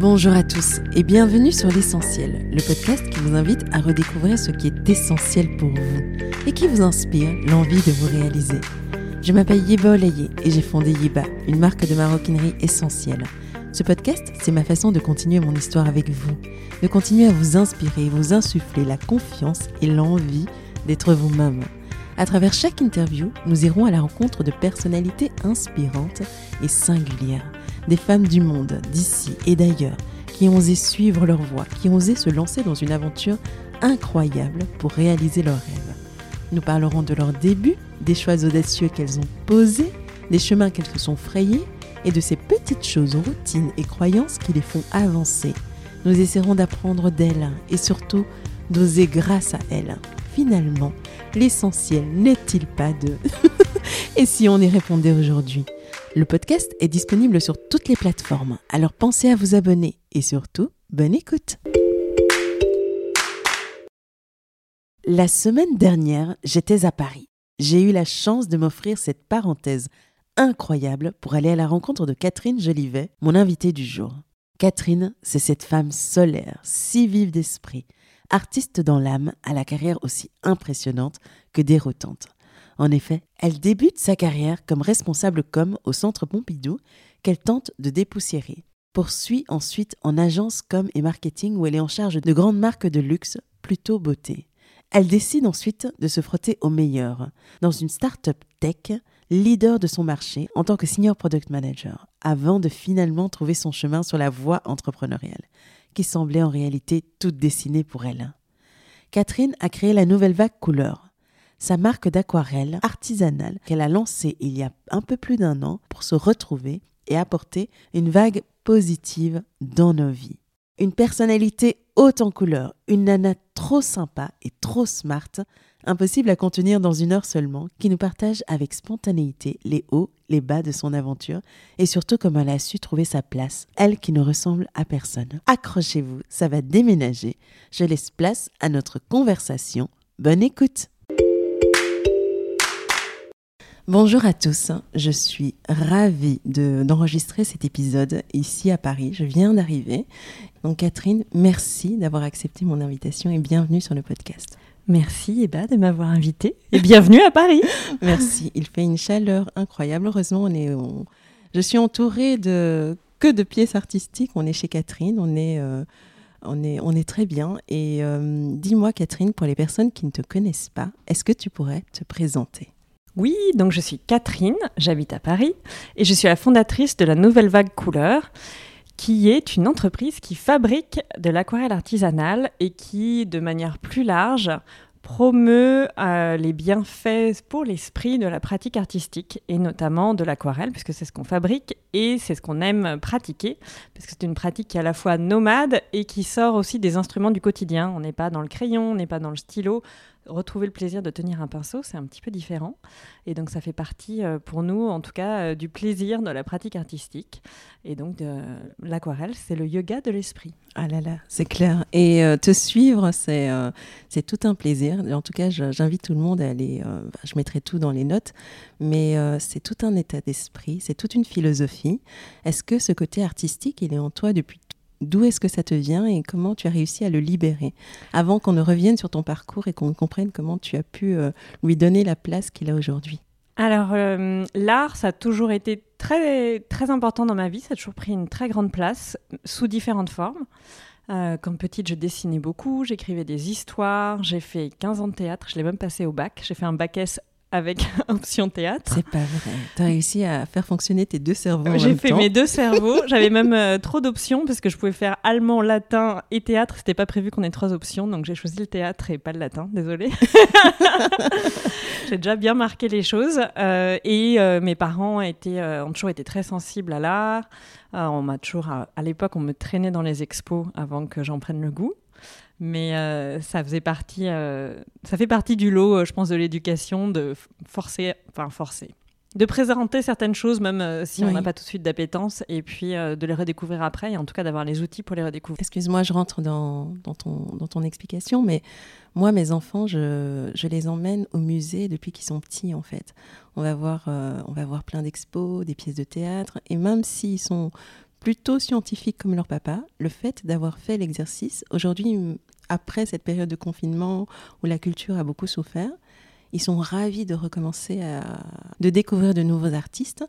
Bonjour à tous et bienvenue sur L'Essentiel, le podcast qui vous invite à redécouvrir ce qui est essentiel pour vous et qui vous inspire l'envie de vous réaliser. Je m'appelle Yeba Olaye et j'ai fondé Yeba, une marque de maroquinerie essentielle. Ce podcast, c'est ma façon de continuer mon histoire avec vous, de continuer à vous inspirer, vous insuffler la confiance et l'envie d'être vous-même. À travers chaque interview, nous irons à la rencontre de personnalités inspirantes et singulières des femmes du monde, d'ici et d'ailleurs, qui ont osé suivre leur voie, qui ont osé se lancer dans une aventure incroyable pour réaliser leurs rêves. Nous parlerons de leurs débuts, des choix audacieux qu'elles ont posés, des chemins qu'elles se sont frayés et de ces petites choses, routines et croyances qui les font avancer. Nous essaierons d'apprendre d'elles et surtout d'oser grâce à elles. Finalement, l'essentiel n'est-il pas de... et si on y répondait aujourd'hui? Le podcast est disponible sur toutes les plateformes, alors pensez à vous abonner et surtout, bonne écoute. La semaine dernière, j'étais à Paris. J'ai eu la chance de m'offrir cette parenthèse incroyable pour aller à la rencontre de Catherine Jolivet, mon invitée du jour. Catherine, c'est cette femme solaire, si vive d'esprit, artiste dans l'âme, à la carrière aussi impressionnante que déroutante. En effet, elle débute sa carrière comme responsable com au Centre Pompidou qu'elle tente de dépoussiérer. Poursuit ensuite en agence com et marketing où elle est en charge de grandes marques de luxe, plutôt beauté. Elle décide ensuite de se frotter au meilleur dans une start-up tech, leader de son marché en tant que senior product manager, avant de finalement trouver son chemin sur la voie entrepreneuriale, qui semblait en réalité toute dessinée pour elle. Catherine a créé la nouvelle vague couleur, sa marque d'aquarelle artisanale qu'elle a lancée il y a un peu plus d'un an pour se retrouver et apporter une vague positive dans nos vies. Une personnalité haute en couleurs, une nana trop sympa et trop smart, impossible à contenir dans une heure seulement, qui nous partage avec spontanéité les hauts, les bas de son aventure et surtout comment elle a su trouver sa place, elle qui ne ressemble à personne. Accrochez-vous, ça va déménager. Je laisse place à notre conversation. Bonne écoute! Bonjour à tous, je suis ravie d'enregistrer cet épisode ici à Paris. Je viens d'arriver. Donc Catherine, merci d'avoir accepté mon invitation et bienvenue sur le podcast. Merci Eba de m'avoir invitée et bienvenue à Paris. merci, il fait une chaleur incroyable. Heureusement, on est, je suis entourée de que de pièces artistiques. On est chez Catherine, on est, euh, on est, on est très bien. Et euh, dis-moi Catherine, pour les personnes qui ne te connaissent pas, est-ce que tu pourrais te présenter? Oui, donc je suis Catherine, j'habite à Paris et je suis la fondatrice de la Nouvelle Vague Couleur, qui est une entreprise qui fabrique de l'aquarelle artisanale et qui, de manière plus large, promeut euh, les bienfaits pour l'esprit de la pratique artistique et notamment de l'aquarelle puisque c'est ce qu'on fabrique et c'est ce qu'on aime pratiquer parce que c'est une pratique qui est à la fois nomade et qui sort aussi des instruments du quotidien. On n'est pas dans le crayon, on n'est pas dans le stylo, retrouver le plaisir de tenir un pinceau, c'est un petit peu différent. Et donc ça fait partie euh, pour nous, en tout cas, euh, du plaisir de la pratique artistique. Et donc l'aquarelle, c'est le yoga de l'esprit. Ah là là, c'est clair. Et euh, te suivre, c'est c'est tout un plaisir. En tout cas, j'invite tout le monde à aller, je mettrai tout dans les notes, mais c'est tout un état d'esprit, c'est toute une philosophie. Est-ce que ce côté artistique, il est en toi depuis D'où est-ce que ça te vient et comment tu as réussi à le libérer avant qu'on ne revienne sur ton parcours et qu'on comprenne comment tu as pu euh, lui donner la place qu'il a aujourd'hui? Alors, euh, l'art, ça a toujours été très, très important dans ma vie. Ça a toujours pris une très grande place sous différentes formes. Euh, comme petite, je dessinais beaucoup, j'écrivais des histoires, j'ai fait 15 ans de théâtre, je l'ai même passé au bac. J'ai fait un bac S avec option théâtre. C'est pas vrai. Tu as réussi à faire fonctionner tes deux cerveaux. J'ai fait mes deux cerveaux. J'avais même euh, trop d'options parce que je pouvais faire allemand, latin et théâtre. C'était pas prévu qu'on ait trois options, donc j'ai choisi le théâtre et pas le latin. Désolée. j'ai déjà bien marqué les choses. Euh, et euh, mes parents étaient, ont toujours été très sensibles à l'art. on m'a toujours, à l'époque, on me traînait dans les expos avant que j'en prenne le goût. Mais euh, ça faisait partie, euh, ça fait partie du lot, euh, je pense, de l'éducation, de forcer, enfin forcer, de présenter certaines choses, même si on n'a pas tout de suite d'appétence, et puis de les redécouvrir après, et en tout cas d'avoir les outils pour les redécouvrir. Excuse-moi, je rentre dans, dans, ton, dans ton explication, mais moi, mes enfants, je, je les emmène au musée depuis qu'ils sont petits, en fait. On va voir, on va voir plein d'expos, des pièces de théâtre, et même s'ils sont plutôt scientifiques comme leur papa, le fait d'avoir fait l'exercice, aujourd'hui, après cette période de confinement où la culture a beaucoup souffert, ils sont ravis de recommencer à de découvrir de nouveaux artistes.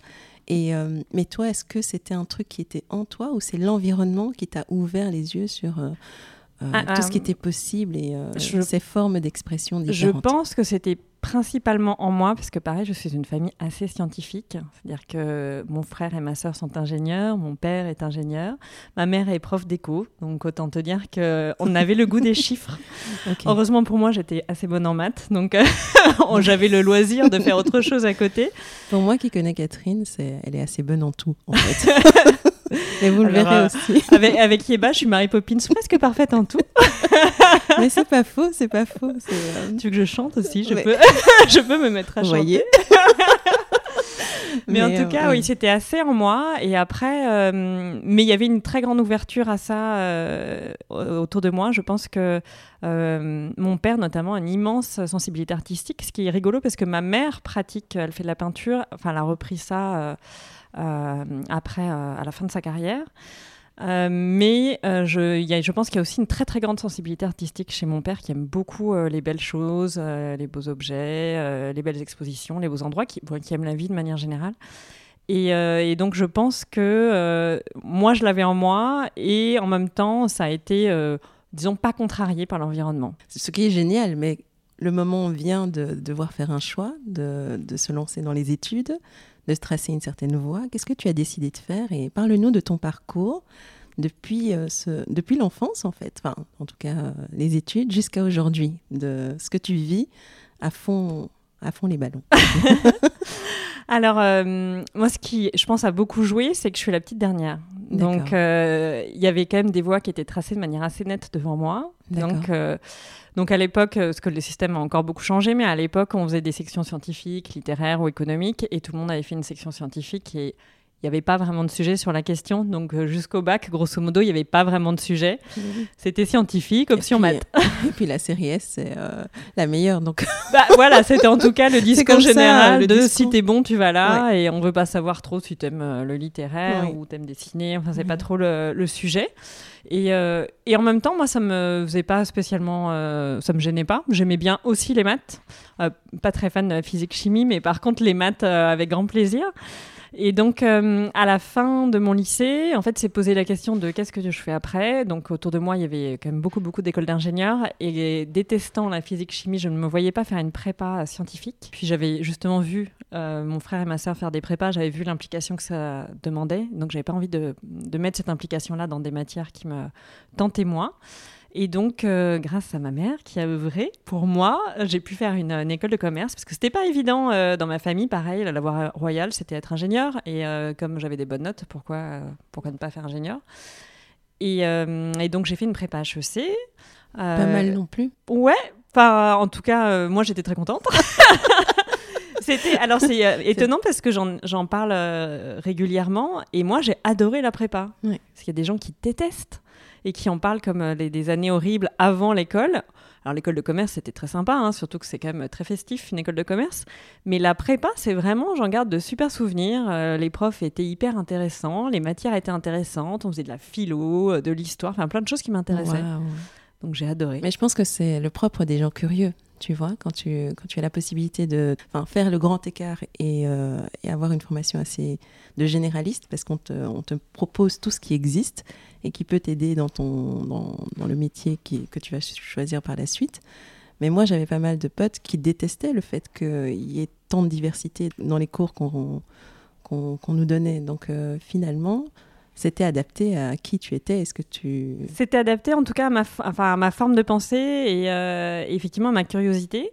Et, euh, mais toi, est-ce que c'était un truc qui était en toi ou c'est l'environnement qui t'a ouvert les yeux sur euh, euh, ah, tout ce qui était possible et ces formes d'expression différentes? Je pense que c'était principalement en moi, parce que pareil, je suis une famille assez scientifique. C'est-à-dire que mon frère et ma sœur sont ingénieurs, mon père est ingénieur, ma mère est prof d'éco. Donc autant te dire qu'on avait le goût des chiffres. Heureusement pour moi, j'étais assez bonne en maths. Donc j'avais le loisir de faire autre chose à côté. Pour moi qui connais Catherine, c'est, elle est assez bonne en tout, en fait. Mais vous le verrez euh, aussi. Avec, avec Yeba, je suis Mary Poppins, presque parfaite en tout. Mais c'est pas faux, c'est pas faux. Euh, tu veux que je chante aussi? Je, peux... je peux me mettre à chanter. Voyez. mais, en tout cas, euh, oui, c'était assez en moi. Et après, mais il y avait une très grande ouverture à ça autour de moi. Je pense que mon père, notamment, a une immense sensibilité artistique, ce qui est rigolo parce que ma mère pratique, elle fait de la peinture, enfin, elle a repris ça euh, après, euh, à la fin de sa carrière. Euh, mais je, je, pense qu'il y a aussi une très très grande sensibilité artistique chez mon père qui aime beaucoup les belles choses, les beaux objets, les belles expositions, les beaux endroits, qui, qui aime la vie de manière générale. Et, et donc je pense que moi je l'avais en moi et en même temps ça a été, disons, pas contrarié par l'environnement. Ce qui est génial, mais le moment vient de devoir faire un choix, de, de se lancer dans les études de se tracer une certaine voie. Qu'est-ce que tu as décidé de faire Et parle-nous de ton parcours depuis, euh, ce, depuis l'enfance, en fait, enfin, en tout cas, euh, les études, jusqu'à aujourd'hui, de ce que tu vis à fond, à fond les ballons. Alors, euh, moi, ce qui, je pense, a beaucoup joué, c'est que je suis la petite dernière. Donc, il y avait quand même des voies qui étaient tracées de manière assez nette devant moi. Donc, donc à l'époque, euh, parce que le système a encore beaucoup changé, mais à l'époque, on faisait des sections scientifiques, littéraires ou économiques, et tout le monde avait fait une section scientifique et il n'y avait pas vraiment de sujet sur la question. Donc euh, jusqu'au bac, grosso modo, il n'y avait pas vraiment de sujet. C'était scientifique, option maths. et puis la série S, c'est euh, la meilleure. Donc bah, voilà, c'était en tout cas le discours général de si t'es bon, tu vas là. Et on ne veut pas savoir trop si tu aimes le littéraire ou tu aimes dessiner. Enfin, c'est pas trop le sujet. Et, euh, et, en même temps, moi, ça me faisait pas spécialement, euh, ça me gênait pas. J'aimais bien aussi les maths. Euh, pas très fan de physique-chimie, mais par contre, les maths avec grand plaisir. Et donc, euh, à la fin de mon lycée, en fait, c'est posé la question de qu'est-ce que je fais après. Donc, autour de moi, il y avait quand même beaucoup, beaucoup d'écoles d'ingénieurs. Et détestant la physique-chimie, je ne me voyais pas faire une prépa scientifique. Puis, j'avais justement vu euh, mon frère et ma sœur faire des prépas. J'avais vu l'implication que ça demandait. Donc, j'avais pas envie de, de mettre cette implication-là dans des matières qui me tentaient moins. Et donc, euh, grâce à ma mère qui a œuvré pour moi, j'ai pu faire une, école de commerce parce que c'était pas évident euh, dans ma famille. Pareil, la voie royale, c'était être ingénieur. Et euh, comme j'avais des bonnes notes, pourquoi, pourquoi ne pas faire ingénieur? Et, et, donc, j'ai fait une prépa HEC. pas mal non plus. Ouais, enfin, en tout cas, moi, j'étais très contente. C'était alors c'est étonnant parce que j'en parle régulièrement et moi j'ai adoré la prépa. Parce qu'il y a des gens qui détestent et qui en parlent comme euh, des années horribles avant l'école. Alors l'école de commerce, c'était très sympa, hein, surtout que c'est quand même très festif, une école de commerce. Mais la prépa, c'est vraiment, j'en garde de super souvenirs. Euh, les profs étaient hyper intéressants, les matières étaient intéressantes, on faisait de la philo, euh, de l'histoire, enfin plein de choses qui m'intéressaient. Donc j'ai adoré. Mais je pense que c'est le propre des gens curieux tu vois, quand tu, quand tu as la possibilité de faire le grand écart et, et, avoir une formation assez de généraliste, parce qu'on te, on te propose tout ce qui existe, et qui peut t'aider dans, ton, dans, dans le métier que tu vas choisir par la suite. Mais moi, j'avais pas mal de potes qui détestaient le fait qu'il y ait tant de diversité dans les cours qu'on qu'on nous donnait. Donc euh, finalement, c'était adapté à qui tu étais Est-ce que tu... C'était adapté en tout cas à ma, enfin, à ma forme de pensée et euh, effectivement à ma curiosité.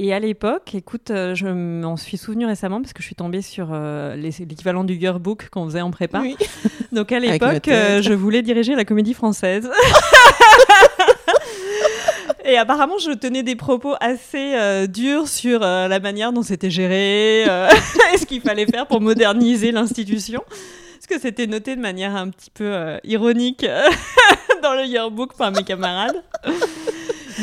Et à l'époque, écoute, euh, je m'en suis souvenu récemment parce que je suis tombée sur euh, l'équivalent du yearbook qu'on faisait en prépa. Donc à l'époque, euh, je voulais diriger la comédie française. Et apparemment, je tenais des propos assez durs sur la manière dont c'était géré et ce qu'il fallait faire pour moderniser l'institution. Parce que c'était noté de manière un petit peu ironique dans le yearbook par mes camarades.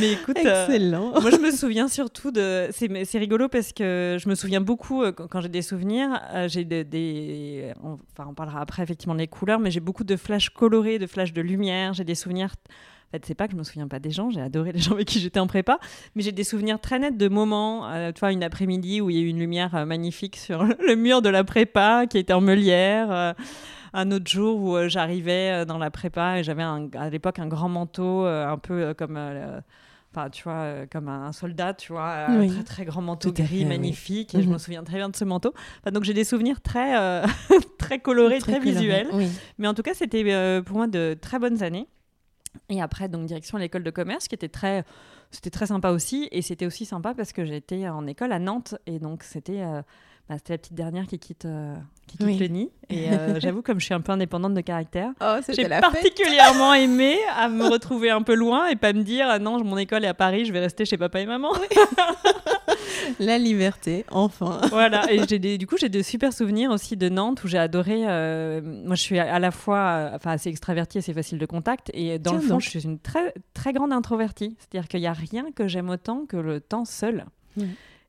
Mais écoute, euh, excellent. moi je me souviens surtout de. C'est rigolo parce que je me souviens beaucoup euh, quand, j'ai des souvenirs. Euh, j'ai des, Enfin, on parlera après effectivement des couleurs, mais j'ai beaucoup de flashs colorés, de flashs de lumière. J'ai des souvenirs. En fait, c'est pas que je me souviens pas des gens, j'ai adoré les gens avec qui j'étais en prépa, mais j'ai des souvenirs très nets de moments, tu vois, une après-midi où il y a eu une lumière magnifique sur le mur de la prépa qui était en meulière un autre jour où euh, j'arrivais euh, dans la prépa et j'avais à l'époque un grand manteau, euh, un peu comme enfin tu vois comme un soldat tu vois un très très grand manteau gris magnifique et je me mhm. souviens très bien de ce manteau. Donc j'ai des souvenirs très très colorés très, visuels. mais en tout cas c'était pour moi de très bonnes années. Et après donc direction l'école de commerce qui était très c'était très sympa aussi. Et c'était aussi sympa parce que j'étais en école à Nantes. Et donc c'était bah, c'était la petite dernière qui quitte, euh, qui quitte le nid. Et euh, j'avoue, comme je suis un peu indépendante de caractère, oh, j'ai particulièrement aimé à me retrouver un peu loin et pas me dire ah non, mon école est à Paris, je vais rester chez papa et maman. la liberté, enfin. voilà, et des, du coup, j'ai de super souvenirs aussi de Nantes où j'ai adoré. Euh, moi, je suis à la fois enfin, assez extravertie, assez facile de contact, et dans le fond, je suis une très, très grande introvertie. C'est-à-dire qu'il n'y a rien que j'aime autant que le temps seul.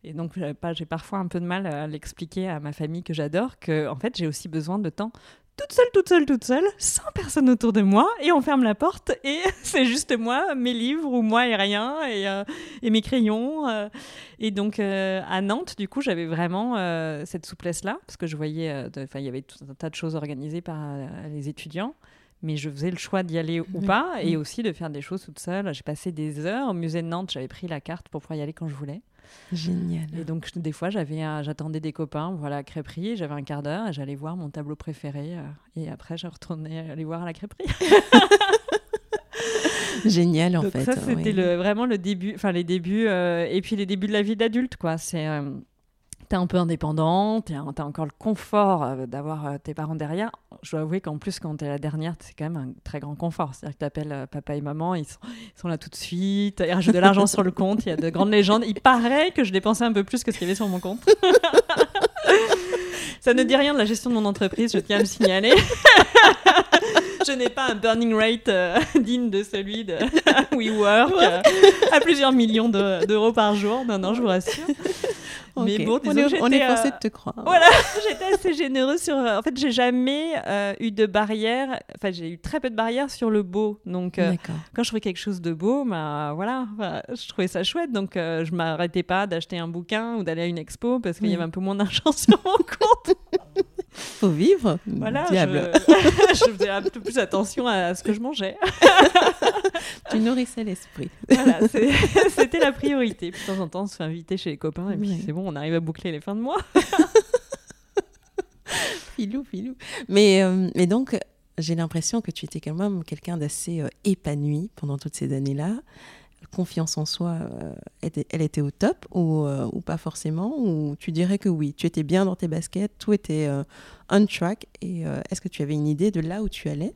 Et donc, j'ai parfois un peu de mal à l'expliquer à ma famille que j'adore, que en fait, j'ai aussi besoin de temps toute seule, toute seule, toute seule, sans personne autour de moi, et on ferme la porte, et c'est juste moi, mes livres, ou moi et rien, et, euh, et mes crayons. Euh. Et donc, euh, à Nantes, du coup, j'avais vraiment cette souplesse-là, parce que je voyais, enfin, il y avait tout un tas de choses organisées par les étudiants mais je faisais le choix d'y aller ou pas et aussi de faire des choses toute seule. J'ai passé des heures au musée de Nantes, j'avais pris la carte pour pouvoir y aller quand je voulais. Génial. Et donc, des fois, j'avais, j'attendais des copains, voilà, à crêperie, j'avais un quart d'heure et j'allais voir mon tableau préféré. Euh, et après, je retournais aller voir à la crêperie. Génial, en donc fait. Ça, c'était le, vraiment le début, enfin, les débuts, euh, et puis les débuts de la vie d'adulte, quoi. C'est. T'es un peu indépendante, t'as as encore le confort euh, d'avoir euh, tes parents derrière. Je dois avouer qu'en plus, quand t'es la dernière, c'est quand même un très grand confort. C'est-à-dire que t'appelles euh, papa et maman, ils sont, ils sont, là tout de suite, ils rajoutent de l'argent sur le compte, il y a de grandes légendes. Il paraît que je dépensais un peu plus que ce qu'il y avait sur mon compte. Ça ne dit rien de la gestion de mon entreprise, je tiens à le signaler. je n'ai pas un burning rate digne de celui de WeWork à plusieurs millions d'euros par jour. Non, non, je vous rassure. Mais bon, on est, on est forcé de te croire. Voilà, j'étais assez généreuse sur. Euh, en fait, j'ai jamais euh, eu de barrière. Enfin, j'ai eu très peu de barrières sur le beau. Donc, euh, quand je trouvais quelque chose de beau, bah, voilà, je trouvais ça chouette. Donc, je m'arrêtais pas d'acheter un bouquin ou d'aller à une expo parce qu'il y avait un peu moins d'argent sur mon compte. Faut vivre. Voilà, Diable. Je... je, faisais un peu plus attention à ce que je mangeais. tu nourrissais l'esprit. Voilà, c'était la priorité. de temps en temps, on se fait inviter chez les copains et puis c'est bon, on arrive à boucler les fins de mois. filou, filou. Mais, euh, mais donc, j'ai l'impression que tu étais quand même quelqu'un d'assez euh, épanoui pendant toutes ces années-là. Confiance en soi, euh, elle était au top ou, ou, pas forcément Ou tu dirais que oui, tu étais bien dans tes baskets, tout était on track. Et est-ce que tu avais une idée de là où tu allais?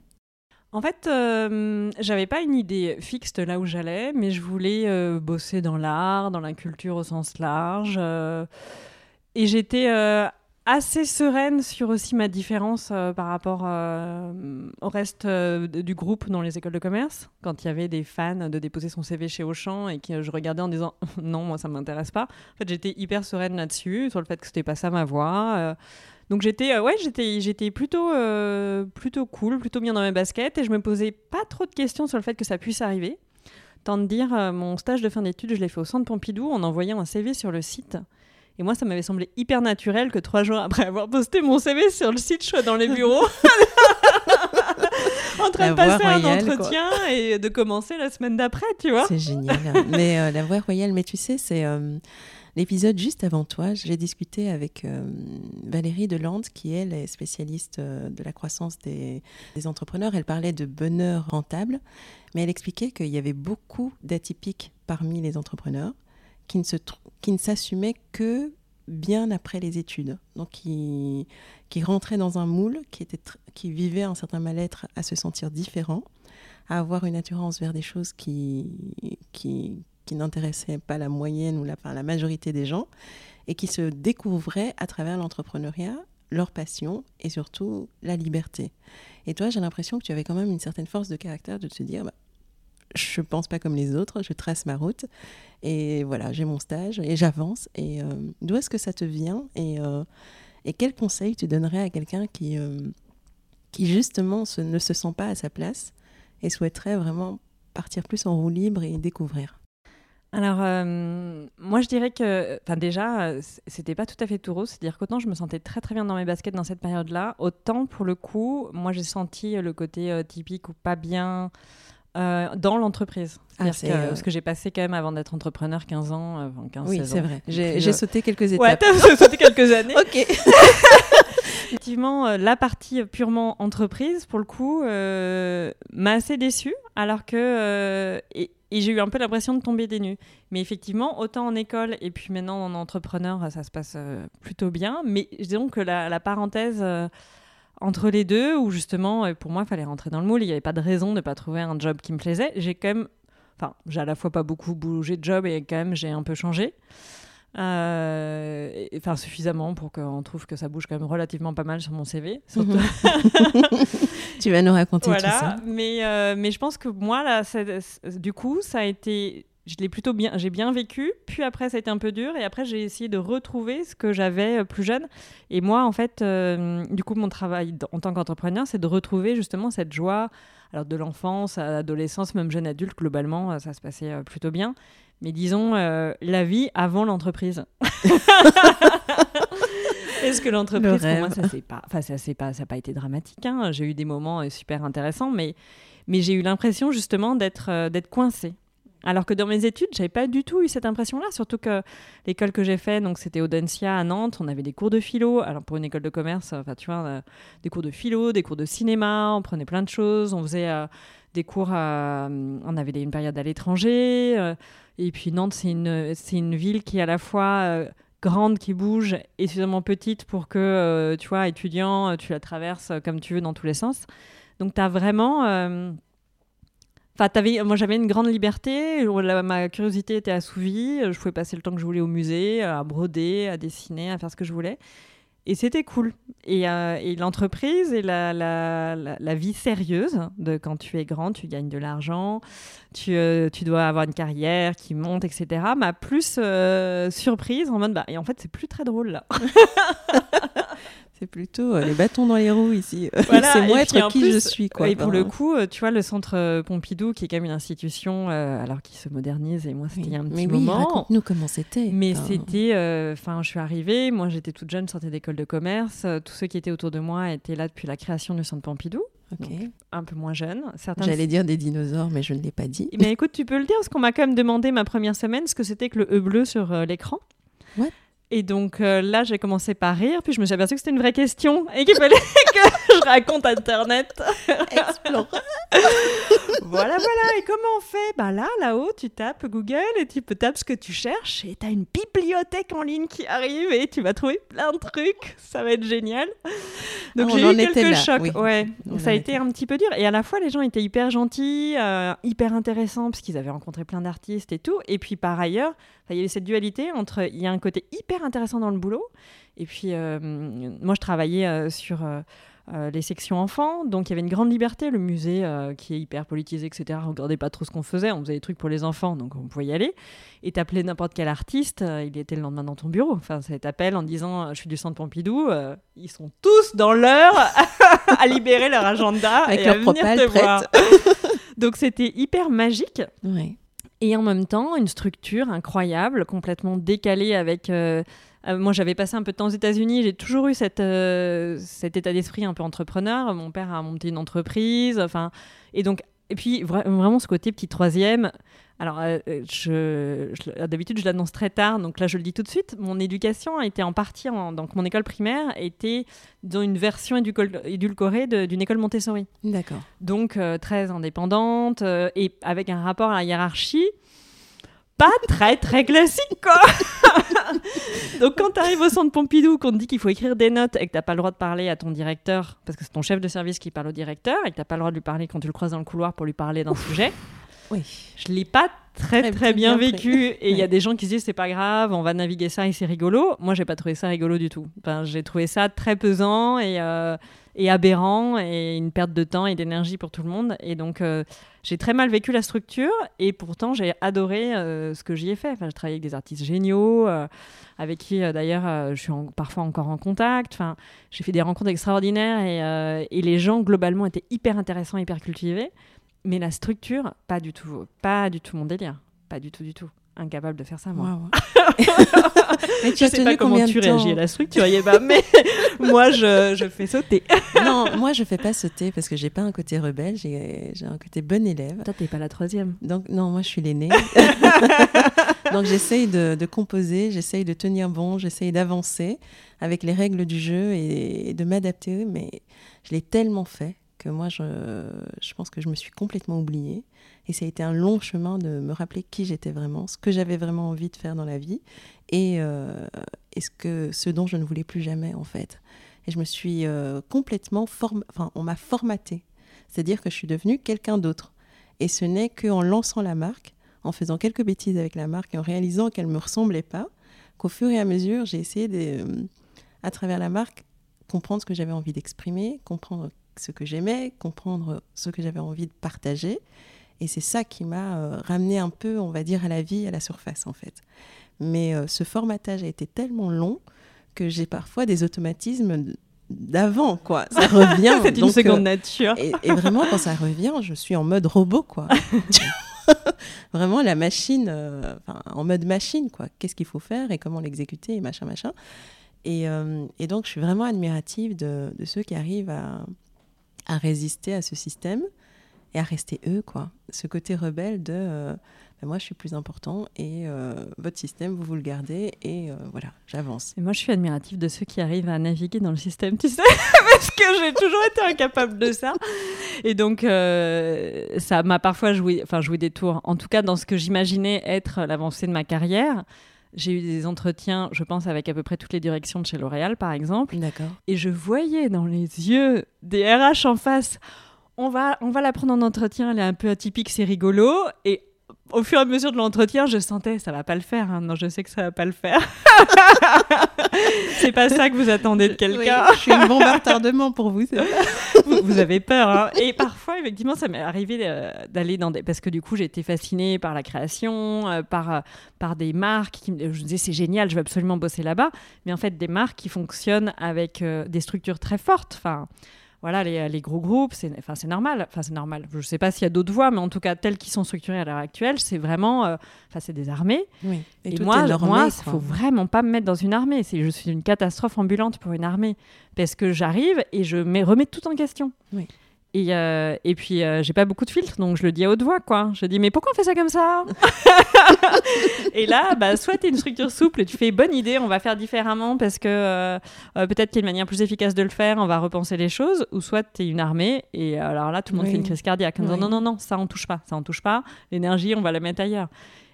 En fait, euh, j'avais pas une idée fixe de là où j'allais, mais je voulais euh, bosser dans l'art, dans la culture au sens large. Euh, et j'étais assez sereine sur aussi ma différence par rapport au reste du groupe dans les écoles de commerce. Quand il y avait des fans de déposer son CV chez Auchan et que je regardais en disant non, moi ça m'intéresse pas. En fait, j'étais hyper sereine là-dessus, sur le fait que c'était pas ça ma voie. Donc j'étais euh, ouais, j'étais j'étais plutôt euh, plutôt cool, plutôt bien dans mes baskets et je me posais pas trop de questions sur le fait que ça puisse arriver. Tant de dire euh, mon stage de fin d'études, je l'ai fait au centre Pompidou en envoyant un CV sur le site. Et moi, ça m'avait semblé hyper naturel que trois jours après avoir posté mon CV sur le site, je sois dans les bureaux. en train de passer un entretien et de commencer la semaine d'après, tu vois. C'est génial. mais la voix royale, mais tu sais, c'est L'épisode juste avant toi, j'ai discuté avec euh, Valérie Delande, qui elle est spécialiste euh, de la croissance des, entrepreneurs. Elle parlait de bonheur rentable, mais elle expliquait qu'il y avait beaucoup d'atypiques parmi les entrepreneurs qui ne, se, qui ne s'assumaient que bien après les études. Donc qui, qui rentraient dans un moule, qui, était qui vivaient un certain mal-être à se sentir différent, à avoir une attirance vers des choses qui, qui, qui n'intéressaient pas la moyenne ou la, la majorité des gens et qui se découvraient à travers l'entrepreneuriat leur passion et surtout la liberté. Et toi, j'ai l'impression que tu avais quand même une certaine force de caractère de te dire, bah, je pense pas comme les autres, je trace ma route. Et voilà, j'ai mon stage et j'avance. Et euh, d'où est-ce que ça te vient et, euh, et quel conseil tu donnerais à quelqu'un qui, euh, qui justement ne se sent pas à sa place et souhaiterait vraiment partir plus en roue libre et découvrir? Alors, moi, je dirais que, enfin, déjà, c'était pas tout à fait tout rose. C'est-à-dire qu'autant je me sentais très très bien dans mes baskets dans cette période-là, autant pour le coup, moi, j'ai senti le côté typique ou pas bien euh, dans l'entreprise. Ah, euh, ce que j'ai passé quand même avant d'être entrepreneur 15 ans, euh, 15, oui, c'est vrai. J'ai euh, sauté quelques étapes. Ouais, t'as sauté quelques années. ok. Effectivement, la partie purement entreprise, pour le coup, m'a assez déçue, alors que et, j'ai eu un peu l'impression de tomber des nues. Mais effectivement, autant en école et puis maintenant en entrepreneur, ça se passe plutôt bien. Mais disons que la, la parenthèse entre les deux, où justement, euh, pour moi, il fallait rentrer dans le moule. Il n'y avait pas de raison de ne pas trouver un job qui me plaisait. J'ai quand même, enfin, j'ai à la fois pas beaucoup bougé de job et quand même j'ai un peu changé. Euh, enfin, suffisamment pour qu'on trouve que ça bouge quand même relativement pas mal sur mon CV. Mhm. tu vas nous raconter tout ça. Mais, euh, mais je pense que moi, là, du coup, ça a été je l'ai plutôt bien, j'ai bien vécu. Puis après, ça a été un peu dur. Et après, j'ai essayé de retrouver ce que j'avais euh, plus jeune. Et moi, en fait, euh, du coup, mon travail en tant qu'entrepreneur, c'est de retrouver justement cette joie. Alors, de l'enfance à l'adolescence, même jeune adulte, globalement, euh, ça se passait plutôt bien. Mais disons, la vie avant l'entreprise. Est-ce que l'entreprise, pour moi, ça s'est pas, enfin, ça s'est pas, ça n'a pas été dramatique. Hein. J'ai eu des moments super intéressants, mais, mais j'ai eu l'impression justement d'être, d'être coincée. Alors que dans mes études, j'avais pas du tout eu cette impression-là, surtout que l'école que j'ai fait, donc c'était Audencia à Nantes, on avait des cours de philo. Alors pour une école de commerce, enfin tu vois, euh, des cours de philo, des cours de cinéma, on prenait plein de choses, on faisait euh, des cours, on avait une période à l'étranger. Euh, et puis Nantes, c'est une, c'est une ville qui est à la fois grande, qui bouge, et suffisamment petite pour que, tu vois, étudiant, tu la traverses comme tu veux dans tous les sens. Donc tu as vraiment Enfin, moi j'avais une grande liberté, ma curiosité était assouvie, je pouvais passer le temps que je voulais au musée, à broder, à dessiner, à faire ce que je voulais. Et c'était cool. Et, euh, l'entreprise et la, vie sérieuse de quand tu es grand, tu gagnes de l'argent, tu, euh, dois avoir une carrière qui monte, etc., m'a plus euh, surprise en mode, bah, et en fait, c'est plus très drôle là. C'est plutôt euh, les bâtons dans les roues ici. c'est moi être qui je suis. Quoi. Et pour le coup, euh, tu vois, le centre euh, Pompidou, qui est quand même une institution, alors qui se modernise, et moi, c'était il y a un petit mais oui, Raconte-nous comment c'était. Mais c'était. Enfin, je suis arrivée, moi, j'étais toute jeune, sortais d'école de commerce. tous ceux qui étaient autour de moi étaient là depuis la création du centre Pompidou. un peu moins jeune. J'allais dire des dinosaures, mais je ne l'ai pas dit. Mais écoute, tu peux le dire, parce qu'on m'a quand même demandé ma première semaine ce que c'était que le E bleu sur l'écran. What? Et donc euh, là, j'ai commencé par rire, puis je me suis aperçue que c'était une vraie question et qu'il fallait que je raconte Internet. Explore. voilà, voilà. Et comment on fait? Bah là, là-haut, tu tapes Google et tu peux taper ce que tu cherches et tu as une bibliothèque en ligne qui arrive et tu vas trouver plein de trucs. Ça va être génial. Donc ah, j'ai eu quelques chocs. Ouais. ça a été un petit peu dur. Et à la fois, les gens étaient hyper gentils, euh, hyper intéressants parce qu'ils avaient rencontré plein d'artistes et tout. Et puis par ailleurs, il y avait cette dualité entre il y a un côté hyper intéressant dans le boulot et puis euh, moi je travaillais euh, sur euh, les sections enfants, donc il y avait une grande liberté, le musée qui est hyper politisé, etc. On regardait pas trop ce qu'on faisait, on faisait des trucs pour les enfants, donc on pouvait y aller. Et t'appelais n'importe quel artiste, il était le lendemain dans ton bureau. Enfin, ça t'appelle en disant je suis du centre Pompidou, ils sont tous dans l'heure à libérer leur agenda Avec et leur à venir te voir. donc c'était hyper magique. Et en même temps une structure incroyable, complètement décalée avec... Euh, euh, moi, j'avais passé un peu de temps aux États-Unis, j'ai toujours eu euh, cet état d'esprit un peu entrepreneur. Mon père a monté une entreprise, enfin, et donc, et puis vraiment ce côté petit troisième, alors, euh, euh, je, d'habitude, je l'annonce très tard, donc là, je le dis tout de suite. Mon éducation a été en partie, donc mon école primaire était dans une version édulcorée d'une école Montessori. D'accord. Donc, euh, très indépendante et avec un rapport à la hiérarchie pas très très classique quoi. Donc quand tu arrives au centre Pompidou, qu'on te dit qu'il faut écrire des notes et que t'as pas le droit de parler à ton directeur parce que c'est ton chef de service qui parle au directeur et que t'as pas le droit de lui parler quand tu le croises dans le couloir pour lui parler d'un sujet. Oui. Je l'ai pas très très, bien, vécu et il y a des gens qui se disent c'est pas grave, on va naviguer ça et c'est rigolo. Moi j'ai pas trouvé ça rigolo du tout. Enfin, j'ai trouvé ça très pesant et, euh, et aberrant et une perte de temps et d'énergie pour tout le monde. Et donc, euh, j'ai très mal vécu la structure et pourtant, j'ai adoré euh, ce que j'y ai fait. Enfin, j'ai travaillé avec des artistes géniaux, avec qui d'ailleurs je suis parfois encore en contact. Enfin, j'ai fait des rencontres extraordinaires et, et, les gens, globalement, étaient hyper intéressants, hyper cultivés. Mais la structure, pas du tout, pas du tout mon délire. Pas du tout, du tout incapable de faire ça, moi. mais tu je sais pas comment tu réagis à la structure, pas, mais moi, je, je, fais sauter. non, moi, je fais pas sauter parce que j'ai pas un côté rebelle, j'ai un côté bon élève. Toi, t'es pas la troisième. Donc, non, moi, je suis l'aînée. Donc, j'essaye de, de, composer, j'essaye de tenir bon, j'essaye d'avancer avec les règles du jeu et, et de m'adapter, mais je l'ai tellement fait que moi, je, je pense que je me suis complètement oubliée. Et ça a été un long chemin de me rappeler qui j'étais vraiment, ce que j'avais vraiment envie de faire dans la vie et, euh, ce, que, ce dont je ne voulais plus jamais en fait. Et je me suis euh, complètement enfin, on m'a formaté. C'est-à-dire que je suis devenue quelqu'un d'autre. Et ce n'est qu'en lançant la marque, en faisant quelques bêtises avec la marque et en réalisant qu'elle ne me ressemblait pas, qu'au fur et à mesure, j'ai essayé, de, à travers la marque, comprendre ce que j'avais envie d'exprimer, comprendre ce que j'aimais, comprendre ce que j'avais envie de partager. Et c'est ça qui m'a euh, ramené un peu, on va dire, à la vie, à la surface en fait. Mais euh, ce formatage a été tellement long que j'ai parfois des automatismes d'avant, quoi. Ça revient. c'est une seconde euh, nature. et, vraiment, quand ça revient, je suis en mode robot, quoi. vraiment la machine, en mode machine, quoi. Qu'est-ce qu'il faut faire et comment l'exécuter et machin, machin. Et, et, donc, je suis vraiment admirative de, de ceux qui arrivent à, à résister à ce système et à rester eux, quoi. Ce côté rebelle de euh, ben moi je suis plus important et euh, votre système vous vous le gardez et euh, voilà, j'avance. Et moi je suis admirative de ceux qui arrivent à naviguer dans le système, tu sais, parce que j'ai toujours été incapable de ça. Et donc ça m'a parfois joué, joué des tours. En tout cas dans ce que j'imaginais être l'avancée de ma carrière. J'ai eu des entretiens, je pense, avec à peu près toutes les directions de chez L'Oréal, par exemple. D'accord. Et je voyais dans les yeux des RH en face on va, on va la prendre en entretien, elle est un peu atypique, c'est rigolo. Et au fur et à mesure de l'entretien, je sentais ça va pas le faire. Hein. Non, je sais que ça va pas le faire. c'est pas ça que vous attendez de quelqu'un. je suis une bombe à retardement pour vous. vous, vous, avez peur. Hein. Et parfois, effectivement, ça m'est arrivé euh, d'aller dans des parce que du coup, j'ai été fascinée par la création, euh, par euh, par des marques qui je me disais c'est génial, je veux absolument bosser là-bas. Mais en fait, des marques qui fonctionnent avec des structures très fortes. Enfin voilà, les, gros groupes, c'est enfin, normal. Enfin, c'est normal. Je ne sais pas s'il y a d'autres voies, mais en tout cas, telles qui sont structurées à l'heure actuelle, c'est vraiment. Euh, enfin, c'est des armées. Oui. Et, moi, il ne faut vraiment pas me mettre dans une armée. Je suis une catastrophe ambulante pour une armée. Parce que j'arrive et je remets tout en question. Oui. Et, euh, et puis, euh, j'ai pas beaucoup de filtres, donc je le dis à haute voix, quoi. Je dis, mais pourquoi on fait ça comme ça Et là, bah, soit tu es une structure souple et tu fais bonne idée, on va faire différemment parce que euh, peut-être qu'il y a une manière plus efficace de le faire, on va repenser les choses, ou soit tu es une armée et alors là, tout le monde fait une crise cardiaque en disant, non, non, non, ça on touche pas, ça on touche pas, l'énergie, on va la mettre ailleurs.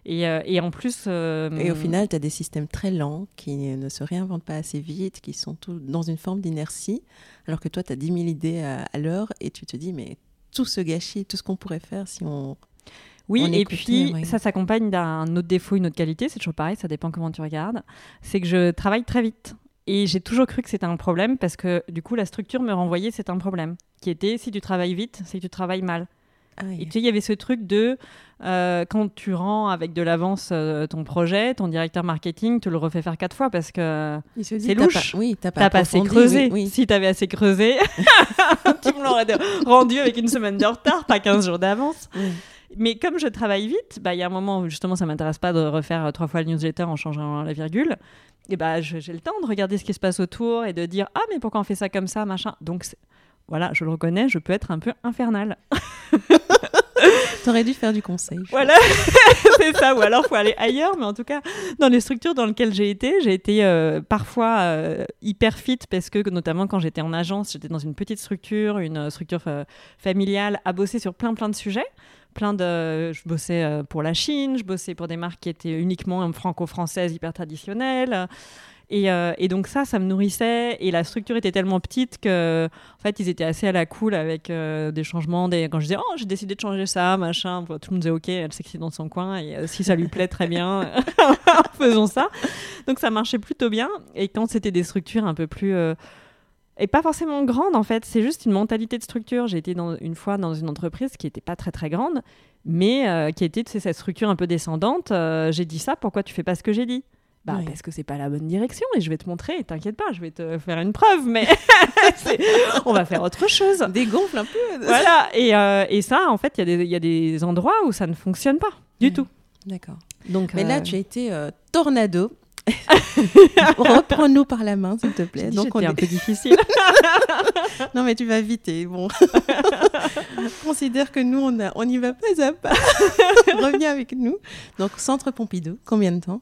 Et, et, en plus. Et au final, tu as des systèmes très lents qui ne se réinventent pas assez vite, qui sont tout dans une forme d'inertie alors que toi, tu as 10 000 idées à, l'heure et tu te dis, mais tout ce gâchis, tout ce qu'on pourrait faire si on... Oui, et puis ça s'accompagne d'un autre défaut, une autre qualité, c'est toujours pareil, ça dépend comment tu regardes, c'est que je travaille très vite. Et j'ai toujours cru que c'était un problème parce que du coup, la structure me renvoyait c'est un problème, qui était si tu travailles vite, c'est que tu travailles mal. Et tu sais, il y avait ce truc de euh, quand tu rends avec de l'avance euh, ton projet, ton directeur marketing te le refait faire quatre fois parce que c'est louche. Pas, oui, t'as pas, assez creusé. Oui, Si t'avais assez creusé, tu me l'aurais rendu avec une semaine de retard, pas 15 jours d'avance. Mais comme je travaille vite, bah, il y a un moment où justement ça m'intéresse pas de refaire euh, trois fois le newsletter en changeant la virgule. Et bah, j'ai le temps de regarder ce qui se passe autour et de dire ah mais pourquoi on fait ça comme ça machin? Donc voilà, je le reconnais, je peux être un peu infernal. T'aurais dû faire du conseil. Voilà, c'est ça. Ou alors, faut aller ailleurs. Mais en tout cas, dans les structures dans lesquelles j'ai été, j'ai été euh, parfois euh, hyper fit parce que, notamment quand j'étais en agence, j'étais dans une petite structure, une structure euh, familiale, à bosser sur plein plein de sujets. Plein de, je bossais pour la Chine, je bossais pour des marques qui étaient uniquement franco-françaises, hyper traditionnelles. Euh, et, donc ça, ça me nourrissait. Et la structure était tellement petite que, en fait, ils étaient assez à la cool avec euh, des changements. Quand je disais, oh, j'ai décidé de changer ça, machin, tout le monde disait, ok, elle s'excite dans son coin. Et euh, si ça lui plaît, très bien, faisons ça. Donc ça marchait plutôt bien. Et quand c'était des structures un peu plus est pas forcément grande en fait, c'est juste une mentalité de structure. J'ai été une fois dans une entreprise qui n'était pas très très grande, mais qui était cette structure un peu descendante. J'ai dit ça, pourquoi tu fais pas ce que j'ai dit? Bah, parce que c'est pas la bonne direction et je vais te montrer, t'inquiète pas, je vais te faire une preuve, mais on va faire autre chose. Dégonfle un peu. voilà, et, euh, et, ça, en fait, il y, y, a des endroits où ça ne fonctionne pas du tout. D'accord. Donc, mais là, tu as été tornado Reprends-nous par la main, s'il te plaît. Donc, on est un peu difficile. non, mais tu vas vite. bon, considère que nous, on, a, on y va pas à pas. Reviens avec nous. Donc, Centre Pompidou, combien de temps?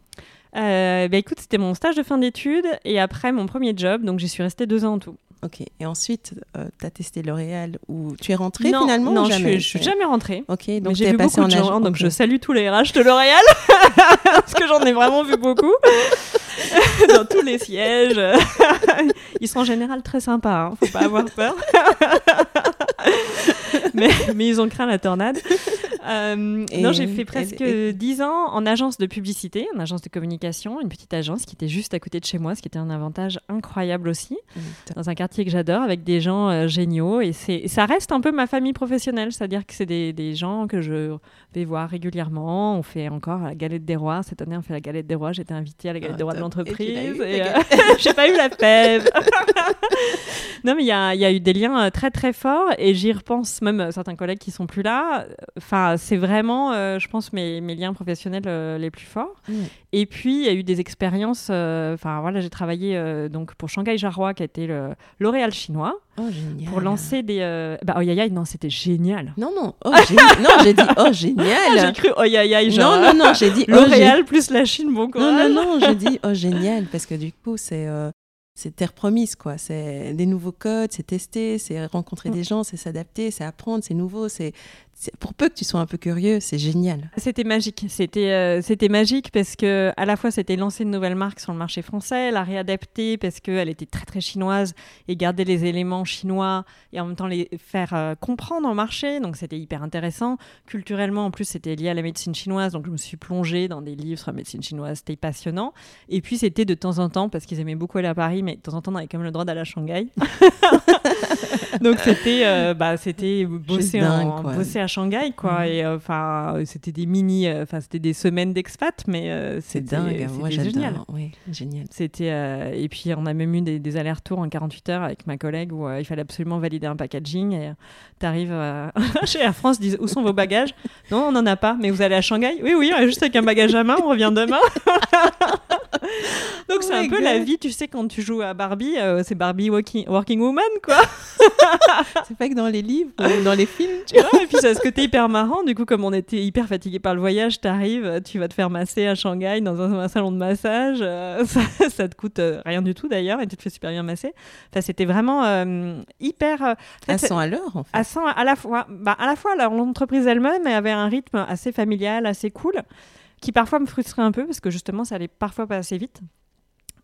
Euh, bah, écoute, c'était mon stage de fin d'études et après mon premier job, donc j'y suis restée deux ans en tout. Ok. Et ensuite, euh, tu as testé L'Oréal ou tu es rentrée finalement Non, jamais je, suis, suis jamais rentrée. Ok. Donc j'ai vu beaucoup de gens, donc je salue tous les RH de L'Oréal parce que j'en ai vraiment vu beaucoup dans tous les sièges. Ils sont en général très sympas, hein, faut pas avoir peur. mais, mais, ils ont craint la tornade. Euh, non, j'ai fait presque dix ans en agence de publicité, en agence de communication, une petite agence qui était juste à côté de chez moi, ce qui était un avantage incroyable aussi, dans un quartier que j'adore, avec des gens euh, géniaux. Et ça reste un peu ma famille professionnelle, c'est-à-dire que c'est des, des, gens que je vais voir régulièrement. On fait encore la galette des rois. Cette année, on fait la galette des rois. J'étais invitée à la galette des rois de l'entreprise. Et, euh, j'ai pas eu la pève. non, mais il y a, y a, eu des liens très très forts et j'y repense même certains collègues qui sont plus là. Enfin, c'est vraiment, euh, je pense, mes, mes liens professionnels euh, les plus forts. Mm. Et puis, il y a eu des expériences. Euh, enfin, voilà, j'ai travaillé donc pour Shanghai Jarrois, qui a été le L'Oréal chinois. Oh, pour lancer des. Bah, oh, yaya, non, c'était génial. Non, non, oh, non, j'ai dit, oh, génial. j'ai cru, oh, yaya, genre. Non, non, non, j'ai dit, oh, L'Oréal plus la Chine, bon courage. Non, non, non, j'ai dit, oh, génial, parce que du coup, c'est c'est terre promise, quoi. C'est des nouveaux codes, c'est tester, c'est rencontrer mm. des gens, c'est s'adapter, c'est apprendre, c'est nouveau, c'est pour peu que tu sois un peu curieux, c'est génial. C'était magique. C'était euh, c'était magique parce que à la fois c'était lancer une nouvelle marque sur le marché français, la réadapter parce qu'elle était très très chinoise et garder les éléments chinois et en même temps les faire euh, comprendre au marché. Donc c'était hyper intéressant. Culturellement en plus c'était lié à la médecine chinoise, donc je me suis plongée dans des livres sur la médecine chinoise. C'était passionnant. Et puis c'était de temps en temps parce qu'ils aimaient beaucoup aller à Paris, mais de temps en temps on avait quand même le droit d'aller à Shanghai. donc c'était euh, bah, c'était bosser, en, bosser à Shanghai, quoi. Mm. Et euh, enfin, c'était des mini, euh, enfin, c'était des semaines d'expat, mais euh, c'est dingue. Moi, génial. Oui, génial. C'était et puis on a même eu des, allers-retours en 48 heures avec ma collègue où il fallait absolument valider un packaging et tu arrives chez Air France, disent où sont vos bagages? Non, on n'en a pas, mais vous allez à Shanghai? Oui, oui, juste avec un bagage à main, on revient demain. Donc c'est oh un peu la vie, tu sais, quand tu joues à Barbie, c'est Barbie working Woman, quoi. c'est pas que dans les livres ou dans les films, tu vois. et puis ça ce côté hyper marrant. Du coup, comme on était hyper fatigué par le voyage, t'arrives, tu vas te faire masser à Shanghai dans un, salon de massage. Euh, ça, te coûte euh, rien du tout d'ailleurs et tu te fais super bien masser. Enfin, c'était vraiment euh, hyper. à 100 à l'heure, en fait. À 100 à la fois. Bah, à la fois, l'entreprise elle-même avait un rythme assez familial, assez cool, qui parfois me frustrait un peu parce que justement, ça allait parfois pas assez vite.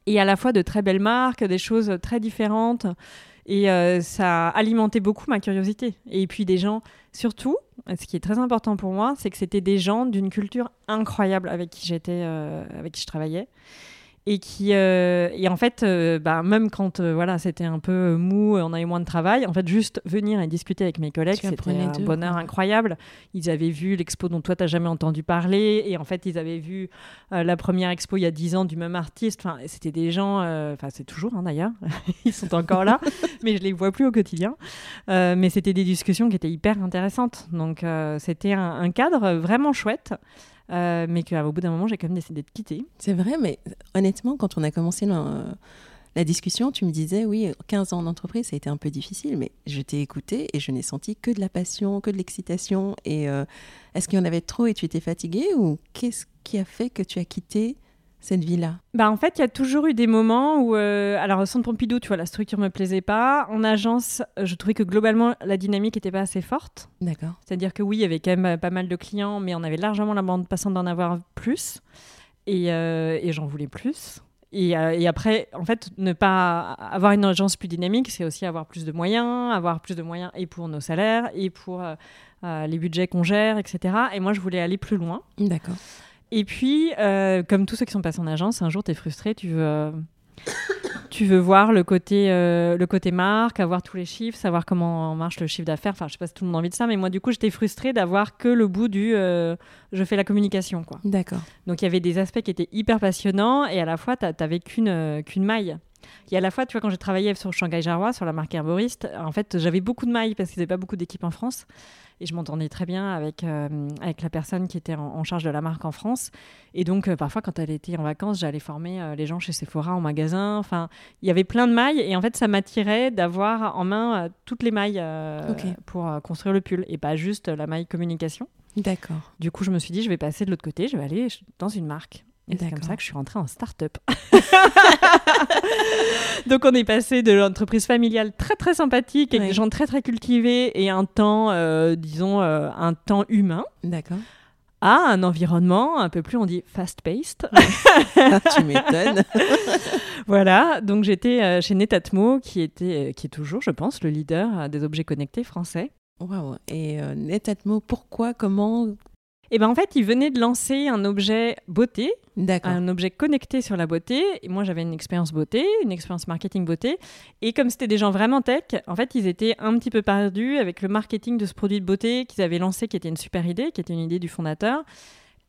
Et à la fois de très belles marques, des choses très différentes. Et ça a alimenté beaucoup ma curiosité. Et puis des gens, surtout, ce qui est très important pour moi, c'est que c'était des gens d'une culture incroyable avec qui j'étais, euh, avec qui je travaillais et qui euh, et en fait euh, bah, même quand euh, voilà c'était un peu mou on avait moins de travail en fait juste venir et discuter avec mes collègues c'était un bonheur incroyable. Ils avaient vu l'expo dont toi t'as jamais entendu parler et en fait ils avaient vu la première expo il y a dix ans du même artiste. Enfin c'était des gens enfin c'est toujours hein, d'ailleurs ils sont encore là mais je les vois plus au quotidien. Mais c'était des discussions qui étaient hyper intéressantes. Donc c'était un, un, cadre vraiment chouette euh, mais qu'au bout d'un moment, j'ai quand même décidé de quitter. C'est vrai, mais honnêtement, quand on a commencé la, discussion, tu me disais, oui, 15 ans d'entreprise, ça a été un peu difficile, mais je t'ai écouté et je n'ai senti que de la passion, que de l'excitation. Et euh, est-ce qu'il y en avait trop et tu étais fatiguée ou qu'est-ce qui a fait que tu as quitté cette vie-là bah En fait, il y a toujours eu des moments où, euh, alors au centre Pompidou, tu vois, la structure me plaisait pas. En agence, je trouvais que globalement, la dynamique n'était pas assez forte. D'accord. C'est-à-dire que oui, il y avait quand même euh, pas mal de clients, mais on avait largement la bande passante d'en avoir plus. Et, euh, et j'en voulais plus. Et, et, après, en fait, ne pas avoir une agence plus dynamique, c'est aussi avoir plus de moyens, avoir plus de moyens et pour nos salaires, et pour les budgets qu'on gère, etc. Et moi, je voulais aller plus loin. D'accord. Et puis, euh, comme tous ceux qui sont passés en agence, un jour, tu es frustré, tu veux, euh, tu veux voir le côté, euh, le côté marque, avoir tous les chiffres, savoir comment marche le chiffre d'affaires. Enfin, je sais pas si tout le monde a envie de ça, mais moi, du coup, j'étais frustrée d'avoir que le bout du euh, je fais la communication. quoi. D'accord. Donc, il y avait des aspects qui étaient hyper passionnants et à la fois, tu n'avais qu'une qu'une maille. Et à la fois, tu vois, quand j'ai travaillé sur Shanghai Jarrois, sur la marque Herboriste, en fait, j'avais beaucoup de mailles parce qu'il n'y avait pas beaucoup d'équipes en France. Et je m'entendais très bien avec, euh, avec la personne qui était en, en charge de la marque en France. Et donc, euh, parfois, quand elle était en vacances, j'allais former euh, les gens chez Sephora en magasin. Enfin, il y avait plein de mailles. Et en fait, ça m'attirait d'avoir en main toutes les mailles pour construire le pull et pas juste la maille communication. D'accord. Du coup, je me suis dit, je vais passer de l'autre côté, je vais aller dans une marque. Et c'est comme ça que je suis rentrée en start-up. Donc, on est passé de l'entreprise familiale très très sympathique, avec Ouais. des gens très très cultivés et un temps, euh, disons, euh, un temps humain, D'accord. à un environnement un peu plus, on dit, fast-paced. Ah, tu m'étonnes. voilà, donc j'étais euh, chez Netatmo, qui, était, qui est toujours, je pense, le leader des objets connectés français. Waouh. Et Netatmo, pourquoi, comment Et ben en fait, ils venaient de lancer un objet beauté un objet connecté sur la beauté. Et moi, j'avais une expérience beauté, une expérience marketing beauté. Et comme c'était des gens vraiment tech, en fait, ils étaient un petit peu perdus avec le marketing de ce produit de beauté qu'ils avaient lancé, qui était une super idée, qui était une idée du fondateur.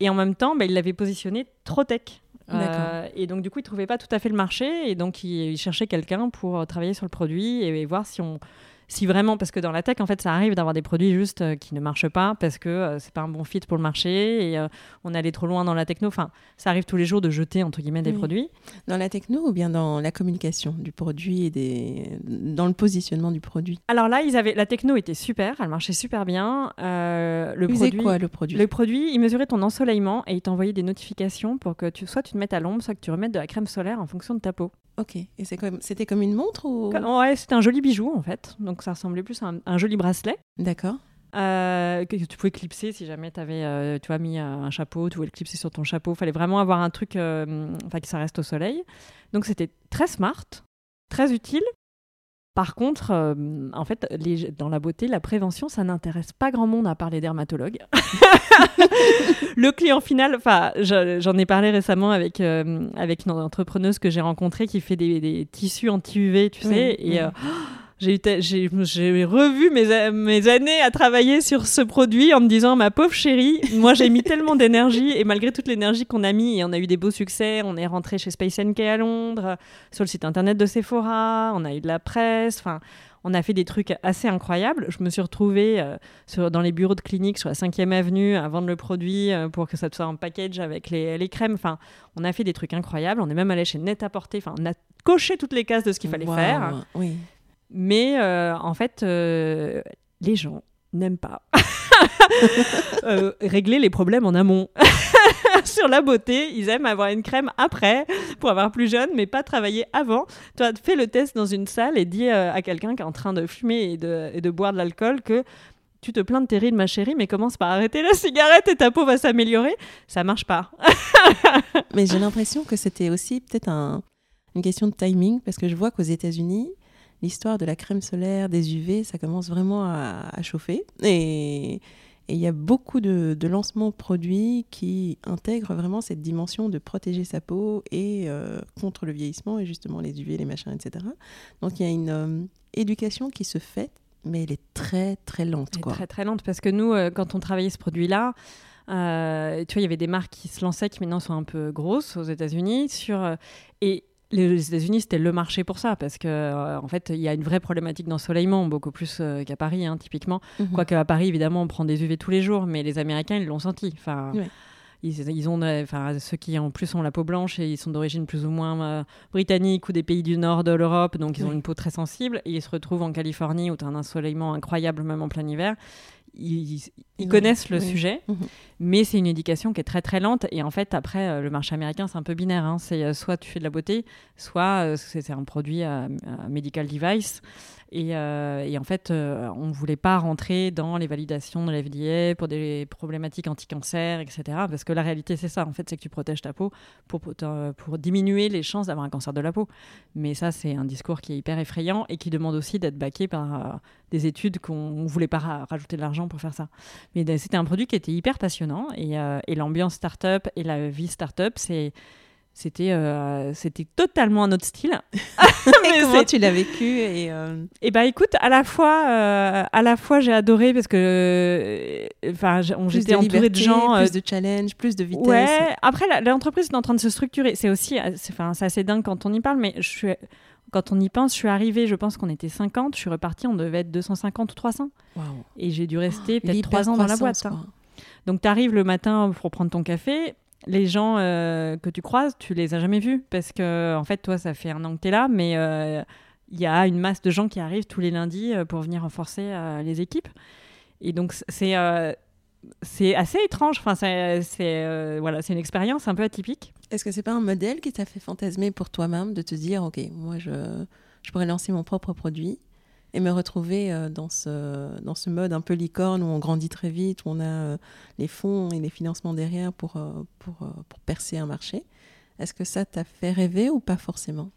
Et en même temps, bah, ils l'avaient positionné trop tech. D'accord. et donc, du coup, ils ne trouvaient pas tout à fait le marché. Et donc, ils, ils cherchaient quelqu'un pour euh, travailler sur le produit et, et voir si on. Si vraiment, parce que dans la tech, en fait, ça arrive d'avoir des produits juste euh, qui ne marchent pas parce que euh, c'est pas un bon fit pour le marché et euh, on allait trop loin dans la techno. Enfin, ça arrive tous les jours de jeter entre guillemets des Oui. produits. Dans la techno ou bien dans la communication du produit et des... dans le positionnement du produit? Alors là, ils avaient la techno était super, elle marchait super bien. Euh, le Ils produit, quoi le produit? le produit, il mesurait ton ensoleillement et il t'envoyait des notifications pour que tu soit tu te mettes à l'ombre, soit que tu remettes de la crème solaire en fonction de ta peau. Ok. Et c'est comme... c'était comme une montre ou? Ouais, c'était un joli bijou en fait, donc ça ressemblait plus à un, un joli bracelet. D'accord. euh, que tu pouvais clipser si jamais tu avais tu vois, mis euh, un chapeau, tu voulais le clipser sur ton chapeau. Il fallait vraiment avoir un truc euh, enfin, que ça reste au soleil. Donc c'était très smart, très utile. Par contre, euh, en fait, les- dans la beauté, la prévention, ça n'intéresse pas grand monde à part les dermatologues. le client final, enfin, je- j'en ai parlé récemment avec, euh, avec une entrepreneuse que j'ai rencontrée qui fait des, des tissus anti-UV, tu Oui, sais, oui. et euh, j'ai revu mes, mes années à travailler sur ce produit en me disant ma pauvre chérie, moi j'ai mis tellement d'énergie et malgré toute l'énergie qu'on a mis et on a eu des beaux succès, on est rentré chez Space NK à Londres, sur le site internet de Sephora, on a eu de la presse, enfin on a fait des trucs assez incroyables. Je me suis retrouvée euh, sur, dans les bureaux de clinique sur la 5e avenue à vendre le produit euh, pour que ça soit en package avec les, les crèmes. Enfin, on a fait des trucs incroyables. On est même allé chez Net-à-Porter. Enfin, on a coché toutes les cases de ce qu'il fallait faire. Oui. Mais euh, en fait, euh, les gens n'aiment pas euh, régler les problèmes en amont. Sur la beauté, ils aiment avoir une crème après pour avoir plus jeune, mais pas travailler avant. Toi, fais le test dans une salle et dis à quelqu'un qui est en train de fumer et de, et de boire de l'alcool que tu te plains de tes rides, ma chérie, mais commence par arrêter la cigarette et ta peau va s'améliorer. Ça marche pas. Mais j'ai l'impression que c'était aussi peut-être un- une question de timing, parce que je vois qu'aux États-Unis, l'histoire de la crème solaire, des UV, ça commence vraiment à, à chauffer. Et il y a beaucoup de, de lancements produits qui intègrent vraiment cette dimension de protéger sa peau et euh, contre le vieillissement et justement les UV, les machins, etc. Donc il y a une euh, éducation qui se fait, mais elle est très très lente. Elle est Quoi. très très lente parce que nous, euh, quand on travaillait ce produit-là, euh, tu vois, il y avait des marques qui se lançaient qui maintenant sont un peu grosses aux États-Unis sur euh, et les États-Unis c'était le marché pour ça parce que euh, en fait il y a une vraie problématique d'ensoleillement beaucoup plus euh, qu'à Paris hein, typiquement. Mhm. Quoique à Paris évidemment on prend des UV tous les jours, mais les Américains ils l'ont senti. Enfin. Ouais. Ils, ils ont, euh, enfin, ceux qui en plus ont la peau blanche et ils sont d'origine plus ou moins euh, britannique ou des pays du nord de l'Europe, donc ils ont une peau très sensible. Et ils se retrouvent en Californie où tu as un ensoleillement incroyable même en plein hiver. Ils, ils Ils ont- connaissent le oui. sujet, Mhm. mais c'est une éducation qui est très très lente. Et en fait, après, euh, le marché américain, c'est un peu binaire. hein. C'est euh, soit tu fais de la beauté, soit euh, c'est un produit medical device. Et, euh, et en fait, euh, on ne voulait pas rentrer dans les validations de l'FDA pour des problématiques anti-cancer, etc. Parce que la réalité, c'est ça. En fait, c'est que tu protèges ta peau pour, pour, te- pour diminuer les chances d'avoir un cancer de la peau. Mais ça, c'est un discours qui est hyper effrayant et qui demande aussi d'être baqué par euh, des études qu'on ne voulait pas ra- rajouter de l'argent pour faire ça. Mais c'était un produit qui était hyper passionnant et, euh, et l'ambiance startup et la vie startup, c'est c'était euh, c'était totalement un autre style. Mais comment tu l'as vécu et, euh... et bah écoute, à la fois euh, à la fois j'ai adoré parce que enfin j'étais entourée de gens plus de challenge, plus de vitesse. Ouais, après l'entreprise est en train de se structurer, c'est aussi enfin c'est assez dingue quand on y parle mais je suis quand on y pense, je suis arrivée, je pense qu'on était 50, je suis repartie, on devait être 250 ou 300. Et j'ai dû rester peut-être 3 ans dans la boîte. Hein. Donc tu arrives le matin pour prendre ton café, les gens euh, que tu croises, tu les as jamais vus parce que en fait toi ça fait un an que tu es là mais euh, il y a une masse de gens qui arrivent tous les lundis euh, pour venir renforcer les équipes. Et donc c'est c'est assez étrange, enfin c'est voilà, c'est une expérience un peu atypique. Est-ce que c'est pas un modèle qui t'a fait fantasmer pour toi-même de te dire OK, moi je je pourrais lancer mon propre produit et me retrouver euh, dans, ce, dans ce mode un peu licorne où on grandit très vite, où on a euh, les fonds et les financements derrière pour, euh, pour, pour percer un marché? Est-ce que ça t'a fait rêver ou pas forcément?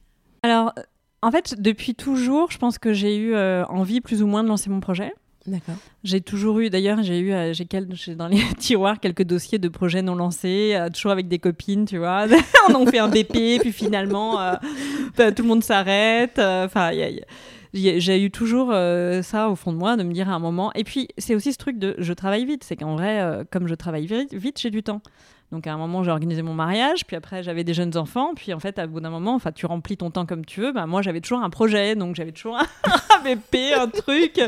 Alors, en fait, depuis toujours, je pense que j'ai eu envie plus ou moins de lancer mon projet. D'accord. J'ai toujours eu, d'ailleurs, j'ai eu j'ai dans les tiroirs quelques dossiers de projets non lancés, toujours avec des copines, tu vois. on en fait un BP, puis finalement, bah, tout le monde s'arrête. Enfin, y a j'ai eu toujours euh, ça au fond de moi, de me dire à un moment. Et puis, c'est aussi ce truc de je travaille vite. C'est qu'en vrai, euh, comme je travaille vite, j'ai du temps. Donc, à un moment, j'ai organisé mon mariage, puis après, j'avais des jeunes enfants. Puis, en fait, à bout d'un moment, enfin, tu remplis ton temps comme tu veux. Bah, moi, j'avais toujours un projet, donc j'avais toujours un BP, un truc.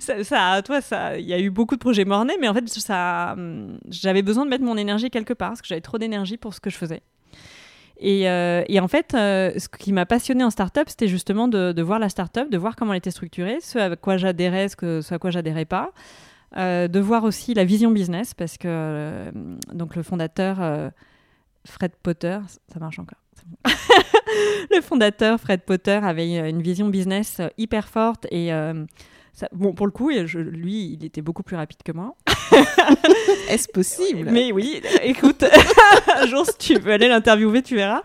ça, ça, toi, ça, il y a eu beaucoup de projets mornés, mais en fait, ça, hum, j'avais besoin de mettre mon énergie quelque part parce que j'avais trop d'énergie pour ce que je faisais. Euh, et, en fait, euh, ce qui m'a passionné en startup, c'était justement de, voir la startup, de voir comment elle était structurée, ce à quoi j'adhérais, ce, ce, à quoi j'adhérais pas. Euh, de voir aussi la vision business, parce que donc le fondateur Fred Potter, ça marche encore. le fondateur Fred Potter avait une vision business hyper forte et bon, pour le coup, lui, il était beaucoup plus rapide que moi. Est-ce possible? Mais oui, écoute, un jour, si tu veux aller l'interviewer, tu verras.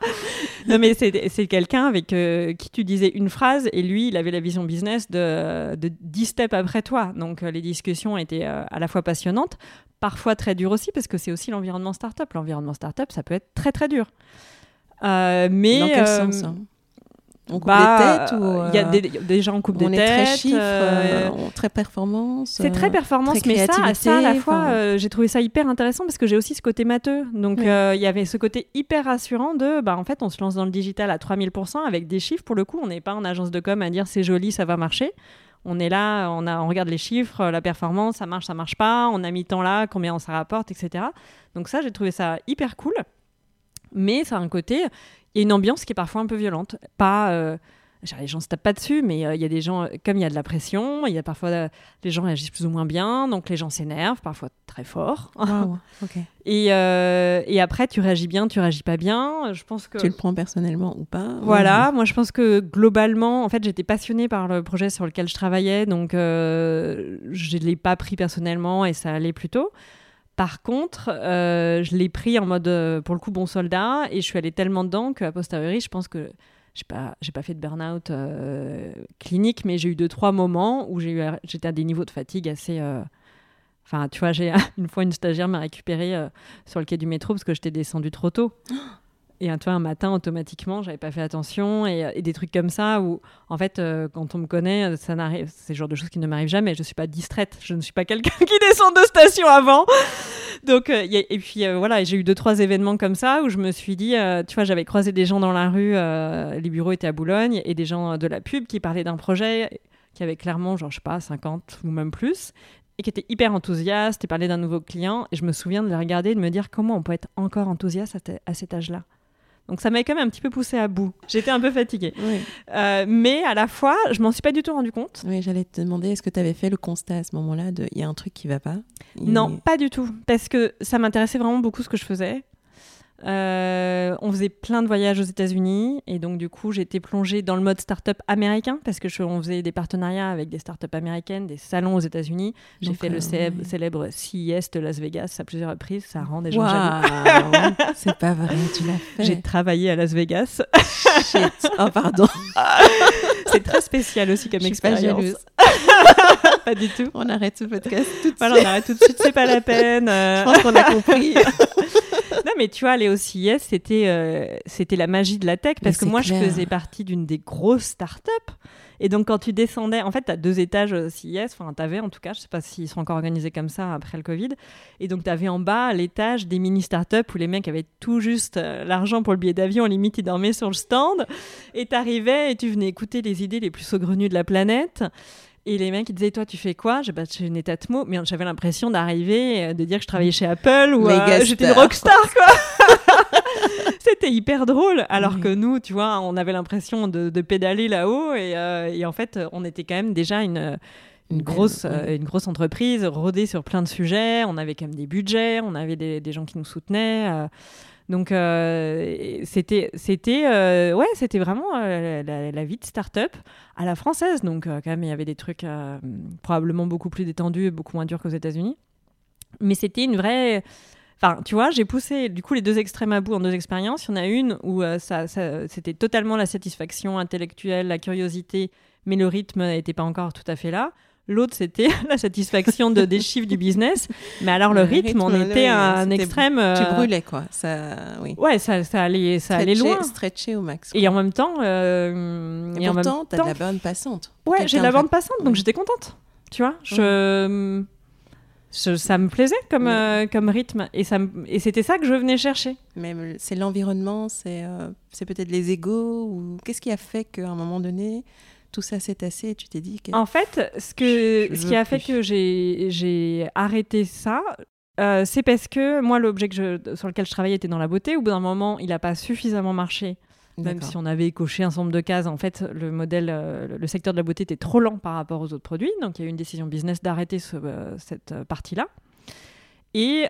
Non, mais c'est quelqu'un avec euh, qui tu disais une phrase et lui, il avait la vision business de, de 10 steps après toi. Donc, euh, les discussions étaient euh, à la fois passionnantes, parfois très dures aussi, parce que c'est aussi l'environnement startup. L'environnement startup, ça peut être très, très dur. mais, Dans quel sens hein? On coupe bah, des têtes ou Il y a des, des gens coupe des on têtes. Est très chiffre, euh, très performance. C'est très performance, mais ça, ça à la fois, euh, j'ai trouvé ça hyper intéressant parce que j'ai aussi ce côté matheux. Donc euh, il y avait ce côté hyper rassurant de, bah en fait, on se lance dans le digital à 3000% avec des chiffres. Pour le coup, on n'est pas en agence de com à dire c'est joli, ça va marcher. On est là, on, a, on regarde les chiffres, la performance, ça marche, ça marche pas, on a mis tant là, combien on ça rapporte, etc. Donc ça, j'ai trouvé ça hyper cool. Mais ça a un côté, il y a une ambiance qui est parfois un peu violente. Pas. Euh, les gens se tapent pas dessus, mais euh, il y a des gens, comme il y a de la pression, il y a parfois euh, les gens réagissent plus ou moins bien, donc les gens s'énervent, parfois très fort. et, et, après, tu réagis bien, tu réagis pas bien. Je pense que tu le prends personnellement ou pas. Voilà, moi je pense que globalement, en fait, j'étais passionnée par le projet sur lequel je travaillais, donc je l'ai pas pris personnellement et ça allait plutôt. Par contre, euh, je l'ai pris en mode, euh, pour le coup, bon soldat, et je suis allée tellement dedans qu'à posteriori, je pense que j'ai pas, pas fait de burn-out euh, clinique, mais j'ai eu deux, trois moments où j'ai j'étais à des niveaux de fatigue assez. Enfin, tu vois, j'ai une fois une stagiaire m'a récupéré sur le quai du métro parce que j'étais descendue trop tôt. Et toi, un matin, automatiquement, j'avais pas fait attention et, et, des trucs comme ça où, en fait, quand on me connaît, ça n'arrive, c'est le genre de choses qui ne m'arrivent jamais. Je suis pas distraite. Je ne suis pas quelqu'un qui descend de station avant. Donc, euh, et puis euh, voilà, j'ai eu deux, trois événements comme ça où je me suis dit, euh, tu vois, j'avais croisé des gens dans la rue, les bureaux étaient à Boulogne, et des gens de la pub qui parlaient d'un projet qui avait clairement, genre, je sais pas, 50 ou même plus, et qui étaient hyper enthousiastes et parlaient d'un nouveau client. Et je me souviens de les regarder et de me dire comment on peut être encore enthousiaste à cet âge-là. Donc ça m'a quand même un petit peu poussé à bout. J'étais un peu fatiguée. Euh, mais à la fois, je m'en suis pas du tout rendu compte. Oui, j'allais te demander, est-ce que tu avais fait le constat à ce moment-là de il y a un truc qui va pas? Non, pas du tout. Parce que ça m'intéressait vraiment beaucoup ce que je faisais. Euh, on faisait plein de voyages aux États-Unis et donc du coup j'étais plongée dans le mode start-up américain parce que je, on faisait des partenariats avec des start-up américaines, des salons aux États-Unis. J'ai fait le euh, célèbre, CES de Las Vegas à plusieurs reprises, ça rend des gens jaloux. C'est pas vrai, tu l'as fait. J'ai travaillé à Las Vegas. Shit. Oh pardon. C'est très spécial aussi comme expérience. Pas, pas du tout. On arrête ce podcast tout de voilà, on arrête tout de suite, c'est pas la peine. Je pense qu'on a compris. non, mais tu vois, aller au CIS, c'était euh, c'était la magie de la tech parce que moi, clair. je faisais partie d'une des grosses startups. Et donc, quand tu descendais, en fait, tu as deux étages euh, CIS, enfin, tu avais en tout cas, je sais pas s'ils sont encore organisés comme ça après le Covid. Et donc, tu avais en bas l'étage des mini startups où les mecs avaient tout juste euh, l'argent pour le billet d'avion, limite, ils dormaient sur le stand. Et tu arrivais et tu venais écouter les idées les plus saugrenues de la planète. Et les mecs, ils disaient, toi, tu fais quoi? J'ai bah, je fais une état-mot, mais j'avais l'impression d'arriver, euh, de dire que je travaillais chez Apple ou euh, j'étais une star. rockstar, quoi. C'était hyper drôle. Alors Oui. que nous, tu vois, on avait l'impression de, de pédaler là-haut. Et, euh, et en fait, on était quand même déjà une, une, grosse, ouais. euh, une grosse entreprise, rodée sur plein de sujets. On avait quand même des budgets, on avait des, des gens qui nous soutenaient. euh. Donc, euh, c'était, euh, ouais, c'était vraiment euh, la, vie de start-up à la française. Donc, quand même, il y avait des trucs probablement beaucoup plus détendus et beaucoup moins durs qu'aux États-Unis. Mais c'était une vraie. Enfin, tu vois, j'ai poussé du coup les deux extrêmes à bout en deux expériences. Il y en a une où ça- c'était totalement la satisfaction intellectuelle, la curiosité, mais le rythme n'était pas encore tout à fait là. L'autre, c'était la satisfaction de, des chiffres du business. Mais alors, le Le rythme, on rythme, était à un extrême. Tu euh, brûlais, quoi. Ça, oui. Ouais, ça, ça allait, ça allait loin. Stretché au max. Et en même temps. euh, Et même pourtant, t'as temps- de la bonne passante. Ouais, j'ai de la bande passante, donc Ouais. j'étais contente. Tu vois, je, je- ça me plaisait comme, Mais- euh, comme rythme. Et, ça me- et c'était ça que je venais chercher. Même c'est l'environnement, c'est euh, peut-être les égaux ou qu'est-ce qui a fait qu'à un moment donné tout ça s'est tassé et tu t'es dit que En fait, ce, que, Je ce qui a fait que j'ai arrêté ça, euh, c'est parce que moi, l'objet sur lequel je travaillais était dans la beauté. Au bout d'un moment, il n'a pas suffisamment marché. Même si on avait coché un certain nombre de cases, en fait, le modèle, euh, le secteur de la beauté était trop lent par rapport aux autres produits. Donc, il y a eu une décision business d'arrêter ce- euh, cette partie-là. Et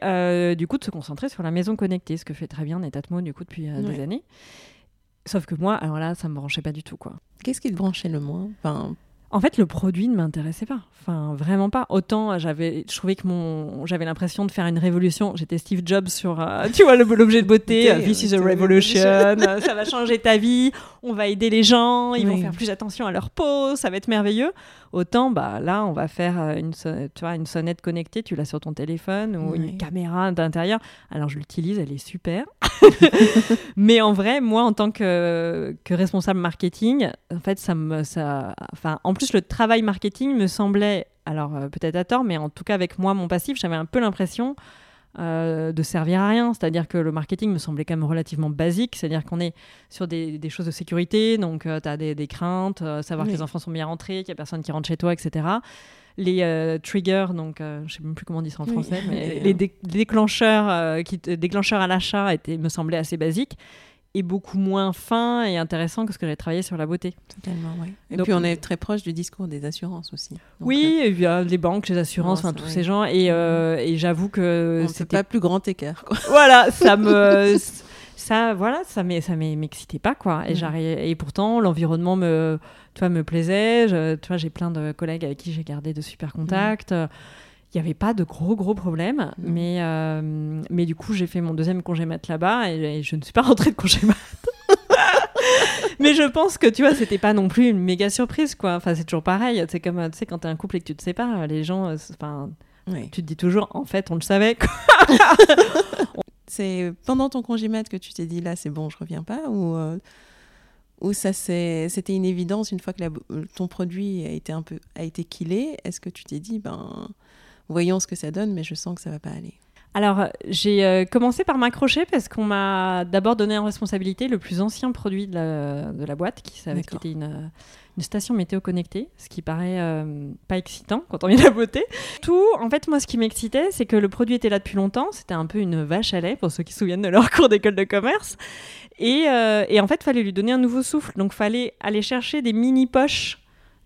du coup, de se concentrer sur la maison connectée, ce que fait très bien Netatmo, du coup, depuis des années. Sauf que moi, alors là, ça me branchait pas du tout, quoi. Qu'est-ce qui te branchait le moins? Enfin, En fait, le produit ne m'intéressait pas. Enfin, vraiment pas. Autant euh, j'avais, je trouvais que mon, j'avais l'impression de faire une révolution. J'étais Steve Jobs sur, euh, tu vois, l'objet de beauté. Euh, This is a revolution. ça va changer ta vie. On va aider les gens. Ils vont faire plus attention à leur peau. Ça va être merveilleux. Autant, bah là, on va faire euh, une, so- tu vois, une sonnette connectée. Tu l'as sur ton téléphone ou une caméra d'intérieur. Alors, je l'utilise. Elle est super. Mais en vrai, moi, en tant que, que responsable marketing, en fait, ça me, ça, enfin, en plus, le travail marketing me semblait, alors euh, peut-être à tort, mais en tout cas avec moi, mon passif, j'avais un peu l'impression euh, de servir à rien. C'est-à-dire que le marketing me semblait quand même relativement basique. C'est-à-dire qu'on est sur des, des choses de sécurité, donc tu as des, des craintes, euh, savoir que les enfants sont bien rentrés, qu'il n'y a personne qui rentre chez toi, etc. Les euh, triggers, donc euh, je sais même plus comment on dit ça en Oui. français, mais Les, les euh, dé- déclencheurs, euh, qui déclencheurs à l'achat étaient, me semblaient assez basiques et beaucoup moins fins et intéressants que ce que j'avais travaillé sur la beauté. totalement ouais. Et Donc- puis on est très proche du discours des assurances aussi. Donc, oui, et puis, euh, les banques, les assurances, enfin ça, tous oui. ces gens. Et, euh, et j'avoue que c'était pas plus grand écart quoi. voilà, ça me ça voilà, ça m'excitait pas quoi. Et Mm. j'arrivais- et pourtant l'environnement me tu vois me plaisait, Je- tu vois j'ai plein de collègues avec qui j'ai gardé de super contacts. Il n'y avait pas de gros gros problèmes, mais euh, mais du coup j'ai fait mon deuxième congé mat là-bas et, et je ne suis pas rentrée de congé mat. mais je pense que tu vois c'était pas non plus une méga surprise quoi. Enfin c'est toujours pareil. C'est comme tu sais quand t'es un couple et que tu te sépares, les gens, euh, enfin Oui. tu te dis toujours en fait on le savait. C'est pendant ton congé mat que tu t'es dit là c'est bon je reviens pas ou euh, ou ça c'était une évidence une fois que la- ton produit a été un peu a été killé? Est-ce que tu t'es dit ben voyons ce que ça donne mais je sens que ça va pas aller. Alors, j'ai euh, commencé par m'accrocher parce qu'on m'a d'abord donné en responsabilité le plus ancien produit de la, de la boîte, qui, qui était une, euh, une station météo connectée, ce qui paraît euh, pas excitant quand on vient de la beauté. Tout, en fait, moi, ce qui m'excitait, c'est que le produit était là depuis longtemps. C'était un peu une vache à lait, pour ceux qui se souviennent de leur cours d'école de commerce. Et, euh, et en fait, fallait lui donner un nouveau souffle. Donc, fallait aller chercher des mini-poches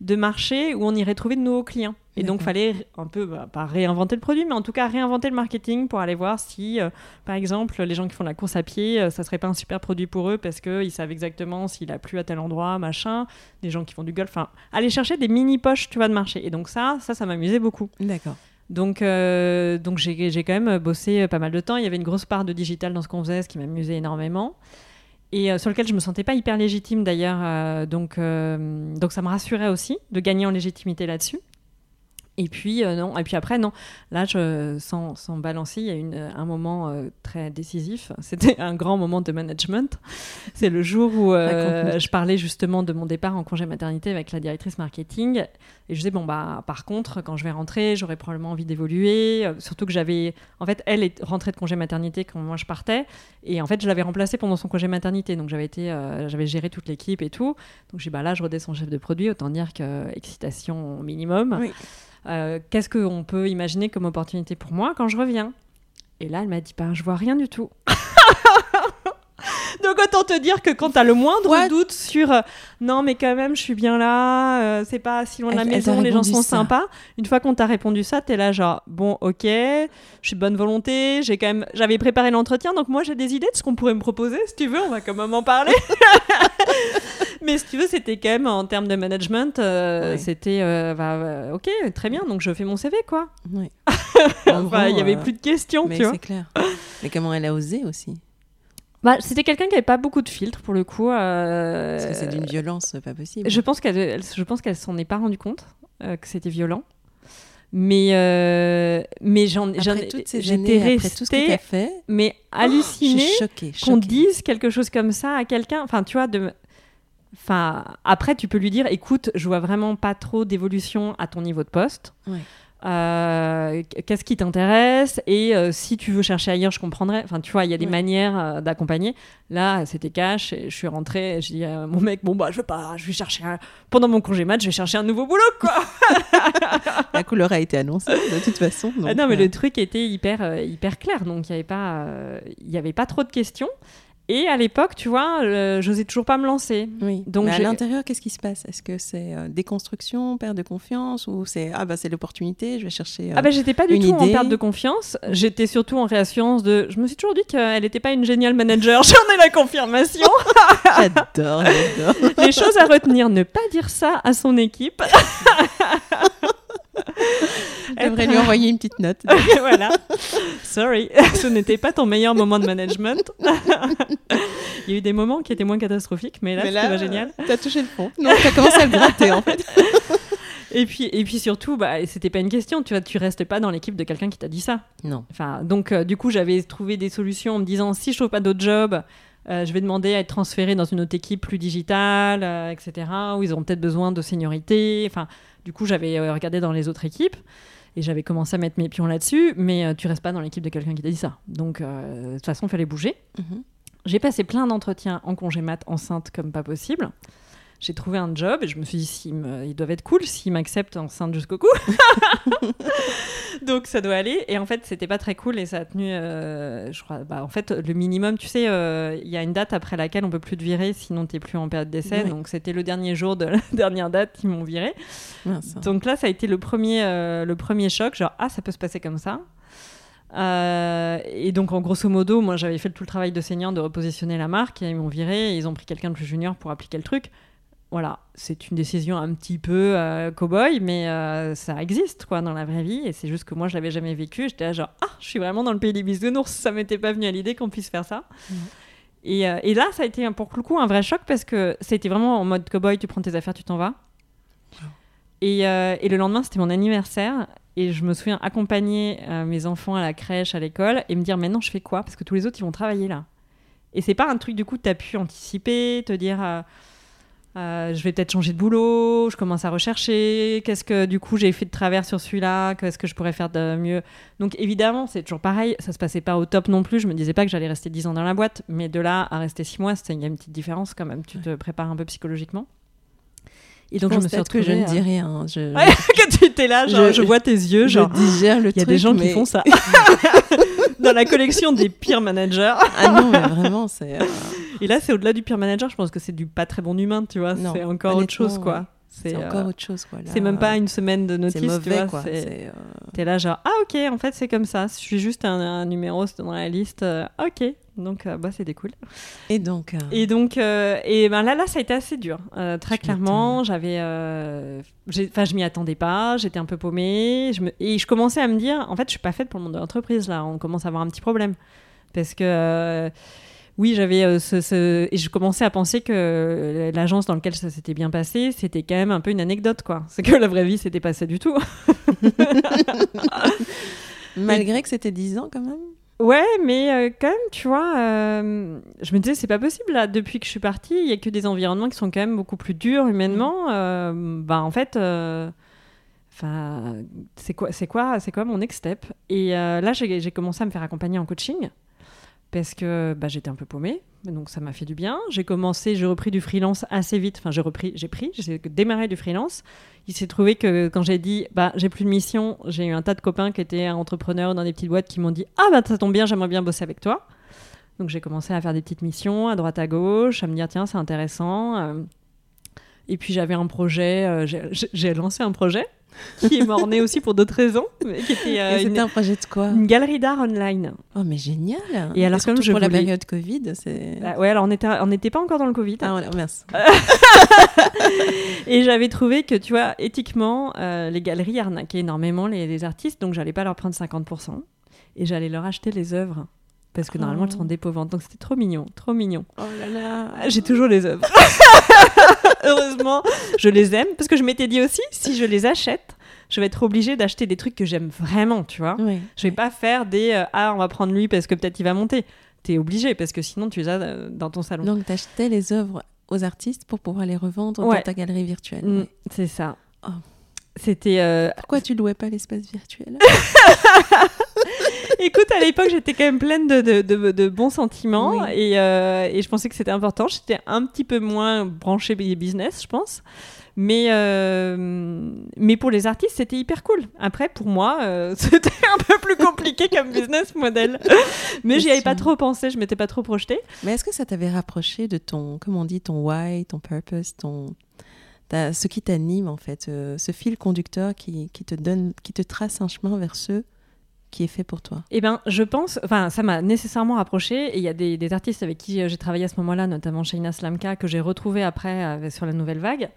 de marché où on irait trouver de nouveaux clients. Et donc, fallait un peu, bah, pas réinventer le produit, mais en tout cas réinventer le marketing pour aller voir si, euh, par exemple, les gens qui font la course à pied, euh, ça serait pas un super produit pour eux parce qu'ils savent exactement s'il a plu à tel endroit, machin. Des gens qui font du golf, enfin, aller chercher des mini poches, tu vois, de marché. Et donc ça, ça, ça m'amusait beaucoup. D'accord. Donc, euh, donc j'ai j'ai quand même bossé pas mal de temps. Il y avait une grosse part de digital dans ce qu'on faisait, ce qui m'amusait énormément. Et euh, sur lequel je me sentais pas hyper légitime d'ailleurs. euh, donc, euh, donc ça me rassurait aussi de gagner en légitimité là-dessus. Et puis, euh, non. Et puis après, non. Là, je, sans, sans balancer, il y a une, un moment euh, très décisif. C'était un grand moment de management. C'est le jour où euh, je parlais justement de mon départ en congé maternité avec la directrice marketing. Et je disais, bon, bah, par contre, quand je vais rentrer, j'aurais probablement envie d'évoluer. surtout que j'avais. En fait, elle est rentrée de congé maternité quand moi je partais. Et en fait, je l'avais remplacée pendant son congé maternité. Donc, j'avais été, j'avais géré toute l'équipe et tout. Donc, je dis, bah là, je redescends chef de produit. Autant dire que excitation minimum. Oui. Euh, qu'est-ce qu'on peut imaginer comme opportunité pour moi quand je reviens? Et là, elle m'a dit, bah, je vois rien du tout. Donc autant te dire que quand tu as le moindre doute sur euh, non mais quand même je suis bien là, euh, c'est pas si loin de la maison, les gens sont sympas. Une fois qu'on t'a répondu ça, tu es là genre bon ok, je suis de bonne volonté, j'ai quand même j'avais préparé l'entretien donc moi j'ai des idées de ce qu'on pourrait me proposer si tu veux, on va quand même en parler. mais si tu veux c'était quand même en termes de management, euh, c'était bah, ok très bien donc je fais mon CV quoi. Il y avait plus de questions mais tu vois. C'est clair. Mais comment elle a osé aussi bah, c'était quelqu'un qui avait pas beaucoup de filtres pour le coup. Euh... Parce que c'est d'une violence pas possible. Je pense qu'elle, je pense qu'elle s'en est pas rendu compte euh, que c'était violent. Mais euh, mais j'en j'étais restée fait mais oh, hallucinée choquée, qu'on dise quelque chose comme ça à quelqu'un enfin tu vois de enfin après tu peux lui dire écoute je vois vraiment pas trop d'évolution à ton niveau de poste ouais. Euh, qu'est-ce qui t'intéresse et euh, si tu veux chercher ailleurs je comprendrais. Enfin tu vois il y a des Ouais. manières euh, d'accompagner. Là c'était cash et je suis rentrée et je dis à mon mec bon bah je vais pas je vais chercher un... pendant mon congé mat je vais chercher un nouveau boulot quoi. La couleur a été annoncée de toute façon. donc, non mais le truc était hyper hyper clair. Donc il y avait pas il y avait pas trop de questions et à l'époque tu vois euh, j'osais toujours pas me lancer Oui. Donc Mais à l'intérieur, qu'est-ce qui se passe? Est-ce que c'est euh, déconstruction, perte de confiance, ou c'est ah bah c'est l'opportunité, je vais chercher. euh, Ah bah j'étais pas du tout en idée. perte de confiance, j'étais surtout en réassurance de... Je me suis toujours dit qu'elle n'était pas une géniale manager, j'en ai la confirmation. J'adore, j'adore. Les choses à retenir, ne pas dire ça à son équipe. Devrais lui envoyer une petite note. voilà. Sorry, ce n'était pas ton meilleur moment de management. Il y a eu des moments qui étaient moins catastrophiques, mais là, c'était génial. T'as touché le fond. Non, t'as commencé à le gratter en fait. Et puis, et puis surtout, bah, c'était pas une question, tu vois, tu restes pas dans l'équipe de quelqu'un qui t'a dit ça. Non. Enfin, donc, euh, du coup, j'avais trouvé des solutions en me disant si je trouve pas d'autres jobs, euh, je vais demander à être transféré dans une autre équipe plus digitale, euh, etc., où ils auront peut-être besoin de seniorité. Enfin, du coup, j'avais euh, regardé dans les autres équipes et j'avais commencé à mettre mes pions là-dessus, mais euh, tu restes pas dans l'équipe de quelqu'un qui t'a dit ça. Donc, euh, de toute façon, il fallait bouger. Mhm. J'ai passé plein d'entretiens en congé mat, enceinte comme pas possible. J'ai trouvé un job et je me suis dit, s'ils ils doivent être cool s'ils m'acceptent enceinte jusqu'au cou. Donc ça doit aller. Et en fait, c'était pas très cool et ça a tenu, euh, je crois, bah, en fait, le minimum, tu sais, euh, il y a une date après laquelle on peut plus te virer, sinon t'es plus en période d'essai. Oui. Donc c'était le dernier jour de la dernière date qu'ils m'ont viré. Donc là, ça a été le premier, euh, le premier choc, genre, ah, ça peut se passer comme ça. Euh, et donc, en grosso modo, moi, j'avais fait tout le travail de senior de repositionner la marque, et ils m'ont viré, et ils ont pris quelqu'un de plus junior pour appliquer le truc. Voilà, c'est une décision un petit peu euh, cow-boy, mais euh, ça existe, quoi, dans la vraie vie, et c'est juste que moi, je l'avais jamais vécu. J'étais là, genre, ah, je suis vraiment dans le pays des bisounours, ça m'était pas venu à l'idée qu'on puisse faire ça. Mhm. Et, euh, et là, ça a été, pour le coup, un vrai choc, parce que c'était vraiment en mode cow-boy, tu prends tes affaires, tu t'en vas. Et, euh, et le lendemain, c'était mon anniversaire. Et je me souviens accompagner mes enfants à la crèche, à l'école, et me dire maintenant je fais quoi? Parce que tous les autres, ils vont travailler là. Et c'est pas un truc, du coup, tu as pu anticiper, te dire euh, euh, je vais peut-être changer de boulot, je commence à rechercher, qu'est-ce que du coup j'ai fait de travers sur celui-là, qu'est-ce que je pourrais faire de mieux? Donc évidemment, c'est toujours pareil, ça se passait pas au top non plus. Je me disais pas que j'allais rester 10 ans dans la boîte, mais de là à rester 6 mois, il y a une petite différence quand même. Tu te prépares un peu psychologiquement. Et donc je, me suis que je ne à- dis rien. Je, Ouais, que tu étais là, genre, je, Je- vois tes yeux, je digère le Il y a truc. des gens qui font ça. Dans la collection des pires managers. Ah non, mais vraiment, c'est. euh, Et là, c'est au-delà du pire manager, je pense que c'est du pas très bon humain, tu vois. C'est encore autre chose, quoi. ouais. C'est euh, encore autre chose, quoi. c'est même pas une semaine de notice, C'est mauvais, tu vois. quoi. euh, T'es là, genre, ah ok, en fait, c'est comme ça. Je suis juste un, un numéro dans la liste. ok. Donc, euh, bah, c'était cool. Et donc. euh, Et donc, euh, et ben là, là, ça a été assez dur. Très clairement, j'avais, enfin, je m'y attendais pas. J'étais un peu paumée. Je me, et je commençais à me dire, en fait, je suis pas faite pour le monde de l'entreprise là. On commence à avoir un petit problème parce que. oui, j'avais euh, ce, ce- et je commençais à penser que l'agence dans laquelle ça s'était bien passé, c'était quand même un peu une anecdote, quoi. C'est que la vraie vie, c'était pas ça du tout. Malgré que c'était 10 ans quand même. Ouais, mais euh, quand même, tu vois, euh, je me disais, c'est pas possible, là, depuis que je suis partie, il y a que des environnements qui sont quand même beaucoup plus durs humainement. euh, bah, en fait, enfin, c'est quoi, c'est quoi, c'est quoi mon next step? Et là, j'ai j'ai commencé à me faire accompagner en coaching parce que bah, j'étais un peu paumée, donc ça m'a fait du bien. J'ai commencé, j'ai repris du freelance assez vite. Enfin, j'ai repris, j'ai pris, j'ai démarré du freelance. Il s'est trouvé que quand j'ai dit, bah, j'ai plus de mission, j'ai eu un tas de copains qui étaient entrepreneurs dans des petites boîtes qui m'ont dit, ah bah ça tombe bien, j'aimerais bien bosser avec toi. Donc j'ai commencé à faire des petites missions à droite à gauche, à me dire tiens c'est intéressant. Et puis j'avais un projet, euh, j'ai- lancé un projet qui est mort-né aussi pour d'autres raisons, euh, c'était un projet de quoi une galerie d'art online. Oh, mais génial Et alors, comme je pour la période Covid, c'est... Bah ouais, alors on était, on n'était pas encore dans le Covid. Ah, voilà, merci. Et j'avais trouvé que, tu vois, éthiquement, euh, les galeries arnaquaient énormément les, les artistes, donc j'allais pas leur prendre 50%. Et j'allais leur acheter les œuvres. Parce que normalement, elles Oh. sont dépôt-ventes. Donc c'était trop mignon, trop mignon. Oh là là Ah, J'ai toujours les œuvres. Heureusement, je les aime. Parce que je m'étais dit aussi, si je les achète, je vais être obligée d'acheter des trucs que j'aime vraiment, tu vois. Oui. Je vais pas faire des euh, Ah, on va prendre lui parce que peut-être il va monter. T'es obligé parce que sinon tu les as euh, dans ton salon. Donc, t'achetais les œuvres aux artistes pour pouvoir les revendre Ouais. dans ta galerie virtuelle. Mm, Ouais. c'est ça. Oh. C'était. euh, Pourquoi tu louais pas l'espace virtuel Écoute, à l'époque, j'étais quand même pleine de, de- de- de bons sentiments Oui. et, euh, et je pensais que c'était important. J'étais un petit peu moins branchée business, je pense. Mais, euh, mais pour les artistes, c'était hyper cool. Après, pour moi, euh, c'était un peu plus compliqué comme business model. Mais j'y avais pas trop pensé, je m'étais pas trop projetée. Mais est-ce que ça t'avait rapproché de ton, comme on dit, ton why, ton purpose, ton, ce qui t'anime en fait, euh, ce fil conducteur qui, qui te donne, qui te trace un chemin vers ce qui est fait pour toi Eh ben, je pense, enfin, ça m'a nécessairement rapproché. Et il y a des, artistes avec qui euh, j'ai travaillé à ce moment-là, notamment Shaina Slamka, que j'ai retrouvé après euh, sur la nouvelle vague.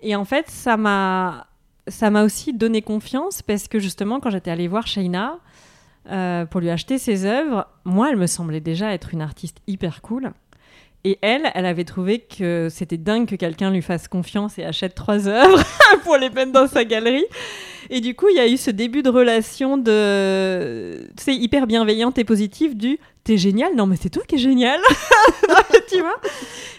Et en fait, ça m'a, ça m'a aussi donné confiance parce que justement, quand j'étais allée voir Shaina pour lui acheter ses œuvres, moi, elle me semblait déjà être une artiste hyper cool. Et elle, elle avait trouvé que c'était dingue que quelqu'un lui fasse confiance et achète trois œuvres pour les peindre dans sa galerie. Et du coup, il y a eu ce début de relation de, sais, hyper bienveillante et positive du t'es génial, non mais c'est toi qui es génial.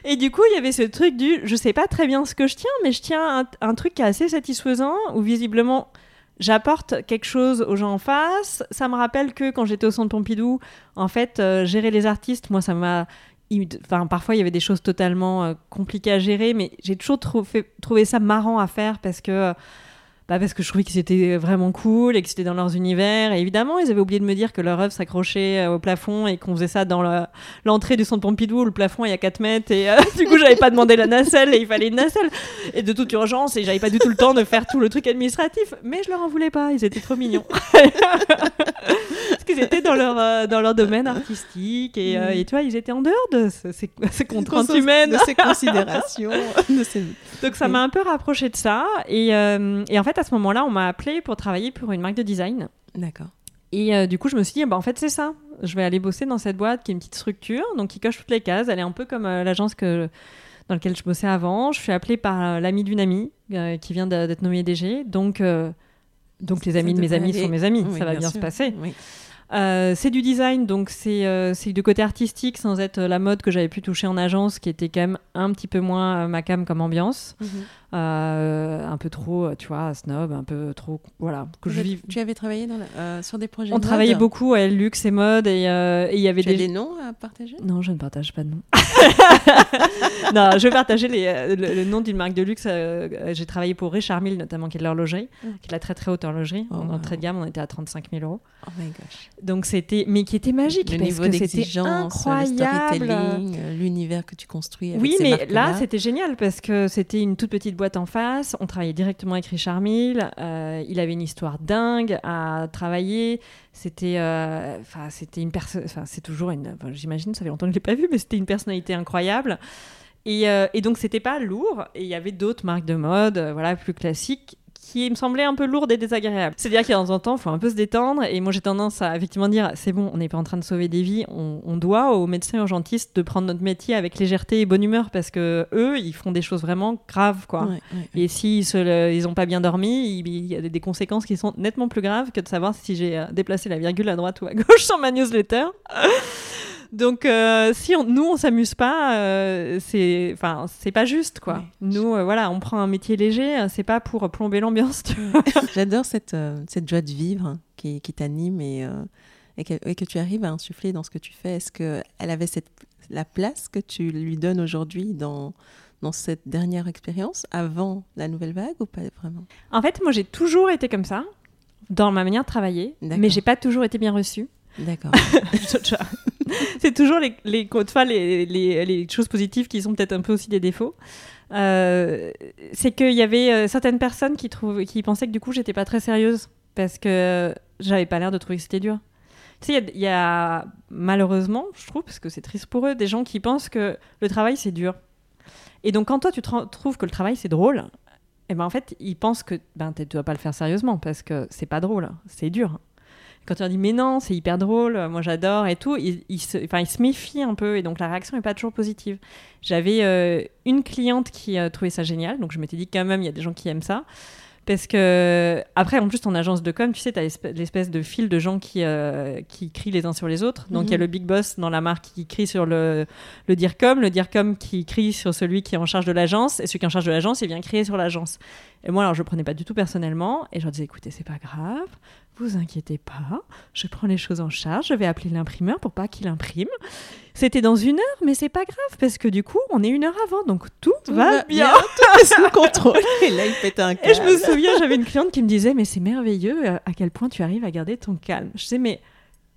Et du coup, il y avait ce truc du je sais pas très bien ce que je tiens, mais je tiens un, truc qui est assez satisfaisant où visiblement j'apporte quelque chose aux gens en face. Ça me rappelle que quand j'étais au centre Pompidou, en fait, euh, gérer les artistes, moi, ça m'a Parfois, il y avait des choses totalement euh, compliquées à gérer, mais j'ai toujours trouvé, trouvé ça marrant à faire parce que, euh, bah, parce que je trouvais qu'ils étaient vraiment cool et que c'était dans leurs univers. Et évidemment, ils avaient oublié de me dire que leur œuvre s'accrochait euh, au plafond et qu'on faisait ça dans le- l'entrée du centre Pompidou où le plafond est à 4 mètres. Et euh, du coup, j'avais pas demandé la nacelle et il fallait une nacelle. Et de toute urgence, et j'avais pas du tout le temps de faire tout le truc administratif. Mais je leur en voulais pas, ils étaient trop mignons. Parce qu'ils étaient dans leur, euh, dans leur domaine artistique et, euh, Mm. et tu vois, ils étaient en dehors de ce- ces, ces contraintes humaines. de ces considérations, de ces... Donc ça m'a un peu rapproché de ça. Et, et en fait, à ce moment-là, on m'a appelé pour travailler pour une marque de design. D'accord. Et euh, du coup, je me suis dit, bah, en fait, c'est ça. Je vais aller bosser dans cette boîte qui est une petite structure, donc qui coche toutes les cases. Elle est un peu comme euh, l'agence que, dans laquelle je bossais avant. Je suis appelée par euh, l'ami d'une amie euh, qui vient d'être nommée DG. Donc, donc les amis de mes amis aller. sont mes amis. Oui, ça va bien, se passer. Oui. C'est du design, donc c'est c'est du côté artistique sans être la mode que j'avais pu toucher en agence, qui était quand même un petit peu moins ma cam comme ambiance. Mhm. Un peu trop, euh, tu vois, snob, un peu trop, voilà, que je vive. Tu avais travaillé dans la- euh, sur des projets On travaillait beaucoup à luxe et mode et euh, et il y avait Tu as des... des noms à partager? Non, je ne partage pas de nom. non, je vais partager les, euh, le, le nom d'une marque de luxe. euh, euh, J'ai travaillé pour Richard Mille, notamment, qui est de l'horlogerie, Mm. qui est de la très très haute horlogerie. Oh, en wow. entrée de gamme, on était à 35 000 euros. Oh my gosh. Donc c'était, mais qui était magique Le parce niveau que c'était incroyable. storytelling, euh, l'univers que tu construis avec Oui, ces mais marques-là. là, c'était génial parce que c'était une toute petite boîte en face. On travaillait directement avec Richard Mille. euh, il avait une histoire dingue à travailler. C'était, euh, enfin, c'était une personne. Enfin, c'est toujours une. J'imagine, ça fait longtemps que je l'ai pas vu, mais c'était une personnalité incroyable. Et, euh, et donc, c'était pas lourd. Et il y avait d'autres marques de mode, euh, voilà, plus classiques, qui me semblait un peu lourde et désagréable. C'est-à-dire qu'il y a de temps en temps, il faut un peu se détendre. Et moi, j'ai tendance à effectivement dire c'est bon, on n'est pas en train de sauver des vies. On, doit aux médecins urgentistes de prendre notre métier avec légèreté et bonne humeur parce que eux, ils font des choses vraiment graves, quoi. Et s'ils ils n'ont pas bien dormi, il, y a des conséquences qui sont nettement plus graves que de savoir si j'ai euh, déplacé la virgule à droite ou à gauche sur ma newsletter. Donc, euh, si on, nous, on s'amuse pas, euh, c'est, enfin, c'est pas juste, quoi. nous, euh, voilà, on prend un métier léger, c'est pas pour plomber l'ambiance. J'adore cette, cette joie de vivre qui, qui t'anime et, et, que, tu arrives à insuffler dans ce que tu fais. Est-ce qu'elle avait cette, la place que tu lui donnes aujourd'hui dans, dans cette dernière expérience, avant la nouvelle vague ou pas vraiment? En fait, moi, j'ai toujours été comme ça, dans ma manière de travailler, mais j'ai pas toujours été bien reçue. D'accord. c'est toujours les, choses positives qui sont peut-être un peu aussi des défauts. Euh, c'est qu'il y avait euh, certaines personnes qui, qui pensaient que du coup j'étais pas très sérieuse parce que j'avais pas l'air de trouver que c'était dur. Tu sais, il y, a malheureusement, je trouve, parce que c'est triste pour eux, des gens qui pensent que le travail c'est dur. Et donc quand toi tu trouves que le travail c'est drôle, eh ben en fait ils pensent que ben, tu dois pas le faire sérieusement parce que c'est pas drôle, c'est dur quand tu leur dis mais non, c'est hyper drôle, moi j'adore et tout, ils, ils se méfient un peu et donc la réaction n'est pas toujours positive. J'avais euh, une cliente qui a trouvait ça génial, donc je m'étais dit quand même il y a des gens qui aiment ça. Parce que, après, en plus, ton agence de com, tu sais, tu as l'espèce de fil de gens qui, euh, qui crient les uns sur les autres. Donc, il y a mhm. le big boss dans la marque qui crie sur le, le DIRCOM, le DIRCOM qui crie sur celui qui est en charge de l'agence, et celui qui est en charge de l'agence, il vient crier sur l'agence. Et moi, alors, je ne prenais pas du tout personnellement, et je leur disais, écoutez, c'est pas grave, vous inquiétez pas, je prends les choses en charge, je vais appeler l'imprimeur pour pas qu'il imprime. C'était dans une heure, mais c'est pas grave parce que du coup, on est une heure avant, donc tout, va, bien. tout est sous contrôle. Et là, il pète un câble. Et je me souviens, j'avais une cliente qui me disait, mais c'est merveilleux euh, à quel point tu arrives à garder ton calme. Je sais, mais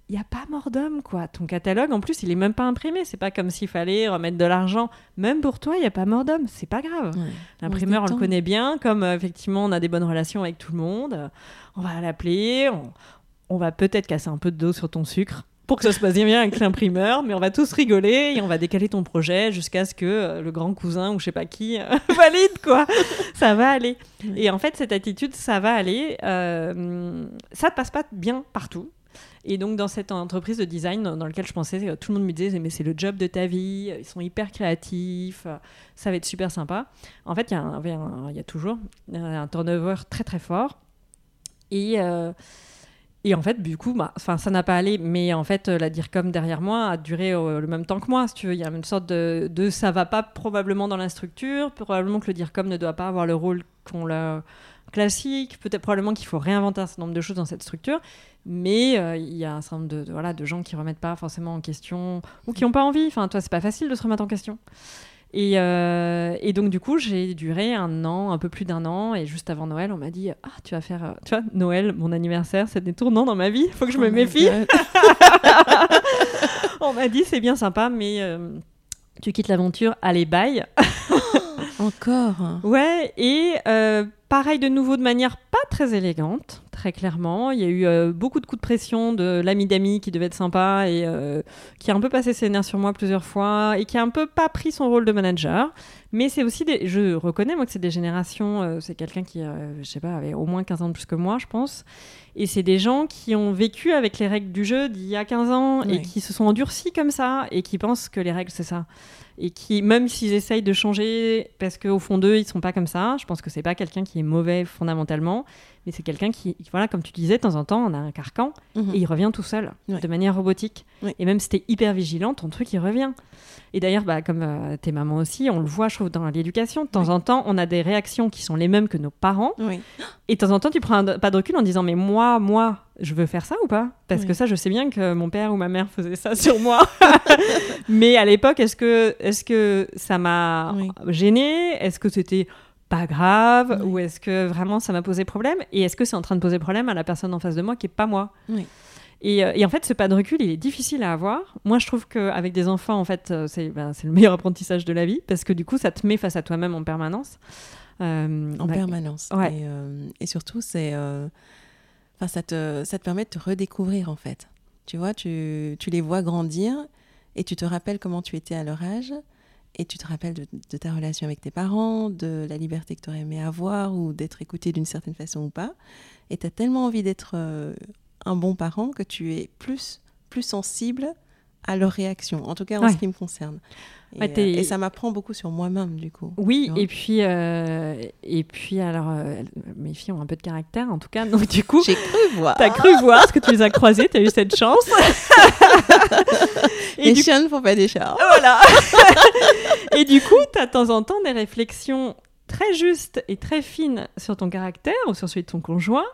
il n'y a pas mort d'homme, quoi. Ton catalogue, en plus, il est même pas imprimé. C'est pas comme s'il fallait remettre de l'argent. Même pour toi, il n'y a pas mort d'homme. C'est pas grave. L'imprimeur, on, le connaît bien. Comme euh, effectivement, on a des bonnes relations avec tout le monde. Euh, on va l'appeler. On, va peut-être casser un peu de dos sur ton sucre pour que ça se passe bien avec l'imprimeur, mais on va tous rigoler et on va décaler ton projet jusqu'à ce que euh, le grand cousin ou je sais pas qui valide quoi. ça va aller. Et en fait, cette attitude, ça va aller. Euh, ça ne passe pas bien partout. Et donc, dans cette entreprise de design dans laquelle je pensais, euh, tout le monde me disait, mais c'est le job de ta vie, ils sont hyper créatifs, euh, ça va être super sympa. En fait, il y, y, a toujours un turnover très très fort. Et, euh, et en fait, du coup, bah, ça n'a pas allé, mais en fait, la DIRCOM derrière moi a duré le même temps que moi, si tu veux. Il y a une sorte de, de ça va pas probablement dans la structure, probablement que le DIRCOM ne doit pas avoir le rôle qu'on l'a classique, peut-être probablement qu'il faut réinventer un certain nombre de choses dans cette structure, mais euh, il y a un certain nombre de, voilà, de gens qui remettent pas forcément en question ou qui n'ont pas envie. Enfin, toi, c'est pas facile de se remettre en question. Et, euh, et, donc, du coup, j'ai duré un an, un peu plus d'un an. Et juste avant Noël, on m'a dit Ah, tu vas faire. Euh, tu vois, Noël, mon anniversaire, c'est des tournants dans ma vie. Il faut que je me oh méfie. on m'a dit C'est bien sympa, mais tu quittes l'aventure. Allez, bye. Encore Ouais, et pareil de nouveau de manière pas très élégante, très clairement. Il y a eu euh, beaucoup de coups de pression de l'ami d'ami qui devait être sympa et euh, qui a un peu passé ses nerfs sur moi plusieurs fois et qui a un peu pas pris son rôle de manager. Mais c'est aussi des... Je reconnais moi que c'est des générations, euh, c'est quelqu'un qui, je sais pas, avait au moins 15 ans de plus que moi, je pense. Et c'est des gens qui ont vécu avec les règles du jeu d'il y a 15 ans et qui se sont endurcis comme ça et qui pensent que les règles c'est ça et qui, même s'ils essayent de changer, parce qu'au fond d'eux, ils ne sont pas comme ça, je pense que c'est pas quelqu'un qui est mauvais fondamentalement, mais c'est quelqu'un qui, voilà, comme tu disais, de temps en temps, on a un carcan mhm. et il revient tout seul, de manière robotique. Et même si tu es hyper vigilant, ton truc, il revient. Et d'ailleurs, bah, comme euh, tes mamans aussi, on le voit, je trouve, dans l'éducation. De temps en temps, on a des réactions qui sont les mêmes que nos parents. Et de temps en temps, tu prends un pas de recul en disant, mais moi, moi, je veux faire ça ou pas? Parce que ça, je sais bien que mon père ou ma mère faisait ça sur moi. mais à l'époque, est-ce que, est que ça m'a gêné Est-ce que c'était pas grave Ou est-ce que vraiment ça m'a posé problème Et est-ce que c'est en train de poser problème à la personne en face de moi qui est pas moi et, euh, et, en fait, ce pas de recul, il est difficile à avoir. Moi, je trouve qu'avec des enfants, en fait, euh, ben, c'est le meilleur apprentissage de la vie parce que du coup, ça te met face à toi-même en permanence. Euh, en permanence. Et, et, surtout, c'est, enfin, ça te, ça te permet de te redécouvrir en fait. Tu vois, tu, tu les vois grandir et tu te rappelles comment tu étais à leur âge et tu te rappelles de, ta relation avec tes parents, de la liberté que tu aurais aimé avoir ou d'être écouté d'une certaine façon ou pas. Et tu as tellement envie d'être euh, un bon parent que tu es plus, plus sensible à leurs réactions, en tout cas en Ouais. ce qui me concerne. Et, Ouais, euh, et ça m'apprend beaucoup sur moi-même, du coup. Oui, et puis, euh, et puis alors, euh, mes filles ont un peu de caractère en tout cas, donc du coup, J'ai cru voir. t'as cru voir parce que tu les as croisées, t'as eu cette chance. et Les du chiens ne font pas des chats. Voilà. et du coup, tu as de temps en temps des réflexions très justes et très fines sur ton caractère ou sur celui de ton conjoint,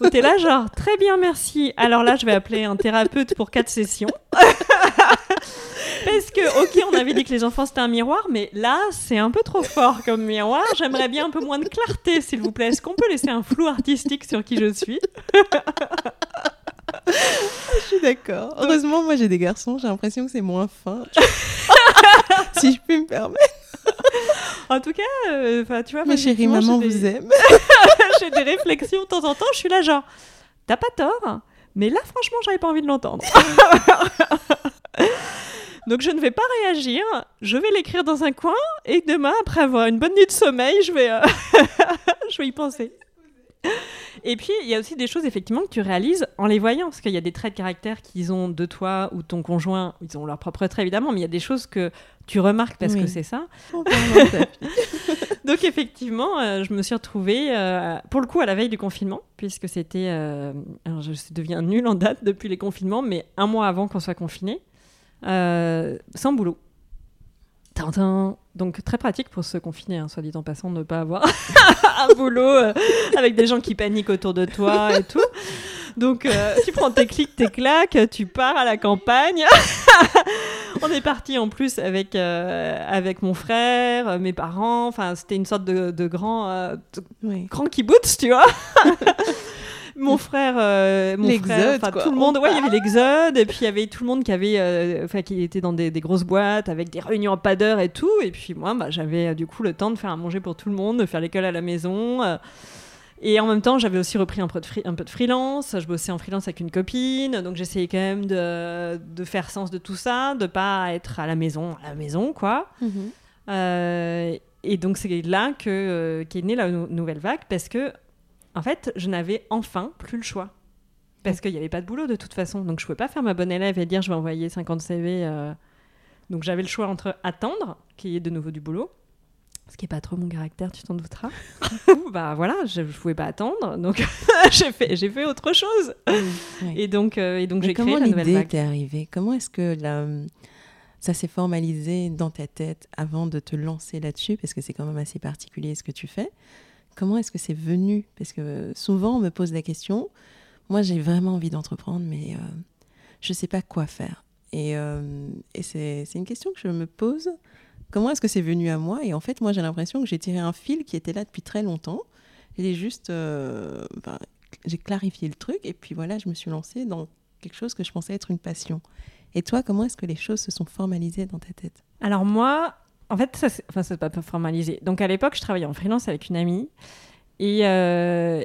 où tu es là genre, très bien, merci. Alors là, je vais appeler un thérapeute pour quatre sessions. Parce que, ok, on avait dit que les enfants c'était un miroir, mais là, c'est un peu trop fort comme miroir. J'aimerais bien un peu moins de clarté, s'il vous plaît. Est-ce qu'on peut laisser un flou artistique sur qui je suis? Je suis d'accord. Heureusement, moi j'ai des garçons, j'ai l'impression que c'est moins fin. si je puis me permettre. En tout cas, euh, tu vois, Ma chérie maman des- vous aime. j'ai des réflexions de temps en temps, je suis là genre, t'as pas tort, mais là franchement j'avais pas envie de l'entendre. Donc je ne vais pas réagir, je vais l'écrire dans un coin et demain après avoir une bonne nuit de sommeil, je vais, euh, je vais y penser. Et puis il y a aussi des choses effectivement que tu réalises en les voyant, parce qu'il y a des traits de caractère qu'ils ont de toi ou de ton conjoint, ils ont leurs propres traits évidemment, mais il y a des choses que tu remarques parce Oui. que c'est ça. Donc effectivement, euh, je me suis retrouvée, euh, pour le coup, à la veille du confinement, puisque c'était... euh, alors je deviens nulle en date depuis les confinements, mais un mois avant qu'on soit confiné, sans boulot. Tintin. Donc très pratique pour se confiner, hein, soit dit en passant, ne pas avoir un boulot euh, avec des gens qui paniquent autour de toi et tout. Donc euh, tu prends tes clics, tes claques, tu pars à la campagne. On est parti en plus avec, euh, avec mon frère, mes parents. Enfin, c'était une sorte de, de grand, de Oui. grand kibbutz, tu vois. mon frère, euh, mon frère, quoi. tout le monde. Ouais, il y avait l'exode, et puis il y avait tout le monde qui avait, euh, enfin, qui était dans des, des grosses boîtes avec des réunions à pas d'heure et tout. Et puis moi, bah, j'avais euh, du coup le temps de faire à manger pour tout le monde, de faire l'école à la maison. euh, et en même temps, j'avais aussi repris un peu, de free- un peu de freelance. Je bossais en freelance avec une copine. Donc, j'essayais quand même de, de faire sens de tout ça, de pas être à la maison, à la maison, quoi. Mhm. Euh, et donc, c'est là que, qu'est née la nou- nouvelle vague parce que, en fait, je n'avais enfin plus le choix. Parce qu'il n'y avait pas de boulot de toute façon. Donc, je ne pouvais pas faire ma bonne élève et dire je vais envoyer 50 CV. euh. Donc, j'avais le choix entre attendre qu'il y ait de nouveau du boulot. Ce qui n'est pas trop mon caractère, tu t'en douteras. Ou, bah voilà, je ne pouvais pas attendre. Donc, j'ai fait, autre chose. Oui. Et donc, euh, et donc j'ai comment créé la nouvelle l'idée vague. t'est arrivée? Comment est-ce que la- ça s'est formalisé dans ta tête avant de te lancer là-dessus? Parce que c'est quand même assez particulier ce que tu fais. Comment est-ce que c'est venu? Parce que souvent on me pose la question. Moi j'ai vraiment envie d'entreprendre, mais euh, je ne sais pas quoi faire. Et, euh, c'est une question que je me pose. Comment est-ce que c'est venu à moi? Et en fait, moi j'ai l'impression que j'ai tiré un fil qui était là depuis très longtemps. J'ai juste, euh, j'ai clarifié le truc et puis voilà, je me suis lancée dans quelque chose que je pensais être une passion. Et toi, comment est-ce que les choses se sont formalisées dans ta tête? Alors moi, en fait, ça, c'est- enfin, c'est pas formalisé. Donc à l'époque, je travaillais en freelance avec une amie et, euh,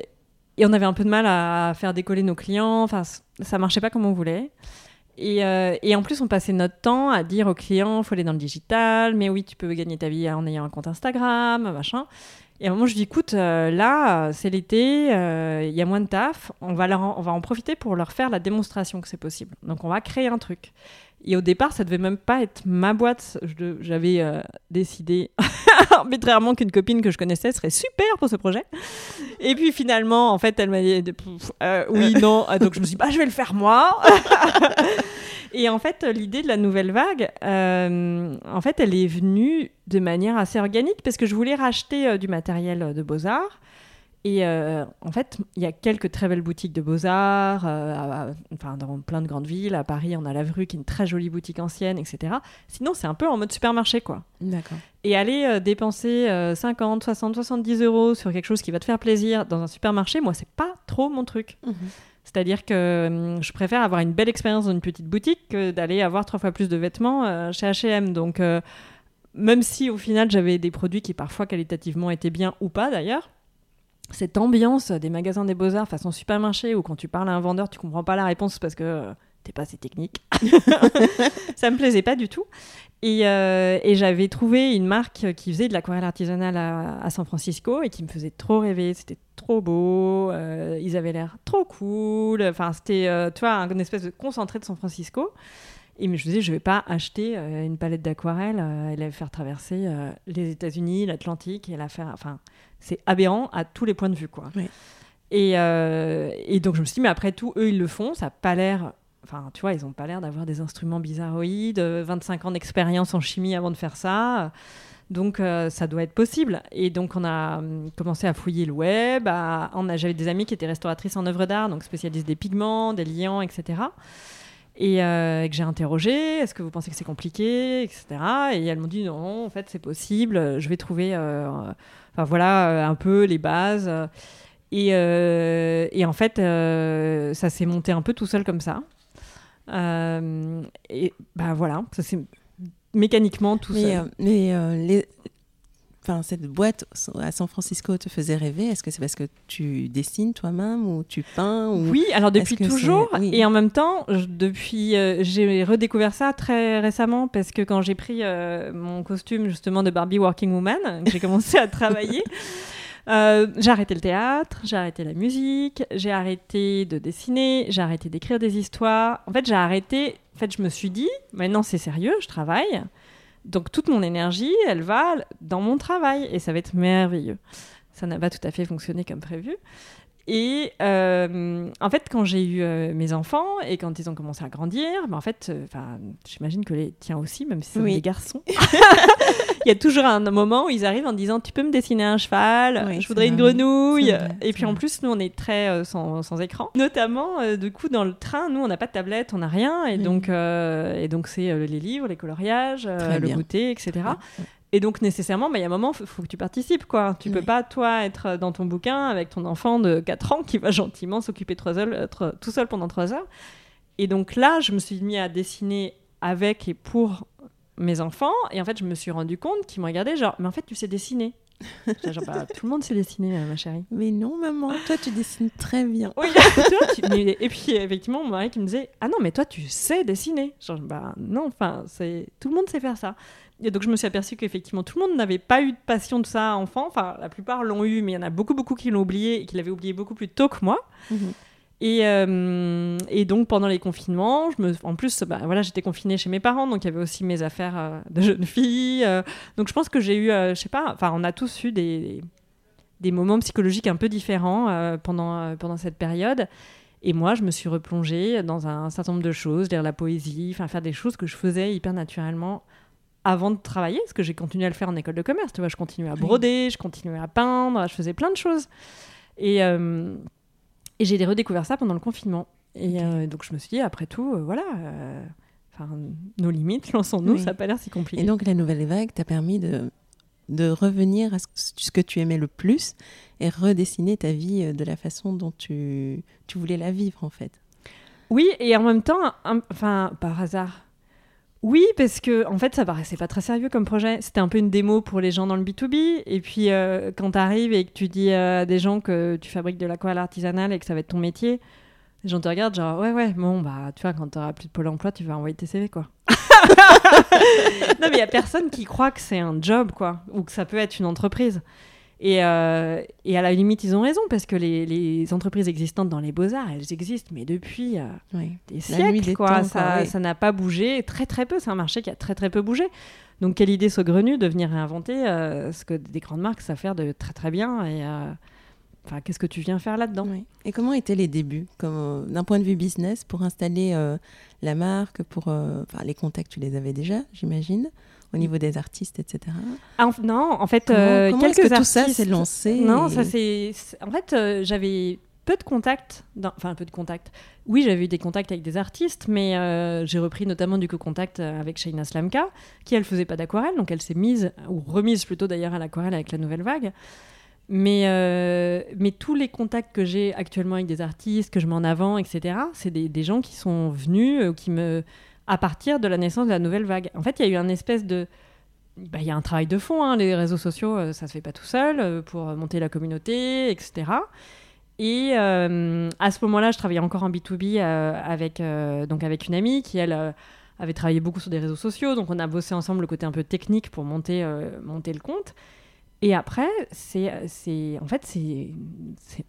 on avait un peu de mal à faire décoller nos clients. Enfin, ça marchait pas comme on voulait. Et, euh, et en plus, on passait notre temps à dire aux clients, faut aller dans le digital, mais oui, tu peux gagner ta vie en ayant un compte Instagram, machin. Et à un moment, je dis, écoute, euh, là, c'est l'été, il y a moins de taf, on va, on va en profiter pour leur faire la démonstration que c'est possible. Donc, on va créer un truc. Et au départ, ça devait même pas être ma boîte. J'avais euh, décidé arbitrairement qu'une copine que je connaissais serait super pour ce projet. Et puis finalement, en fait, elle m'a dit euh, oui, non. Donc je me suis dit, bah, je vais le faire moi. Et en fait, l'idée de la nouvelle vague, euh, en fait, elle est venue de manière assez organique parce que je voulais racheter du matériel de beaux-arts. Et euh, en fait, il y a quelques très belles boutiques de beaux-arts, euh, à- à- enfin, dans plein de grandes villes. À Paris, on a la Vru qui est une très jolie boutique ancienne, etc. Sinon, c'est un peu en mode supermarché, quoi. D'accord. Et aller euh, dépenser euh, 50, 60, 70 euros sur quelque chose qui va te faire plaisir dans un supermarché, moi, c'est pas trop mon truc. C'est-à-dire que hum, je préfère avoir une belle expérience dans une petite boutique que d'aller avoir trois fois plus de vêtements chez H&M. Donc, même si au final j'avais des produits qui parfois qualitativement étaient bien ou pas d'ailleurs, cette ambiance des magasins des beaux-arts façon supermarché où quand tu parles à un vendeur tu comprends pas la réponse parce que euh, t'es pas assez technique, ça me plaisait pas du tout. Et, euh, et j'avais trouvé une marque qui faisait de l'aquarelle artisanale à, à San Francisco et qui me faisait trop rêver. C'était trop beau, euh, ils avaient l'air trop cool. Enfin, c'était, euh, tu vois, une espèce de concentré de San Francisco. Et je me disais, je vais pas acheter une palette d'aquarelle et la faire traverser les États-Unis, l'Atlantique et la faire. Enfin, c'est aberrant à tous les points de vue, quoi. Oui. Et, euh, et donc je me suis dit, mais après tout, eux, ils le font, ça n'a pas l'air. Enfin, tu vois, ils n'ont pas l'air d'avoir des instruments bizarroïdes, euh, 25 ans d'expérience en chimie avant de faire ça. Donc, euh, ça doit être possible. Et donc, on a hum, commencé à fouiller le web. à- on a- J'avais des amies qui étaient restauratrices en œuvres d'art, donc spécialistes des pigments, des liants, etc. Et euh, que j'ai interrogé, est-ce que vous pensez que c'est compliqué, etc. Et elles m'ont dit non, en fait, c'est possible. Je vais trouver, euh, enfin voilà, euh, un peu les bases. Et, euh, et en fait, ça s'est monté un peu tout seul comme ça. Et bah voilà, ça s'est mécaniquement tout Mais, seul. mais les... enfin, cette boîte à San Francisco te faisait rêver. Est-ce que c'est parce que tu dessines toi-même ou tu peins ou... Oui, alors depuis toujours. oui. Et en même temps, je- depuis, euh, j'ai redécouvert ça très récemment parce que quand j'ai pris euh, mon costume justement de Barbie Working Woman, j'ai commencé à travailler. euh, j'ai arrêté le théâtre, j'ai arrêté la musique, j'ai arrêté de dessiner, j'ai arrêté d'écrire des histoires. En fait, j'ai arrêté. En fait, je me suis dit, maintenant c'est sérieux, je travaille. Donc toute mon énergie, elle va dans mon travail et ça va être merveilleux. Ça n'a pas tout à fait fonctionné comme prévu. Et euh, en fait, quand j'ai eu euh, mes enfants et quand ils ont commencé à grandir, ben, en fait, euh, j'imagine que les tiens aussi, même si c'est Oui. des garçons. Il y a toujours un moment où ils arrivent en disant Tu peux me dessiner un cheval Oui, Je voudrais une vrai. grenouille. Vrai, Et puis en plus, nous, on est très sans, sans écran. Notamment, du coup, dans le train, nous, on n'a pas de tablette, on n'a rien. Et Oui. donc, et donc c'est les livres, les coloriages, le goûter, etc. Et donc nécessairement, bah, il y a un moment, il faut que tu participes. quoi. Tu peux Oui. pas, toi, être dans ton bouquin avec ton enfant de 4 ans qui va gentiment s'occuper être tout seul pendant 3 heures. Et donc là, je me suis mis à dessiner avec et pour mes enfants. Et en fait, je me suis rendu compte qu'ils me regardaient genre, mais en fait, tu sais dessiner. Genre, Bah, tout le monde sait dessiner, ma chérie. Mais non, maman, toi, tu dessines très bien. Oui, tu vois, tu- et puis effectivement, mon mari qui me disait Ah non, mais toi tu sais dessiner. Genre, bah non, enfin, tout le monde sait faire ça. Et donc je me suis aperçue qu'effectivement tout le monde n'avait pas eu de passion de ça enfant. Enfin, la plupart l'ont eu, mais il y en a beaucoup, beaucoup qui l'ont oublié et qui l'avaient oublié beaucoup plus tôt que moi. Mhm. Et, euh, et donc pendant les confinements, je me, en plus, bah, voilà, j'étais confinée chez mes parents, donc il y avait aussi mes affaires euh, de jeune fille. euh, donc je pense que j'ai eu, je sais pas, enfin on a tous eu des, des moments psychologiques un peu différents pendant, pendant cette période. Et moi, je me suis replongée dans un certain nombre de choses, lire la poésie, faire des choses que je faisais hyper naturellement avant de travailler, parce que j'ai continué à le faire en école de commerce. Tu vois, je continuais à broder, je continuais à peindre, je faisais plein de choses. Et, euh, et j'ai redécouvert ça pendant le confinement. Et euh, donc je me suis dit, après tout, euh, voilà, nos limites, lançons-nous, Oui. ça n'a pas l'air si compliqué. Et donc, la nouvelle vague t'a permis de, de revenir à ce, que tu aimais le plus et redessiner ta vie de la façon dont tu, tu voulais la vivre, en fait. Oui, et en même temps, enfin, par hasard. Oui, parce que en fait, ça paraissait pas très sérieux comme projet. C'était un peu une démo pour les gens dans le B2B. Et puis, euh, quand tu arrives et que tu dis à des gens que tu fabriques de l'aquarelle artisanale et que ça va être ton métier, les gens te regardent genre, ouais, ouais, bon, bah, tu vois, quand tu auras plus de pôle emploi, tu vas envoyer tes CV, quoi. non, mais il y a personne qui croit que c'est un job, quoi, ou que ça peut être une entreprise. Et, euh, et à la limite, ils ont raison, parce que les, les entreprises existantes dans les beaux-arts, elles existent, mais depuis euh, Oui. des La siècles, des quoi. temps, ça oui. n'a pas bougé, très très peu. C'est un marché qui a très très peu bougé. Donc, quelle idée saugrenue de venir réinventer euh, ce que des grandes marques savent faire de très très bien. Et enfin, qu'est-ce que tu viens faire là-dedans? Oui. Et comment étaient les débuts, d'un point de vue business, pour installer la marque, pour les contacts, tu les avais déjà, j'imagine, au niveau des artistes, etc. Ah, Non, en fait, Comment, euh, comment quelques que tout ça s'est lancé Non, et- ça c'est. En fait, euh, j'avais peu de contacts. dans- Enfin, peu de contacts. Oui, j'avais eu des contacts avec des artistes, mais euh, j'ai repris notamment du coup contact euh, avec Shaina Slamka, qui elle faisait pas d'aquarelle, donc elle s'est mise, ou remise plutôt d'ailleurs à l'aquarelle avec la nouvelle vague. Mais, euh, mais tous les contacts que j'ai actuellement avec des artistes, que je mets en avant, etc., c'est des, des gens qui sont venus, euh, qui me, à partir de la naissance de la nouvelle vague. En fait, il y a eu un espèce de. bah, Il y a un travail de fond, hein, les réseaux sociaux, euh, ça se fait pas tout seul, euh, pour monter la communauté, etc. Et euh, à ce moment-là, je travaillais encore en B2B euh, avec, euh, donc avec une amie qui, elle, euh, avait travaillé beaucoup sur des réseaux sociaux, donc on a bossé ensemble le côté un peu technique pour monter, monter le compte. Et après, c'est, c'est, en fait, c'est,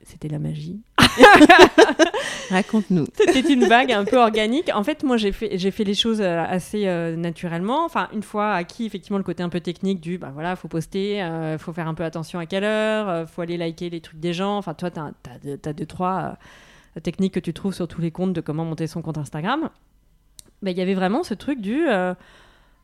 c'était la magie. Raconte-nous. C'était une vague un peu organique. En fait, moi, j'ai fait, j'ai fait les choses euh, assez euh, naturellement. Enfin, une fois acquis, effectivement, le côté un peu technique du, bah voilà, faut poster, il euh, faut faire un peu attention à quelle heure, faut aller liker les trucs des gens. Enfin, toi, tu as, deux, trois techniques que tu trouves sur tous les comptes de comment monter son compte Instagram. Bah, il y avait vraiment ce truc du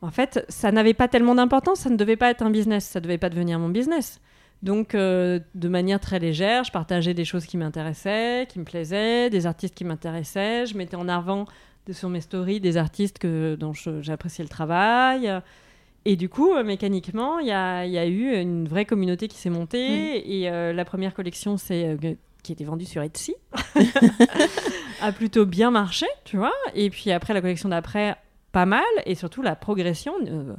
en fait, ça n'avait pas tellement d'importance, ça ne devait pas être un business, ça ne devait pas devenir mon business. Donc, euh, de manière très légère, je partageais des choses qui m'intéressaient, qui me plaisaient, des artistes qui m'intéressaient. Je mettais en avant sur mes stories des artistes que, dont j'appréciais le travail. Et du coup, euh, mécaniquement, il y a, eu une vraie communauté qui s'est montée. Et euh, la première collection, c'est qui était vendue sur Etsy, a plutôt bien marché, tu vois. Et puis après, la collection d'après pas mal et surtout la progression euh,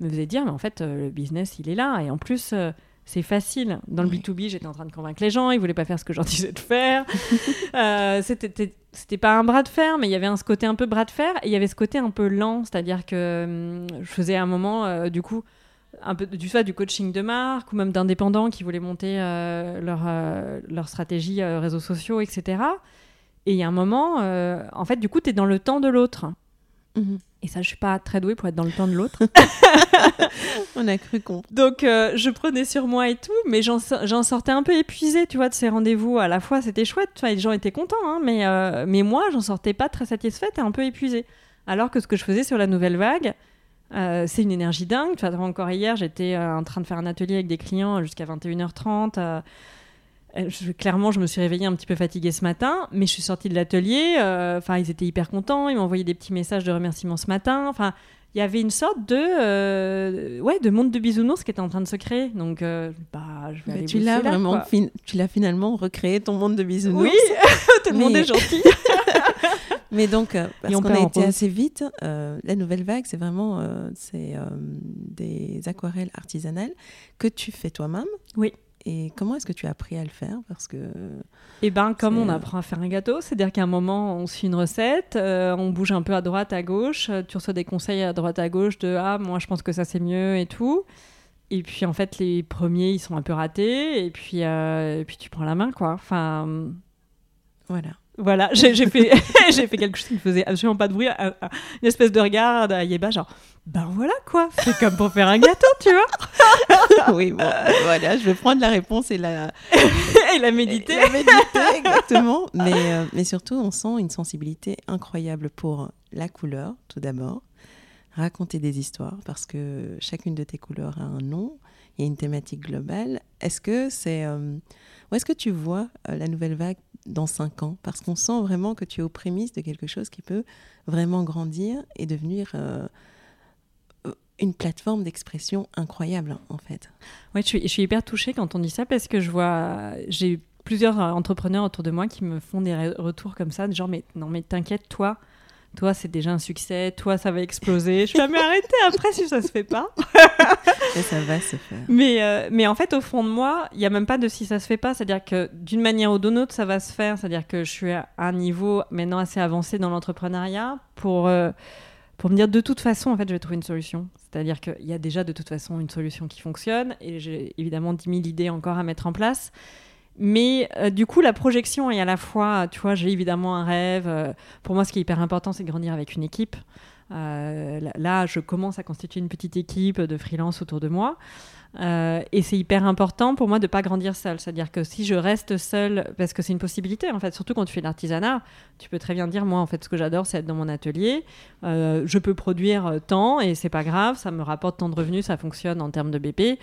me faisait dire mais en fait euh, le business il est là et en plus euh, c'est facile. Dans le B2B, j'étais en train de convaincre les gens, ils voulaient pas faire ce que j'en disais de faire. c'était, c'était pas un bras de fer, mais il y avait un, ce côté un peu bras de fer et il y avait ce côté un peu lent, c'est-à-dire que hum, je faisais un moment, du coup, un peu du, soit du coaching de marque ou même d'indépendants qui voulaient monter leur, leur stratégie réseaux sociaux, etc. Et il y a un moment, en fait, du coup, tu es dans le temps de l'autre. Mhm. Et ça, je suis pas très douée pour être dans le temps de l'autre. On a cru con. Donc, euh, je prenais sur moi et tout, mais j'en sortais un peu épuisée, tu vois, de ces rendez-vous. À la fois, c'était chouette, les gens étaient contents, hein, mais, euh, mais moi, j'en sortais pas très satisfaite et un peu épuisée. Alors que ce que je faisais sur la nouvelle vague, euh, c'est une énergie dingue. Tu vois, encore hier, j'étais en train de faire un atelier avec des clients jusqu'à 21h30 euh, clairement, je me suis réveillée un petit peu fatiguée ce matin, mais je suis sortie de l'atelier. Euh, enfin, ils étaient hyper contents. Ils m'ont envoyé des petits messages de remerciement ce matin. Enfin, il y avait une sorte de euh, ouais de monde de bisounours qui était en train de se créer. Donc, bah, je vais aller tu l'as vraiment, tu l'as finalement recréé ton monde de bisounours. Oui, tout le monde est gentil. mais donc, parce qu'on a été assez vite, la nouvelle vague, c'est vraiment c'est des aquarelles artisanales que tu fais toi-même. Oui. Et comment est-ce que tu as appris à le faire? Parce que. Eh ben, comme on apprend à faire un gâteau, c'est-à-dire qu'à un moment, on suit une recette, euh, on bouge un peu à droite, à gauche, euh, tu reçois des conseils à droite, à gauche de ah, moi je pense que ça c'est mieux et tout. Et puis en fait, les premiers ils sont un peu ratés, et puis, euh, et puis tu prends la main quoi. Enfin. Voilà. Voilà, j'ai fait, j'ai fait quelque chose qui ne faisait absolument pas de bruit, une espèce de regard à Yeba, genre, ben voilà quoi, c'est comme pour faire un gâteau, tu vois. oui, bon, voilà, je vais prendre la réponse et la, et la méditer. la méditer, exactement. Mais, euh, mais surtout, on sent une sensibilité incroyable pour la couleur, tout d'abord, raconter des histoires, parce que chacune de tes couleurs a un nom, il y a une thématique globale. Est-ce que c'est. Euh, où est-ce que tu vois euh, la nouvelle vague dans cinq ans? Parce qu'on sent vraiment que tu es aux prémices de quelque chose qui peut vraiment grandir et devenir une plateforme d'expression incroyable, en fait. Oui, je suis, je suis hyper touchée quand on dit ça parce que je vois, j'ai plusieurs entrepreneurs autour de moi qui me font des retours comme ça, genre mais non mais t'inquiète toi, toi c'est déjà un succès, toi ça va exploser. Je vais mais arrêtez après si ça se fait pas. Et ça va se faire. Mais, euh, mais en fait, au fond de moi, il n'y a même pas de si ça se fait pas. C'est-à-dire que d'une manière ou d'une autre, ça va se faire. C'est-à-dire que je suis à un niveau maintenant assez avancé dans l'entrepreneuriat pour, euh, pour me dire de toute façon, en fait, je vais trouver une solution. C'est-à-dire qu'il y a déjà de toute façon une solution qui fonctionne et j'ai évidemment 10 000 idées encore à mettre en place. Mais euh, du coup, la projection est à la fois, tu vois, j'ai évidemment un rêve. Euh, pour moi, ce qui est hyper important, c'est de grandir avec une équipe. Euh, là, je commence à constituer une petite équipe de freelance autour de moi. Et c'est hyper important pour moi de ne pas grandir seul. C'est-à-dire que si je reste seule, parce que c'est une possibilité, en fait, surtout quand tu fais l'artisanat, tu peux très bien dire, moi, en fait, ce que j'adore, c'est être dans mon atelier. je peux produire tant et c'est pas grave, ça me rapporte tant de revenus, ça fonctionne en termes de BP.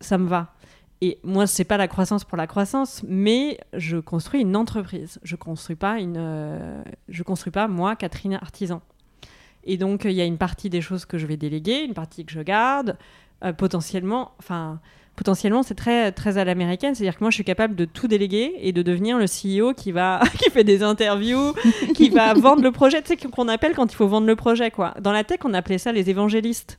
Ça me va. Et moi, c'est pas la croissance pour la croissance, mais je construis une entreprise. Je construis pas une, euh, construis pas moi, Catherine artisan. Et donc, il y a une partie des choses que je vais déléguer, une partie que je garde. Euh, potentiellement, enfin, potentiellement, c'est très, très à l'américaine. C'est-à-dire que moi, je suis capable de tout déléguer et de devenir le CEO qui va, qui fait des interviews, qui va vendre le projet. Tu sais qu'on appelle quand il faut vendre le projet, quoi. Dans la tech, on appelait ça les évangélistes.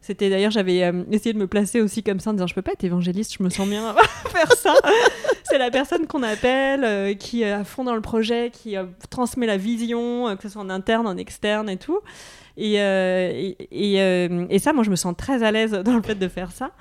C'était d'ailleurs, j'avais euh, essayé de me placer aussi comme ça en disant je peux pas être évangéliste, je me sens bien faire ça. c'est la personne qu'on appelle, euh, qui est à fond dans le projet, qui euh, transmet la vision, que ce soit en interne, en externe et tout. Et, et, et, ça, moi, je me sens très à l'aise dans le fait de faire ça.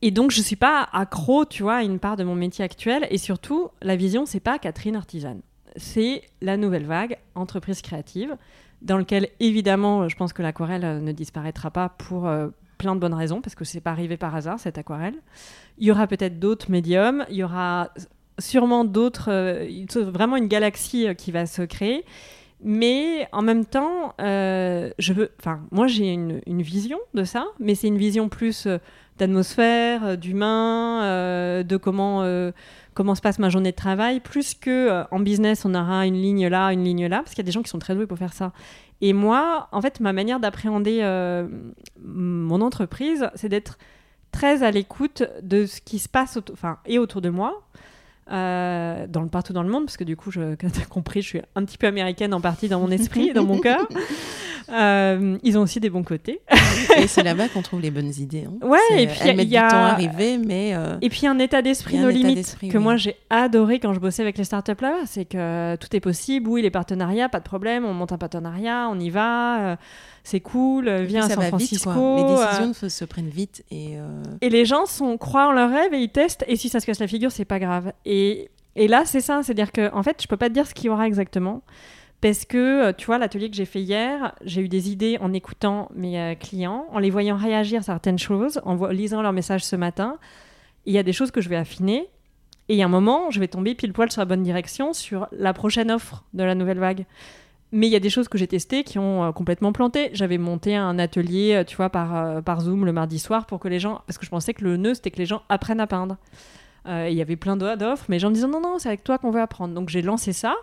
et donc, je suis pas accro, tu vois, à une part de mon métier actuel. Et surtout, la vision, c'est pas Catherine Artisane. C'est la nouvelle vague, entreprise créative dans lequel évidemment je pense que l'aquarelle euh, ne disparaîtra pas pour euh, plein de bonnes raisons parce que c'est pas arrivé par hasard cette aquarelle. Il y aura peut-être d'autres médiums, il y aura sûrement d'autres, euh, vraiment une galaxie qui va se créer. Mais en même temps, je veux, enfin, moi j'ai une, vision de ça, mais c'est une vision plus d'atmosphère, d'humain, de comment comment se passe ma journée de travail, plus que euh, en business, on aura une ligne là, une ligne là, parce qu'il y a des gens qui sont très doués pour faire ça. Et moi, en fait, ma manière d'appréhender euh, mon entreprise, c'est d'être très à l'écoute de ce qui se passe enfin, et autour de moi, euh, dans le, partout dans le monde, parce que du coup, je, tu as compris, je suis un petit peu américaine en partie dans mon esprit, dans mon cœur. Euh, ils ont aussi des bons côtés. et c'est là-bas qu'on trouve les bonnes idées. Hein. Ouais, et puis il y a. Du temps à arriver, mais. Euh, et puis un état d'esprit nos limites que moi j'ai adoré quand je bossais avec les startups là-bas. C'est que tout est possible. Oui, les partenariats, pas de problème. On monte un partenariat, on y va c'est cool, viens à San Francisco. les décisions se prennent vite. Et, et les gens sont, croient en leur rêve et ils testent. Et si ça se casse la figure, c'est pas grave. Et, et là, c'est ça. C'est-à-dire que, en fait, je peux pas te dire ce qu'il y aura exactement. Parce que, tu vois, l'atelier que j'ai fait hier, j'ai eu des idées en écoutant mes clients, en les voyant réagir à certaines choses, en lisant leurs messages ce matin. Il y a des choses que je vais affiner. Et il y a un moment, je vais tomber pile poil sur la bonne direction sur la prochaine offre de la nouvelle vague. Mais il y a des choses que j'ai testées qui ont euh, complètement planté. J'avais monté un atelier, euh, tu vois, par, euh, par Zoom le mardi soir pour que les gens. Parce que je pensais que le nœud, c'était que les gens apprennent à peindre. Il y avait plein d'offres, mais les gens me disaient non, non, c'est avec toi qu'on veut apprendre. Donc j'ai lancé ça.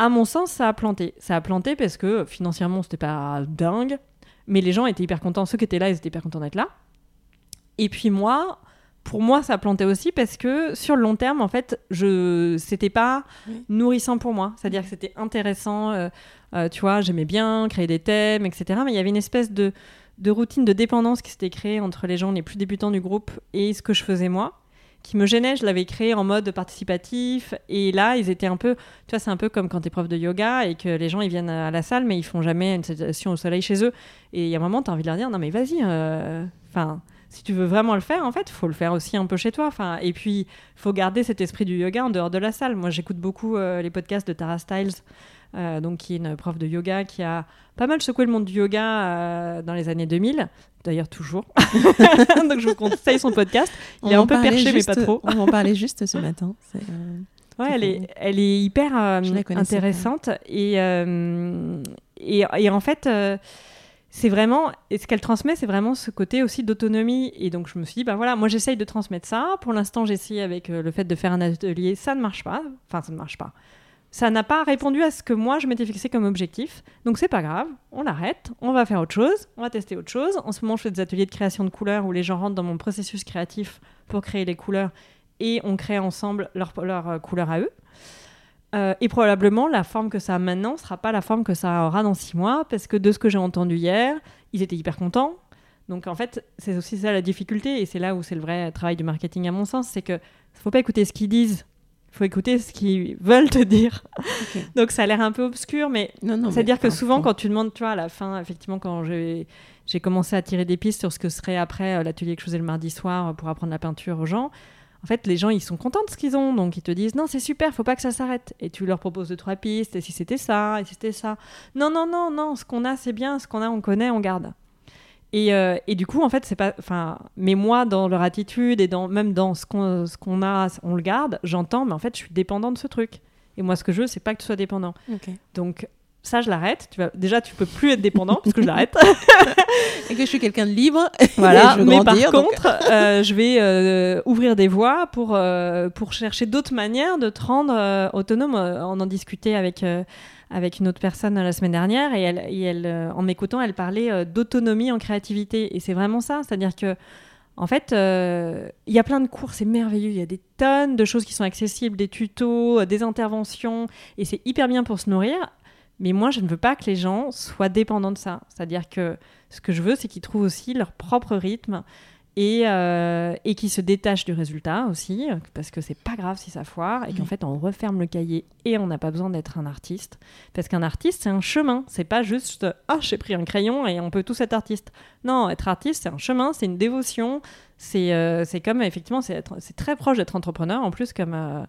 À mon sens, ça a planté. Ça a planté parce que financièrement, c'était pas dingue. Mais les gens étaient hyper contents. Ceux qui étaient là, ils étaient hyper contents d'être là. Et puis moi, pour moi, ça a planté aussi parce que sur le long terme, en fait, je c'était pas nourrissant pour moi. C'est-à-dire que c'était intéressant, euh, euh, tu vois, j'aimais bien créer des thèmes, etc. Mais il y avait une espèce de, de routine de dépendance qui s'était créée entre les gens les plus débutants du groupe et ce que je faisais moi qui me gênait. Je l'avais créé en mode participatif. Et là, ils étaient un peu. Tu vois, c'est un peu comme quand tu es prof de yoga et que les gens, ils viennent à la salle, mais ils font jamais une session au soleil chez eux. Et il y a un moment, tu as envie de leur dire non, mais vas-y. Euh, enfin si tu veux vraiment le faire, en fait, faut le faire aussi un peu chez toi. Enfin, et puis, faut garder cet esprit du yoga en dehors de la salle. Moi, j'écoute beaucoup euh, les podcasts de Tara Styles, euh, donc, qui est une prof de yoga qui a pas mal secoué le monde du yoga euh, dans les années 2000. D'ailleurs, toujours. donc, je vous conseille son podcast. Il est un peu perché, mais pas trop. on en parler juste ce matin. Ouais, elle est, elle est hyper intéressante. Et, et, et, en fait c'est vraiment, et ce qu'elle transmet, c'est vraiment ce côté aussi d'autonomie. Et donc je me suis dit, ben voilà, moi j'essaye de transmettre ça. Pour l'instant, j'ai essayé avec euh, le fait de faire un atelier, ça ne marche pas. Enfin, ça ne marche pas. Ça n'a pas répondu à ce que moi je m'étais fixé comme objectif. Donc c'est pas grave, on l'arrête, on va faire autre chose, on va tester autre chose. En ce moment, je fais des ateliers de création de couleurs où les gens rentrent dans mon processus créatif pour créer les couleurs et on crée ensemble leurs leur euh, couleurs à eux. Euh, et probablement, la forme que ça a maintenant ne sera pas la forme que ça aura dans six mois, parce que de ce que j'ai entendu hier, ils étaient hyper contents. Donc en fait, c'est aussi ça la difficulté, et c'est là où c'est le vrai travail du marketing à mon sens, c'est que faut pas écouter ce qu'ils disent, faut écouter ce qu'ils veulent te dire. Donc ça a l'air un peu obscur, mais c'est-à-dire que souvent quand tu demandes, tu vois, à la fin, effectivement, quand j'ai commencé à tirer des pistes sur ce que serait après euh, l'atelier que je faisais le mardi soir pour apprendre la peinture aux gens, en fait, les gens, ils sont contents de ce qu'ils ont, donc ils te disent non, c'est super, faut pas que ça s'arrête. Et tu leur proposes deux trois pistes, et si c'était ça, et si c'était ça. Non, non, non, non, ce qu'on a, c'est bien, ce qu'on a, on connaît, on garde. Et, euh, et, du coup, en fait, c'est pas. Enfin, mais moi, dans leur attitude et dans, même dans ce qu'on ce qu'on a, on le garde, j'entends, mais en fait, je suis dépendant de ce truc. Et moi, ce que je veux, c'est pas que tu sois dépendant. Donc, ça je l'arrête. Tu vas déjà tu peux plus être dépendant parce que je l'arrête. et que je suis quelqu'un de libre. Voilà. mais par contre, euh, je vais euh, ouvrir des voies pour pour chercher d'autres manières de te rendre autonome. On en discutait avec avec une autre personne la semaine dernière et elle, elle en m'écoutant, elle parlait d'autonomie en créativité et c'est vraiment ça. C'est-à-dire que en fait, il y a plein de cours, c'est merveilleux. Il y a des tonnes de choses qui sont accessibles, des tutos, des interventions, et c'est hyper bien pour se nourrir Mais moi, je ne veux pas que les gens soient dépendants de ça. C'est-à-dire que ce que je veux, c'est qu'ils trouvent aussi leur propre rythme et, euh, et qui se détache du résultat aussi, parce que c'est pas grave si ça foire, et qu'en fait on referme le cahier et on n'a pas besoin d'être un artiste. Parce qu'un artiste, c'est un chemin, c'est pas juste ah, j'ai pris un crayon et on peut tous être artiste. Non, être artiste, c'est un chemin, c'est une dévotion, c'est euh, comme effectivement, c'est très proche d'être entrepreneur en plus, comme. Euh,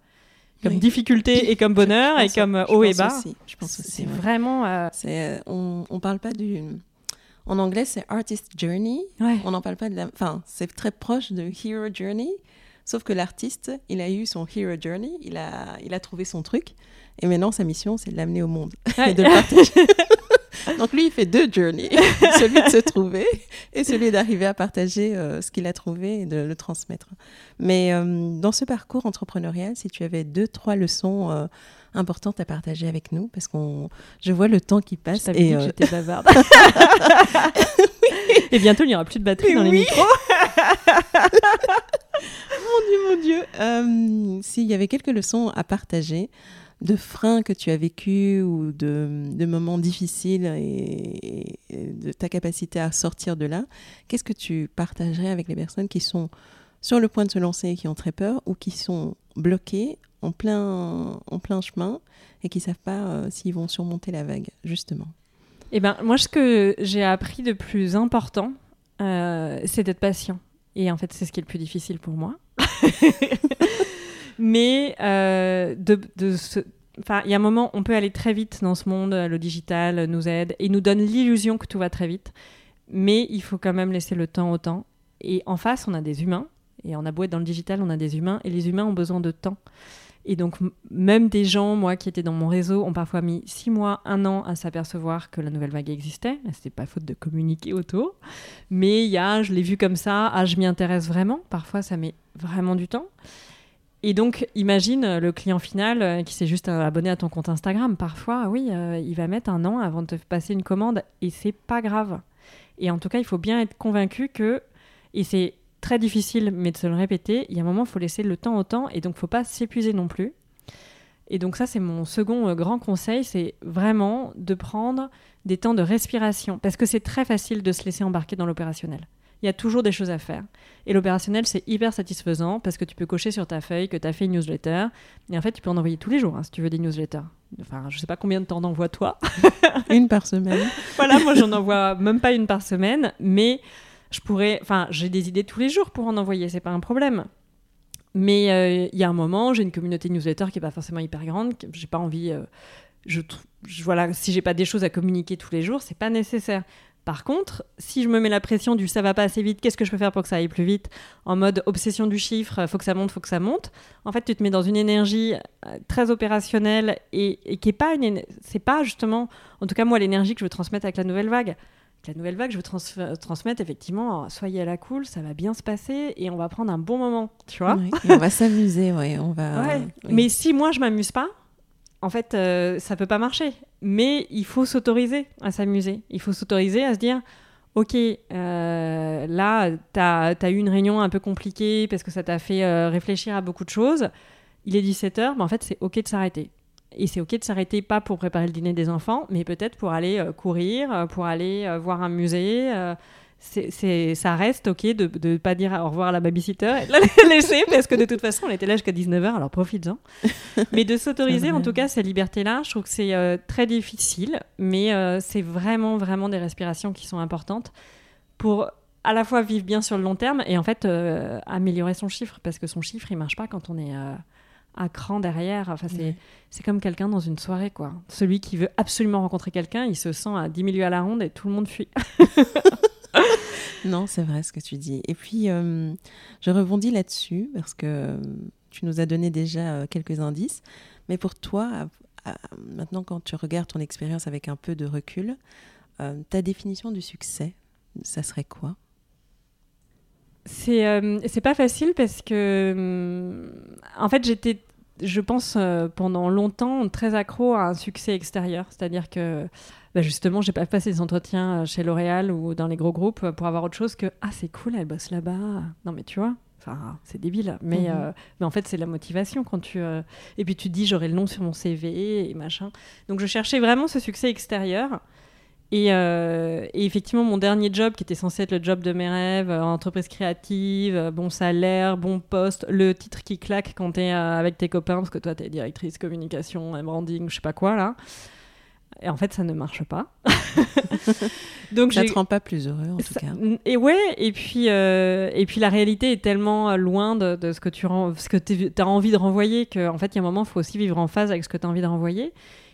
comme difficulté et comme bonheur et comme haut et bas. Je pense C'est vraiment. on, on parle pas du en anglais, c'est Artist Journey. On n'en parle pas de la. Enfin, c'est très proche de Hero Journey. Sauf que l'artiste, il a eu son Hero Journey, il a, il a trouvé son truc. Et maintenant, sa mission, c'est de l'amener au monde et de le partager. Donc lui, il fait deux journeys, celui de se trouver et celui d'arriver à partager euh, ce qu'il a trouvé et de le transmettre. Mais euh, dans ce parcours entrepreneurial, si tu avais deux, trois leçons euh, importante à partager avec nous parce qu'on, je vois le temps qui passe. Je et euh... j'étais bavarde. Et bientôt, il n'y aura plus de batterie dans les micros. mon Dieu, mon Dieu. Euh, S'il y avait quelques leçons à partager de freins que tu as vécu ou de, de moments difficiles et, et, de ta capacité à sortir de là, qu'est-ce que tu partagerais avec les personnes qui sont sur le point de se lancer et qui ont très peur ou qui sont bloquées en plein, en plein chemin et qui savent pas euh, s'ils vont surmonter la vague, justement Eh ben, moi, ce que j'ai appris de plus important, euh, c'est d'être patient. Et en fait, c'est ce qui est le plus difficile pour moi. Mais euh, de Enfin, il y a un moment, on peut aller très vite dans ce monde, le digital nous aide et nous donne l'illusion que tout va très vite. Mais il faut quand même laisser le temps au temps. Et en face, on a des humains. Et on a beau être dans le digital, on a des humains. Et les humains ont besoin de temps. Et donc, même des gens, moi, qui étaient dans mon réseau, ont parfois mis six mois, un an à s'apercevoir que la nouvelle vague existait. C'était pas faute de communiquer autour. Mais il y a, je l'ai vu comme ça, ah, je m'y intéresse vraiment. Parfois, ça met vraiment du temps. Et donc, imagine le client final euh, qui s'est juste abonné à ton compte Instagram. Parfois, oui, euh, il va mettre un an avant de te passer une commande et c'est pas grave. Et en tout cas, il faut bien être convaincu que, et c'est très difficile, mais de se le répéter, il y a un moment, il faut laisser le temps au temps, et donc il ne faut pas s'épuiser non plus. Et donc ça, c'est mon second euh, grand conseil, c'est vraiment de prendre des temps de respiration, parce que c'est très facile de se laisser embarquer dans l'opérationnel. Il y a toujours des choses à faire. Et l'opérationnel, c'est hyper satisfaisant parce que tu peux cocher sur ta feuille que tu as fait une newsletter. Et en fait, tu peux en envoyer tous les jours hein, si tu veux des newsletters. Enfin, je sais pas combien de temps d'envoie toi. une par semaine. voilà, moi, j'en envoie même pas une par semaine. Mais je pourrais, enfin, j'ai des idées tous les jours pour en envoyer, c'est pas un problème. Mais euh, il y a un moment, j'ai une communauté newsletter qui est pas forcément hyper grande, j'ai pas envie, euh, je, je, voilà, si j'ai pas des choses à communiquer tous les jours, c'est pas nécessaire. Par contre, si je me mets la pression du ça va pas assez vite, qu'est-ce que je peux faire pour que ça aille plus vite En mode obsession du chiffre, faut que ça monte, faut que ça monte. En fait, tu te mets dans une énergie euh, très opérationnelle et, et qui est pas une, c'est pas justement, en tout cas moi l'énergie que je veux transmettre avec la nouvelle vague la nouvelle vague, je veux transmettre effectivement, soyez à la cool, ça va bien se passer et on va prendre un bon moment, tu vois. on va s'amuser, ouais, on va. Mais si moi je m'amuse pas, en fait, euh, ça peut pas marcher. Mais il faut s'autoriser à s'amuser. Il faut s'autoriser à se dire, ok, euh, là, tu as, eu une réunion un peu compliquée parce que ça t'a fait euh, réfléchir à beaucoup de choses. Il est 17h, mais en fait, c'est ok de s'arrêter. Et c'est ok de s'arrêter pas pour préparer le dîner des enfants, mais peut-être pour aller euh, courir, euh, pour aller euh, voir un musée. c'est, ça reste ok de ne pas dire au revoir à la babysitter et de la laisser parce que de toute façon elle était là jusqu'à 19h alors profites-en mais de s'autoriser en tout cas ces libertés là je trouve que c'est très difficile mais c'est vraiment vraiment des respirations qui sont importantes pour à la fois vivre bien sur le long terme et en fait améliorer son chiffre parce que son chiffre il marche pas quand on est à cran derrière. Enfin, c'est, c'est comme quelqu'un dans une soirée, quoi. Celui qui veut absolument rencontrer quelqu'un, il se sent à 10 milieux à la ronde et tout le monde fuit. non, c'est vrai ce que tu dis. Et puis, euh, je rebondis là-dessus parce que euh, tu nous as donné déjà euh, quelques indices. Mais pour toi, maintenant, quand tu regardes ton expérience avec un peu de recul, ta définition du succès, ça serait quoi? C'est euh, c'est pas facile parce que hum, en fait j'étais je pense euh, pendant longtemps très accro à un succès extérieur c'est-à-dire que bah justement j'ai pas passé des entretiens euh, chez L'Oréal ou dans les gros groupes pour avoir autre chose que ah c'est cool elle bosse là-bas non mais tu vois Enfin, c'est débile, mais, Mhm. euh, mais en fait, c'est la motivation quand tu. euh, Et puis tu dis, j'aurai le nom sur mon CV et machin. Donc je cherchais vraiment ce succès extérieur. Et, euh, et effectivement, mon dernier job, qui était censé être le job de mes rêves, euh, entreprise créative, euh, bon salaire, bon poste, le titre qui claque quand t'es avec tes copains, parce que toi, t'es directrice communication, branding, je sais pas quoi, là. Et en fait, ça ne marche pas. Donc Ça te rend pas plus heureux, en tout cas. Et ouais, et puis, et puis la réalité est tellement loin de, de ce que tu ren- ce que tu as envie de renvoyer qu'en fait, il y a un moment, il faut aussi vivre en phase avec ce que tu as envie de renvoyer.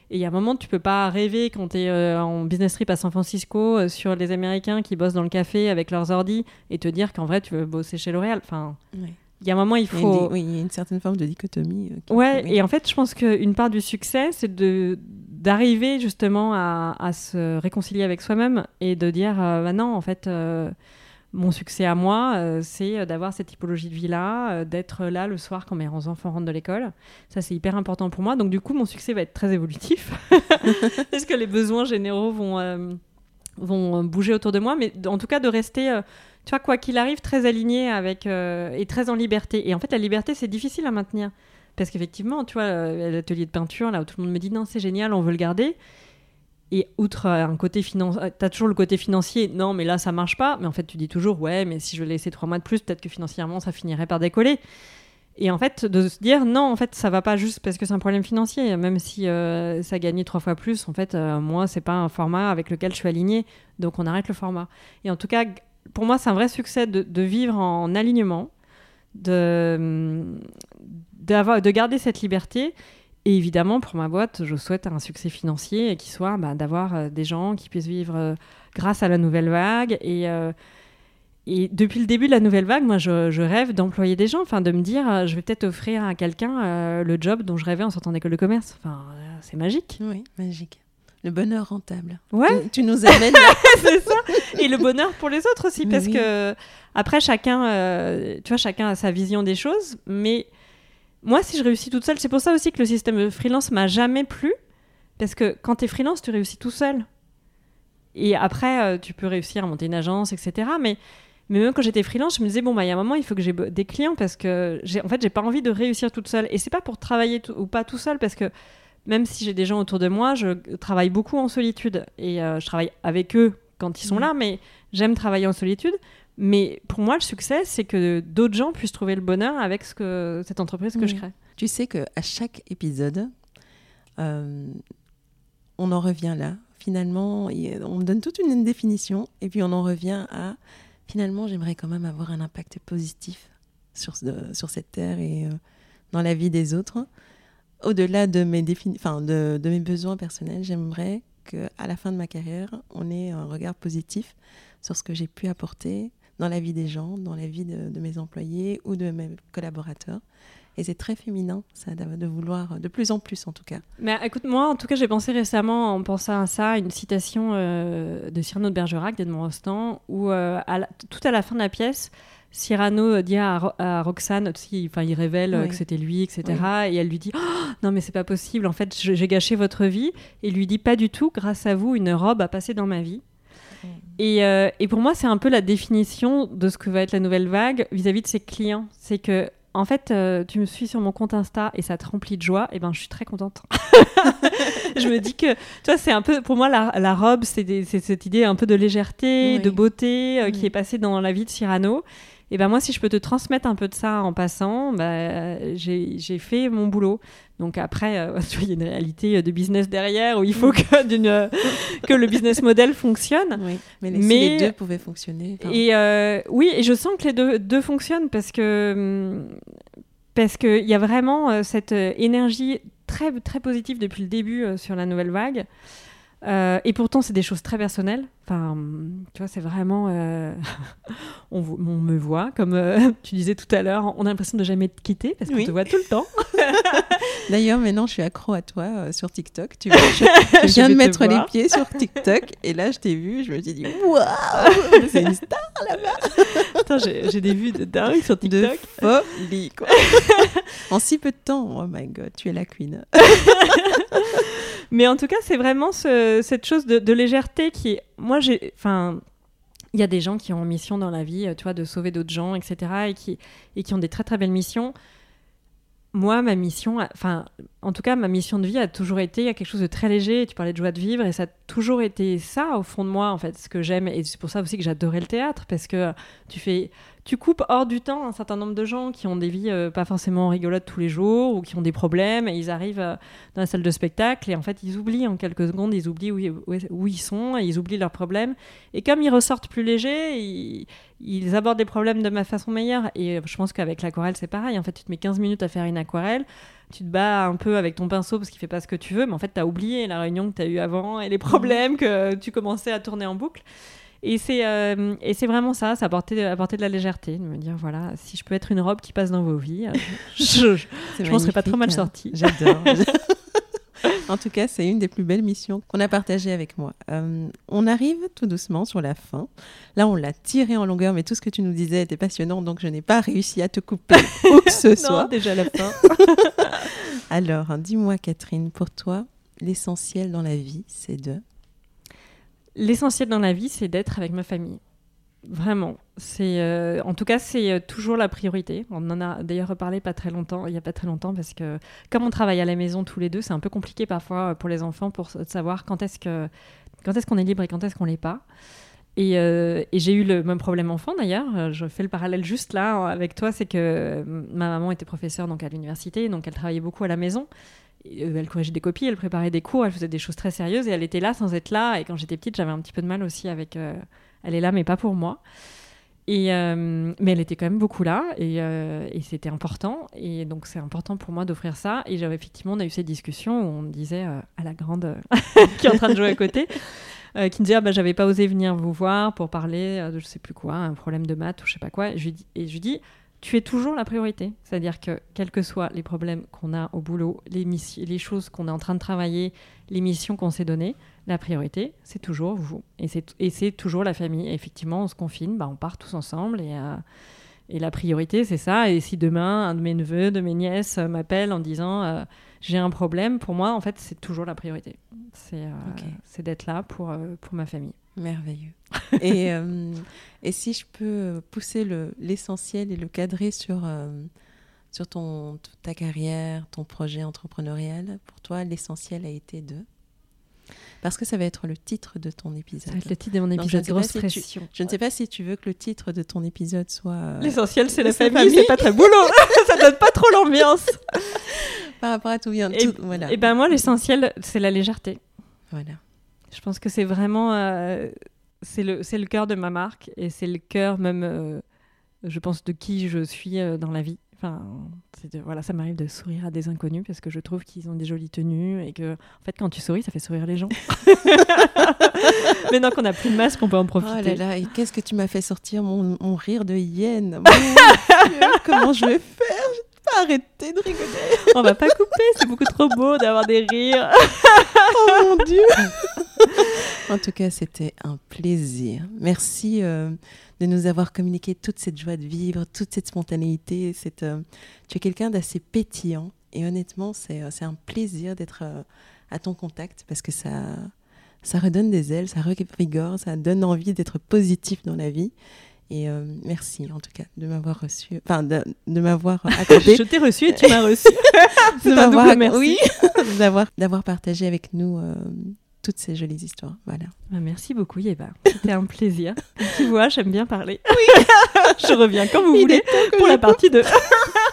Et il y a un moment, tu peux pas rêver quand tu es en business trip à San Francisco euh, sur les Américains qui bossent dans le café avec leurs ordi et te dire qu'en vrai, tu veux bosser chez L'Oréal. Enfin, Ouais. il y a un moment, il Il y a une faut. oui, il y a une certaine forme de dichotomie. euh, Ouais, et en fait, je pense qu'une part du succès, c'est de d'arriver justement à, à se réconcilier avec soi-même et de dire, euh, bah non, en fait, euh, mon succès à moi, euh, c'est d'avoir cette typologie de vie-là, euh, d'être là le soir quand mes enfants rentrent de l'école. Ça, c'est hyper important pour moi. Donc, du coup, mon succès va être très évolutif. Parce que les besoins généraux vont, euh, vont bouger autour de moi. Mais en tout cas, de rester... euh, tu vois, quoi qu'il arrive, très aligné avec euh, et très en liberté. Et en fait, la liberté, c'est difficile à maintenir. Parce qu'effectivement, tu vois, euh, l'atelier de peinture, là où tout le monde me dit non, c'est génial, on veut le garder. Et outre euh, un côté financier, t'as toujours le côté financier, non, mais là, ça marche pas. Mais en fait, tu dis toujours, ouais, mais si je laissais trois mois de plus, peut-être que financièrement, ça finirait par décoller. Et en fait, de se dire, non, en fait, ça va pas juste parce que c'est un problème financier. Même si euh, ça gagnait trois fois plus, en fait, euh, moi, c'est pas un format avec lequel je suis alignée. Donc, on arrête le format. Et en tout cas, pour moi, c'est un vrai succès de, vivre en alignement, de, d'avoir, de garder cette liberté. Et évidemment, pour ma boîte, je souhaite un succès financier et qui soit bah, d'avoir euh, des gens qui puissent vivre euh, grâce à la nouvelle vague. Et, euh, et depuis le début de la nouvelle vague, moi, je, je rêve d'employer des gens, enfin, de me dire, je vais peut-être offrir à quelqu'un euh, le job dont je rêvais en sortant d'école de commerce. Enfin, euh, c'est magique. Oui, magique. Le bonheur rentable. Ouais. Tu, tu nous amènes c'est ça. Et le bonheur pour les autres aussi, Mais parce oui. que après chacun, euh, tu vois, chacun a sa vision des choses. Mais moi, si je réussis toute seule, c'est pour ça aussi que le système de freelance m'a jamais plu, parce que quand tu es freelance, tu réussis tout seul. Et après, euh, tu peux réussir à monter une agence, etc. Mais mais même quand j'étais freelance, je me disais bon bah il y a un moment il faut que j'ai des clients parce que j'ai en fait j'ai pas envie de réussir toute seule. Et c'est pas pour travailler ou pas tout seul parce que même si j'ai des gens autour de moi, je travaille beaucoup en solitude et euh, je travaille avec eux quand ils sont Mhm. là, mais j'aime travailler en solitude. Mais pour moi, le succès, c'est que d'autres gens puissent trouver le bonheur avec ce que, cette entreprise que je crée. Tu sais que à chaque épisode, euh, on en revient là. Finalement, on me donne toute une définition et puis on en revient à finalement, j'aimerais quand même avoir un impact positif sur, sur cette terre et euh, dans la vie des autres. Au-delà de mes, défini- enfin, de, de mes besoins personnels, j'aimerais qu'à la fin de ma carrière, on ait un regard positif sur ce que j'ai pu apporter dans la vie des gens, dans la vie de, de mes employés ou de mes collaborateurs. Et c'est très féminin, ça, de, vouloir, de plus en plus en tout cas. Mais écoute, moi, en tout cas, j'ai pensé récemment, en pensant à ça, à une citation euh, de Cyrano de Bergerac, d'Edmond Rostand, où euh, à la- tout à la fin de la pièce, Cyrano dit à, Ro- à Roxane, enfin, il révèle euh, Oui. que c'était lui, etc. Et elle lui dit Oh, Non, mais c'est pas possible, en fait, j'ai gâché votre vie. Et il lui dit Pas du tout, grâce à vous, une robe a passé dans ma vie. Et, euh, et pour moi, c'est un peu la définition de ce que va être la nouvelle vague vis-à-vis de ses clients. C'est que, en fait, euh, tu me suis sur mon compte Insta et ça te remplit de joie, et ben je suis très contente. je me dis que, tu vois, c'est un peu, pour moi, la, la robe, c'est cette idée un peu de légèreté, Oui. de beauté euh, qui est passée dans la vie de Cyrano. Et ben moi, si je peux te transmettre un peu de ça en passant, bah, j'ai fait mon boulot. Donc après, euh, il y a une réalité de business derrière où il faut que, d'une- que le business model fonctionne. Oui, mais, les- si Mais- les deux pouvaient fonctionner. enfin, Et euh, oui, et je sens que les deux, deux fonctionnent parce que parce qu'il y a vraiment euh, cette énergie très très positive depuis le début sur la nouvelle vague. Euh, et pourtant, c'est des choses très personnelles. Enfin, tu vois, c'est vraiment. euh, on, me voit, comme euh, tu disais tout à l'heure, on a l'impression de jamais te quitter parce qu'on Oui. te voit tout le temps. D'ailleurs, maintenant, je suis accro à toi euh, sur TikTok. Tu vois, je, viens de mettre les pieds sur TikTok et là, je t'ai vu, je me suis dit, waouh, c'est une star Putain, J'ai j'ai des vues de dingue sur de TikTok. folie. Quoi. en si peu de temps, oh my god, tu es la queen. Mais en tout cas, c'est vraiment ce- cette chose de, légèreté qui. Moi, j'ai. Enfin. il y a des gens qui ont mission dans la vie, tu vois, de sauver d'autres gens, etc. Et qui, et qui ont des très très belles missions moi, ma mission, enfin, en tout cas, ma mission de vie a toujours été quelque chose de très léger. Tu parlais de joie de vivre et ça a toujours été ça au fond de moi, en fait, ce que j'aime. Et c'est pour ça aussi que j'adorais le théâtre parce que tu fais, tu coupes hors du temps un certain nombre de gens qui ont des vies euh, pas forcément rigolotes tous les jours ou qui ont des problèmes et ils arrivent euh, dans la salle de spectacle et en fait ils oublient en quelques secondes, ils oublient où, ils sont et ils oublient leurs problèmes. Et comme ils ressortent plus légers, ils, abordent des problèmes de ma façon meilleure. Et je pense qu'avec l'aquarelle c'est pareil. En fait, tu te mets 15 minutes à faire une aquarelle tu te bats un peu avec ton pinceau parce qu'il fait pas ce que tu veux, mais en fait, tu as oublié la réunion que tu as eue avant et les problèmes que tu commençais à tourner en boucle. Et c'est euh, et c'est vraiment ça, ça apporter, apporter de la légèreté, de me dire voilà, si je peux être une robe qui passe dans vos vies, euh, je, je, m'en serais pas trop mal sortie. J'adore. en tout cas, c'est une des plus belles missions qu'on a partagées avec moi. Euh, on arrive tout doucement sur la fin. Là, on l'a tiré en longueur, mais tout ce que tu nous disais était passionnant, donc je n'ai pas réussi à te couper où que ce soit. non, déjà la fin. Alors, dis-moi, Catherine, pour toi, l'essentiel dans la vie, c'est de L'essentiel dans la vie, c'est d'être avec ma famille. Vraiment. Euh, en tout cas, c'est euh, toujours la priorité. On en a d'ailleurs reparlé pas très longtemps, il n'y a pas très longtemps, parce que comme on travaille à la maison tous les deux, c'est un peu compliqué parfois pour les enfants pour savoir quand est-ce que est-ce qu'on est libre et quand est-ce qu'on l'est pas. Et, euh, j'ai eu le même problème enfant d'ailleurs. Je fais le parallèle juste là avec toi, c'est que ma maman était professeure donc à l'université, donc elle travaillait beaucoup à la maison. Euh, elle corrigeait des copies, elle préparait des cours, elle faisait des choses très sérieuses et elle était là sans être là. Et quand j'étais petite, j'avais un petit peu de mal aussi avec. Euh, elle est là, mais pas pour moi. Et, euh, mais elle était quand même beaucoup là et, et c'était important. Et donc c'est important pour moi d'offrir ça. Et j'avais effectivement, on a eu cette discussion où on disait à la grande qui est en train de jouer à côté, qui me disait ah, bah, j'avais pas osé venir vous voir pour parler de je sais plus quoi, un problème de maths ou je sais pas quoi. Et je lui dis, et tu es toujours la priorité. C'est-à-dire que, quels que soient les problèmes qu'on a au boulot, les, les choses qu'on est en train de travailler, les missions qu'on s'est données, la priorité, c'est toujours vous. Et c'est toujours la famille. effectivement, on se confine, bah, on part tous ensemble. Et, euh, et la priorité, c'est ça. Et si demain, un de mes neveux, de mes nièces euh, m'appelle en disant euh, j'ai un problème, pour moi, en fait, c'est toujours la priorité. C'est d'être là pour, pour ma famille. Merveilleux. et, et si je peux pousser l'essentiel et le cadrer sur, sur ton, ta carrière, ton projet entrepreneurial, pour toi, l'essentiel a été de parce que ça va être le titre de ton épisode. Ça va être le titre de mon épisode, grosse pression. je ne sais pas si tu veux que le titre de ton épisode soit... Euh, l'essentiel, c'est la famille, c'est pas très boulot. ça donne pas trop l'ambiance. Par rapport à tout bien. Et, voilà. et ben moi, l'essentiel, c'est la légèreté. Voilà. Je pense que c'est vraiment euh, c'est le le cœur de ma marque et c'est le cœur même euh, je pense de qui je suis dans la vie. Enfin, voilà, ça m'arrive de sourire à des inconnus parce que je trouve qu'ils ont des jolies tenues et que, en fait, quand tu souris, ça fait sourire les gens. Maintenant qu'on a plus de masque, on peut en profiter. Oh là là, et qu'est-ce que tu m'as fait sortir mon, mon rire de hyène? Comment je vais faire? Pas arrêter de rigoler. On va pas couper, c'est beaucoup trop beau d'avoir des rires. oh mon dieu. en tout cas, c'était un plaisir. Merci euh, de nous avoir communiqué toute cette joie de vivre, toute cette spontanéité. Cette, euh, tu es quelqu'un d'assez pétillant et honnêtement, c'est euh, un plaisir d'être à ton contact parce que ça, ça redonne des ailes, ça rigore, ça donne envie d'être positif dans la vie. Et euh, merci en tout cas de m'avoir reçu, enfin de, de m'avoir accordé. Je t'ai reçu et tu m'as reçu. C'est un double merci. Oui, d'avoir d'avoir partagé avec nous euh, toutes ces jolies histoires. Voilà. Bah, merci beaucoup Yeba. C'était un plaisir. tu vois, j'aime bien parler. Oui. je reviens quand vous voulez pour la partie 2.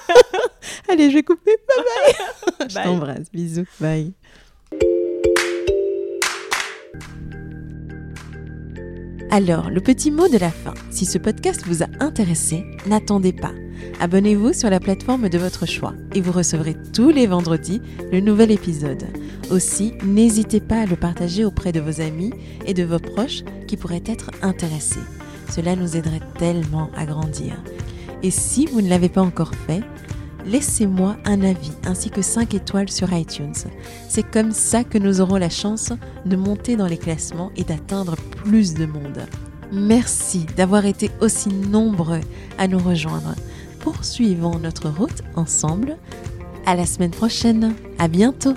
Allez, je vais couper. Bye bye. bye. Je t'embrasse. Bisous. Bye. Alors, le petit mot de la fin. Si ce podcast vous a intéressé, n'attendez pas. Abonnez-vous sur la plateforme de votre choix et vous recevrez tous les vendredis le nouvel épisode. Aussi, n'hésitez pas à le partager auprès de vos amis et de vos proches qui pourraient être intéressés. Cela nous aiderait tellement à grandir. Et si vous ne l'avez pas encore fait, laissez-moi un avis ainsi que 5 étoiles sur iTunes. C'est comme ça que nous aurons la chance de monter dans les classements et d'atteindre plus de monde. Merci d'avoir été aussi nombreux à nous rejoindre. Poursuivons notre route ensemble. À la semaine prochaine. À bientôt.